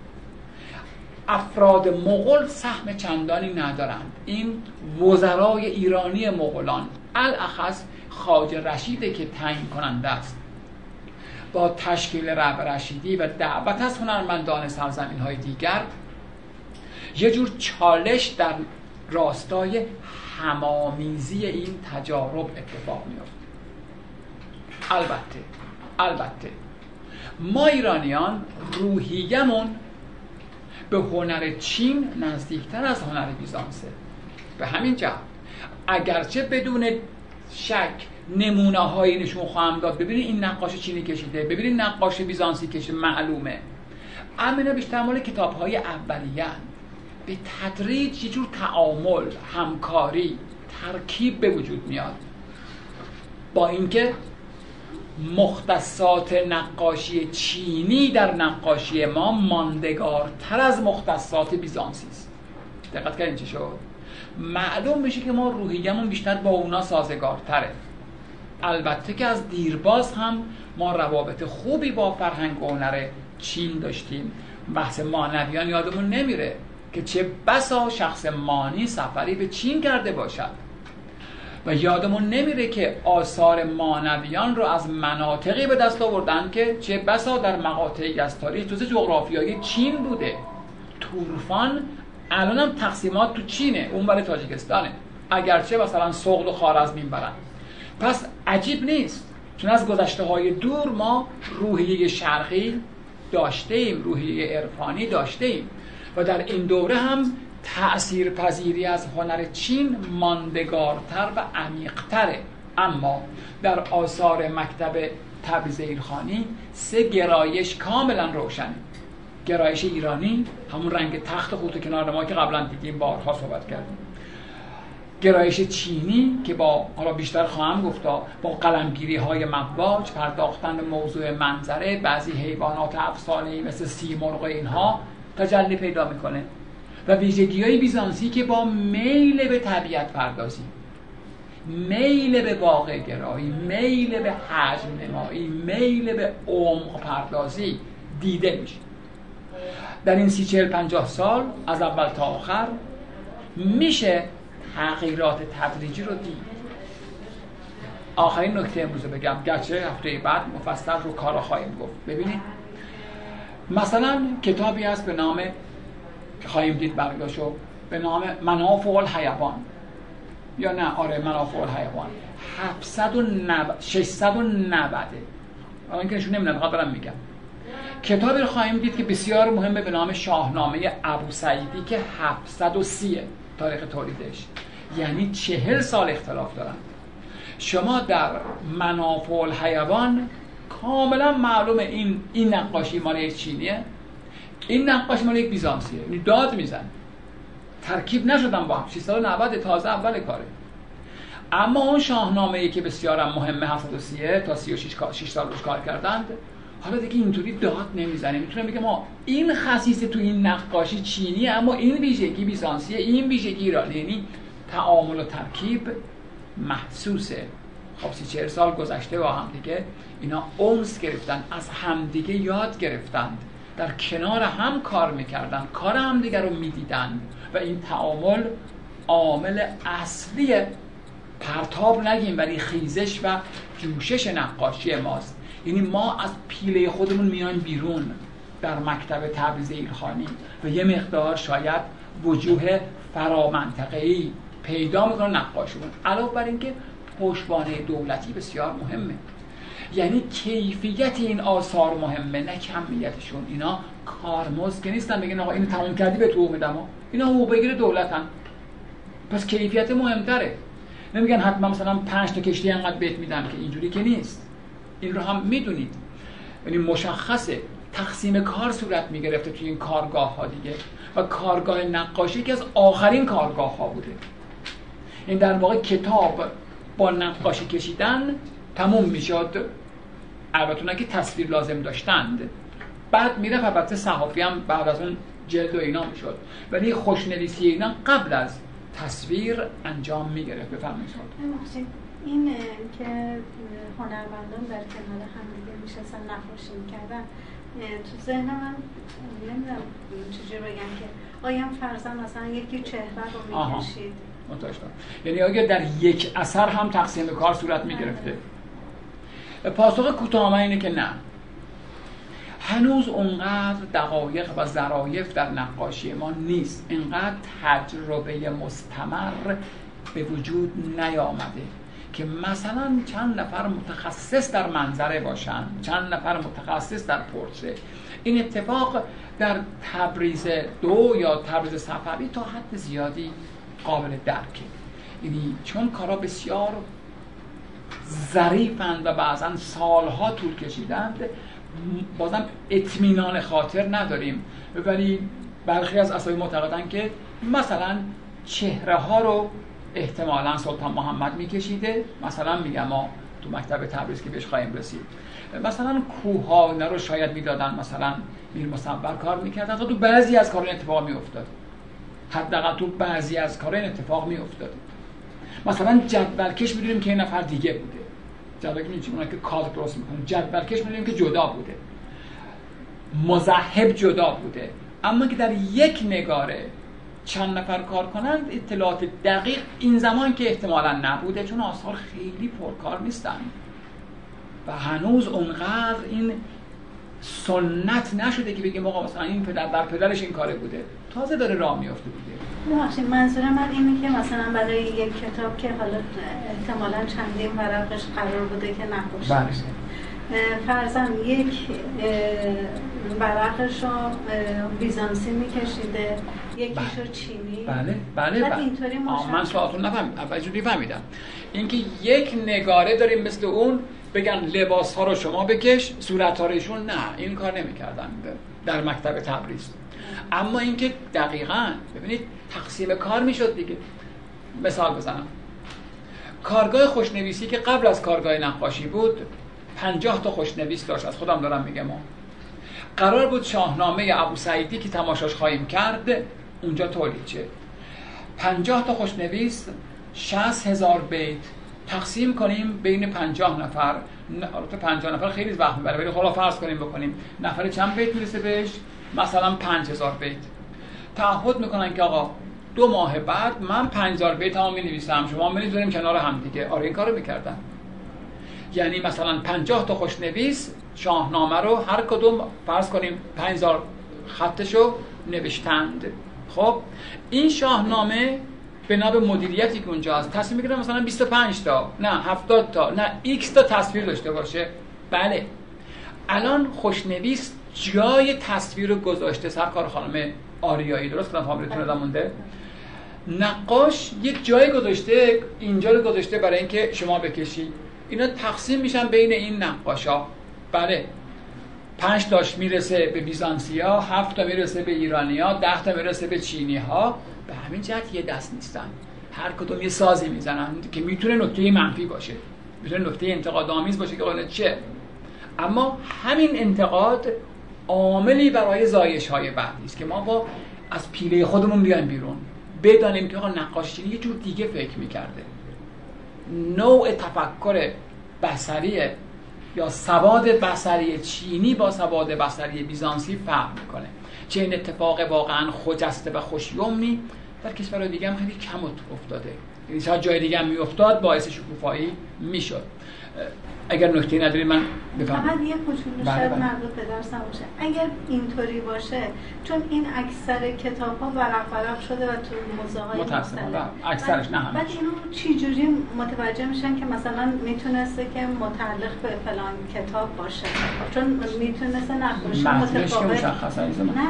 افراد مغول سهم چندانی ندارند. این وزرای ایرانی مغولان الاخص خاج رشیده که تعیین کننده است. با تشکیل رب رشیدی و دعوت از هنرمندان سرزمین های دیگر یه جور چالش در راستای همامیزی این تجارب اتفاق میافت. البته البته ما ایرانیان روحیمون به هنر چین نزدیکتر از هنر بیزانسه. به همین جهت اگرچه بدون شک نمونه هایی نشون خواهم داد. ببینید این نقاش چینی کشیده ببینید نقاش بیزانسی کشیده معلومه. اما اینا بیشتر مال کتاب های اولیه به تدریج یه جور تعامل همکاری ترکیب به وجود میاد. با اینکه مختصات نقاشی چینی در نقاشی ما ماندگارتر از مختصات بیزانسی است. دقت کردین چی شد؟ معلوم میشه که ما روحیمون بیشتر با اونا سازگارتره. البته که از دیرباز هم ما روابط خوبی با فرهنگ و هنر چین داشتیم. بحث مانویان یادمون نمیره که چه بسا شخص مانی سفری به چین کرده باشد. و یادمون نمیره که آثار مانویان رو از مناطقی به دست آوردن که چه بسا در مقاطعی از تاریخ جزء جغرافیایی چین بوده. تورفان الان هم تقسیمات تو چینه اون برای تاجیکستانه. اگرچه مثلا سغل و خارز می‌برن پس عجیب نیست. چون از گذشته های دور ما روحیه شرقی داشته ایم روحیه عرفانی داشته ایم و در این دوره هم تأثیر پذیری از هنر چین ماندگارتر و عمیقتره. اما در آثار مکتب تبریز ایرخانی سه گرایش کاملا روشنه. گرایش ایرانی همون رنگ تخت خود کنار ما که قبلا دیدیم بارها صحبت کردیم. گرایش چینی که با حالا بیشتر خواهم گفتا با قلمگیری های مواج پرداختن موضوع منظره بعضی حیوانات افسانه‌ای مثل سیمرغ اینها تجلی پیدا می‌کنه. و ویژگی های بیزانسی که با میل به طبیعت پردازی. میل به واقع گرایی میل به حجم نمایی میل به عمق پردازی دیده میشه. در این سی چهل پنجاه سال از اول تا آخر میشه تغییرات تدریجی رو دید. آخرین نکته امروز بگم. گرچه هفته بعد مفصل رو کارا خواهیم گفت. ببینید مثلا کتابی هست به نام که خواهیم دید برگاشو به نام منافع الحیوان. یا نه آره منافع الحیوان. 790 690 الان که نشون نمی‌دونم فقط میگم. کتابی رو خواهیم دید که بسیار مهمه به نام شاهنامه ابو سعیدی که 730 تاریخ تولیدش. یعنی چهل سال اختلاف دارن. شما در منافع الحیوان کاملا معلومه این این نقاشی مال چینیه. این نقاشی مال یک بیزانسیه. یعنی داد میزن. ترکیب نشدن با هم. 690 تازه اول کاره. اما اون شاهنامه ای که بسیار مهمه 730 تا 36 6 سال روش کار کردند حالا دیگه اینطوری داد نمی‌زنه. می‌تونه بگه ما این خصیصه تو این نقاشی چینی اما این ویژگی بیزانسیه این ویژگی ایرانی. یعنی تعامل و ترکیب محسوسه. خب سی چهر سال گذشته با هم دیگه اینا اونس گرفتن از همدیگه یاد گرفتند در کنار هم کار می‌کردن کار همدیگه رو می‌دیدن. و این تعامل عامل اصلی پرتاب نگیم ولی خیزش و جوشش نقاشی ماست. یعنی ما از پیله خودمون میایم بیرون در مکتب تبریز ایلخانی و یه مقدار شاید وجوه فرامنطقه‌ای پیدا می‌کنن نقاشمون علاوه بر اینکه پشتوانه دولتی بسیار مهمه. یعنی کیفیت این آثار مهمه نه کمیتشون اینا کارمزد که نیستن. بگن آقا اینو تموم کردی به تو میدم. اینا حقوق بگیره دولتن. پس کیفیت مهمتره. نمیگن حتما مثلا پنج تا کشتی انقدر بهت میدم که اینجوری که نیست. این رو هم می‌دونید. یعنی مشخصه. تقسیم کار صورت می‌گرفته توی این کارگاه ها دیگه. و کارگاه نقاشی که از آخرین کارگاه ها بوده. این در واقع کتاب با نقاشی کشیدن تموم می‌شد. البته که تصویر لازم داشتند. بعد میره البته صحافی هم بعد از اون جلد و اینا می‌شد. ولی خوشنویسی اینا قبل از تصویر انجام می‌گرفت. بفرمایید. این که هنرمندان در کنار هم دیگه میشستن نقاشی می‌کردن تو ذهن من نمی‌دونم چجوری بگم که آیا فرزن مثلا یکی چهره رو می‌کشید؟ یعنی اگر در یک اثر هم تقسیم کار صورت می‌گرفته؟ پاسخ کوتاه اینه که نه. هنوز اونقدر دقایق و ظرایف در نقاشی ما نیست. اینقدر تجربه مستمر به وجود نیامده. که مثلا چند نفر متخصص در منظره باشن چند نفر متخصص در پرسه این اتفاق در تبریز دو یا تبریز سفری تا حد زیادی قابل درکه. یعنی چون کارا بسیار ظریفند و بعضا سالها طول کشیدند بازم اطمینان خاطر نداریم. ولی برخی از اسامی معتقدن که مثلا چهره ها رو احتمالا سلطان محمد میکشیده. مثلا میگم ما تو مکتب تبریز که بهش خواهیم رسید. مثلا کوه ها اینا رو شاید می‌دادن. مثلا میر مصور کار می‌کردن. تا تو بعضی از کار این اتفاق میافتاد. حداقل تو بعضی از کار این اتفاق میافتاد. مثلا جدولکش می‌دونیم که این نفر دیگه بوده. جدولکش می‌دونیم که کاد درست می‌کنه جدولکش می‌دونیم که جدا بوده. مذهب جدا بوده. اما که در یک نگاره چند نفر کار کنند اطلاعات دقیق این زمان که احتمالا نبوده چون آثار خیلی پرکار نیستن. و هنوز اونقدر این سنت نشده که بگیم آقا مثلا این پدر بر پدرش این کاره بوده. تازه داره راه میفته دیگه. ببخشید منظور من اینه که مثلا برای یک کتاب که حالا احتمالا چندین ورقش قرار بوده که نقاشی بله. فرزن یک ورقش رو بیزانسی میکشیده. یکیشو چینی. بله بله بله. اینطوری من سوالتون نفهم اول جوری فهمیدم. اینکه یک نگاره داریم مثل اون بگن لباس ها رو شما بکش صورت ها نه. این کار نمی‌کردن. در مکتب تبریز. اما اینکه دقیقا ببینید تقسیم کار می‌شد دیگه. مثال بزنم. کارگاه خوشنویسی که قبل از کارگاه نقاشی بود پنجاه تا خوشنویس داشت. از خودم دارم میگم. قرار بود شاهنامه ابو سعیدی که تماشاش خواهیم کرد اونجا تولید شه. پنجاه تا خوشنویس شست هزار بیت. تقسیم کنیم بین پنجاه نفر. البته پنجاه نفر خیلی وقت می‌بره ولی خلا فرض کنیم بکنیم. نفر چند بیت می‌رسه بهش؟ مثلا پنج هزار بیت. تعهد می‌کنن که آقا دو ماه بعد من پنج هزار بیت هم می نویسم شما می کنار هم دیگه. آره این کارو می‌کردن. یعنی مثلا پنجاه تا خوشنویس شاهنامه رو هر کدوم فرض کنیم 5000 خطشو نوشتند. خب این شاهنامه بنا به مدیریتی که اونجا هست تصمیم می‌گیرن مثلا 25 تا نه 70 تا نه x تا تصویر داشته باشه. بله. الان خوشنویس جای تصویر رو گذاشته سرکار خانم آریایی درست کنم فامیلتون مونده نقاش یک جای گذاشته اینجا رو گذاشته برای اینکه شما بکشی. اینا تقسیم میشن بین این نقاشا. بله. پنج تاش می‌رسه به بیزانسیا هفت تا می‌رسه به ایرانیا ده تا می‌رسه به چینی ها به همین جهت یه دست نیستن. هر کدوم یه سازی می‌زنن که می‌تونه نکته منفی باشه. می‌تونه نکته انتقاد آمیز باشه که قانون چه. اما همین انتقاد عاملی برای زایش های بعدی است که ما با از پیله خودمون بیایم بیرون. بدانیم که نقاشی یه جور دیگه فکر می‌کرده. نوع تفکر بسری یا سواد بسری چینی با سواد بسری بیزانسی فرق می‌کنه. چه این اتفاق واقعا خجسته و خوشیومی در کشورهای دیگه هم خیلی کم افتاده. یعنی جای دیگه هم میافتاد باعث شکوفایی می‌شد. اگر نکته نداری من بفهم. فقط یه کوچولو بله، شاید بله. مربوط به درسم باشه. اگر اینطوری باشه چون این اکثر کتاب ها ورق ورق شده و تو موزه های مختلف. اکثرش نه بعد اینو چی جوری متوجه میشن که مثلا می‌تونسته که متعلق به فلان کتاب باشه؟ چون می‌تونسته نقاشی متفاوت. نه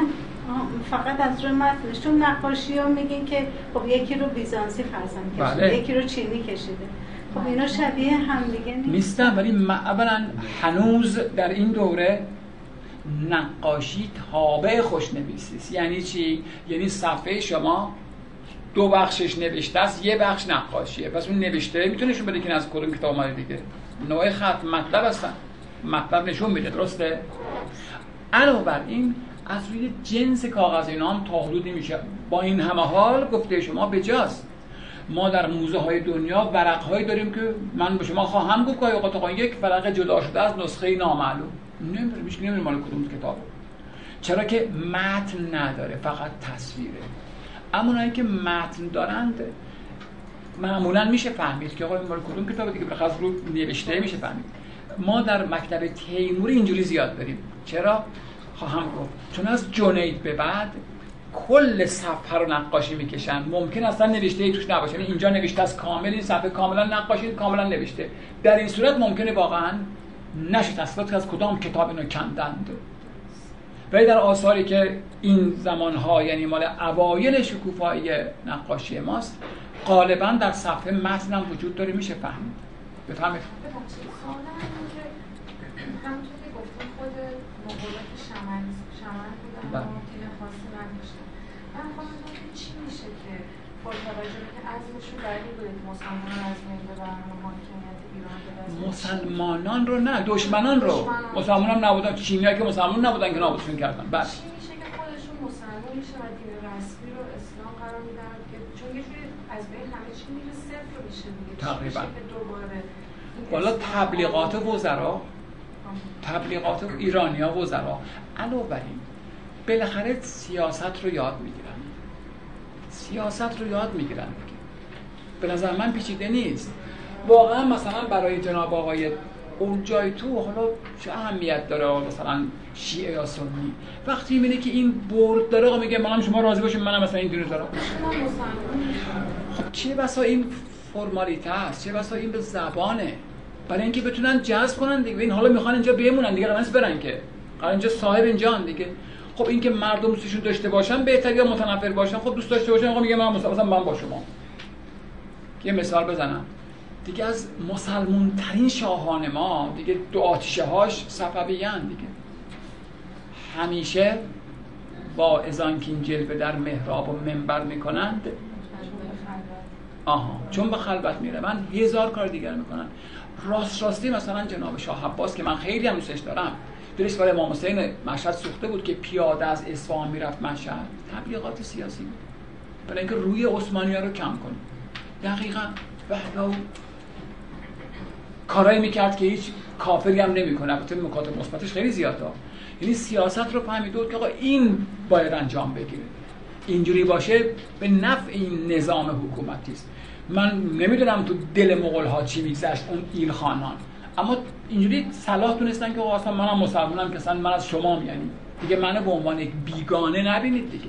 فقط از روی متنش. چون نقاشی ها میگین که خب یکی رو بیزانسی فرزن کشیده بله. یکی رو چینی کشیده. خب اینا شبیه همدیگه نیست نیستن ولی اولا هنوز در این دوره نقاشی تابع خوشنویسی است. یعنی چی؟ یعنی صفحه شما دو بخشش نوشته است یه بخش نقاشیه. پس اون نوشته می‌تونه نشون بده که از کدوم کتاب اومده دیگه؟ نوع خط مطلب هستن. مطلب نشون میده درسته؟ علاوه بر این از روی جنس کاغذ اینا هم تا حدودی میشه. با این همه حال گفته شما بجاست. ما در موزه های دنیا ورق هایی داریم که من به شما خواهم گفت که اوقات یک ورق جدا شده از نسخه نامعلوم. نمی‌دونم هیچ نمی‌دونه مال کدوم کتاب. چرا که متن نداره فقط تصویره. اما اونایی که متن دارند معمولا میشه فهمید که آقا مال کدوم کتاب دیگه؟ بخاطر رو نوشته میشه فهمید. ما در مکتب تیمور اینجوری زیاد داریم. چرا؟ خواهم گفت. چون از جنید به بعد کل صفحه رو نقاشی می‌کشن. ممکن اصلا نوشته ای توش نباشه. یعنی اینجا نوشته از کامل این صفحه کاملا نقاشی کاملا نوشته. در این صورت ممکنه واقعا نشه. تصفیات که از کدام کتاب اینو کندند. ولی در آثاری که این زمانها یعنی مال اوایل شکوفایی نقاشی ماست غالبا در صفحه متن هم وجود داره. میشه فهمید؟ بفهمید؟ همونطور که گفتم خود شمن شمن بودن و تیم خاصی نداشتن من خواهم چی میشه که با توجه عزمشون از مسلمانان رو نه دشمنان رو. مسلمان هم نبودن چینی که مسلمان نبودن که نابودشون کردن. بله. چی میشه که خودشون مسلمان میشه و دین رسمی رو اسلام قرار میدن؟ که چون یه جوری از بین همه چی میره صفر میشه دیگه. تقریبا. دوباره والا تبلیغات وزرا. تبلیغات ایرانیا وزرا. علاوه بر این بالاخره سیاست رو یاد می‌گیرن. سیاست رو یاد می‌گیرن. به نظر من پیچیده نیست. واقعا مثلا برای جناب آقای اون جای تو حالا چه اهمیت داره مثلا شیعه یا سنی؟ وقتی می‌بینه که این برد داره میگه منم شما راضی باشین منم مثلا این دینو دارم. خب چه بسا این فرمالیته است؟ چه بسا این به زبانه؟ برای اینکه بتونن جذب کنن دیگه. این حالا می‌خوان اینجا بمونن دیگه قرار برن که. قرار اینجا صاحب اینجا دیگه. خب اینکه مردم دوستشون داشته باشن بهتر یا متنفر باشن. خب دوست داشته باشن میگه من مثلا من با شما. یه مثال بزنم. دیگه از مسلمون ترین شاهان ما دیگه دو آتیشه هاش صفویان دیگه. همیشه با ازان که این جلوه در محراب و منبر می‌کنند آها چون به خلوت میره. من هزار کار دیگر می‌کنن راست راستی مثلا جناب شاه عباس که من خیلی هم دوستش دارم. دلش برای امام حسین مشهد سوخته بود که پیاده از اصفهان می‌رفت مشهد. تبلیغات سیاسی بود. برای اینکه روی عثمانی ها رو کم کنیم دقیقا. و کارایی می‌کرد که هیچ کافری هم نمی‌کنه. البته مکاتب مثبتش خیلی زیاده. یعنی سیاست رو فهمیده بود که آقا این باید انجام بگیره. اینجوری باشه به نفع این نظام حکومتی است. من نمی‌دونم تو دل مغول ها چی میگذشت اون ایل خانان. اما اینجوری صلاح تونستن که اصلا منم مسلمانم که اصلا من از شما یعنی. دیگه منو به عنوان یک بیگانه نبینید دیگه.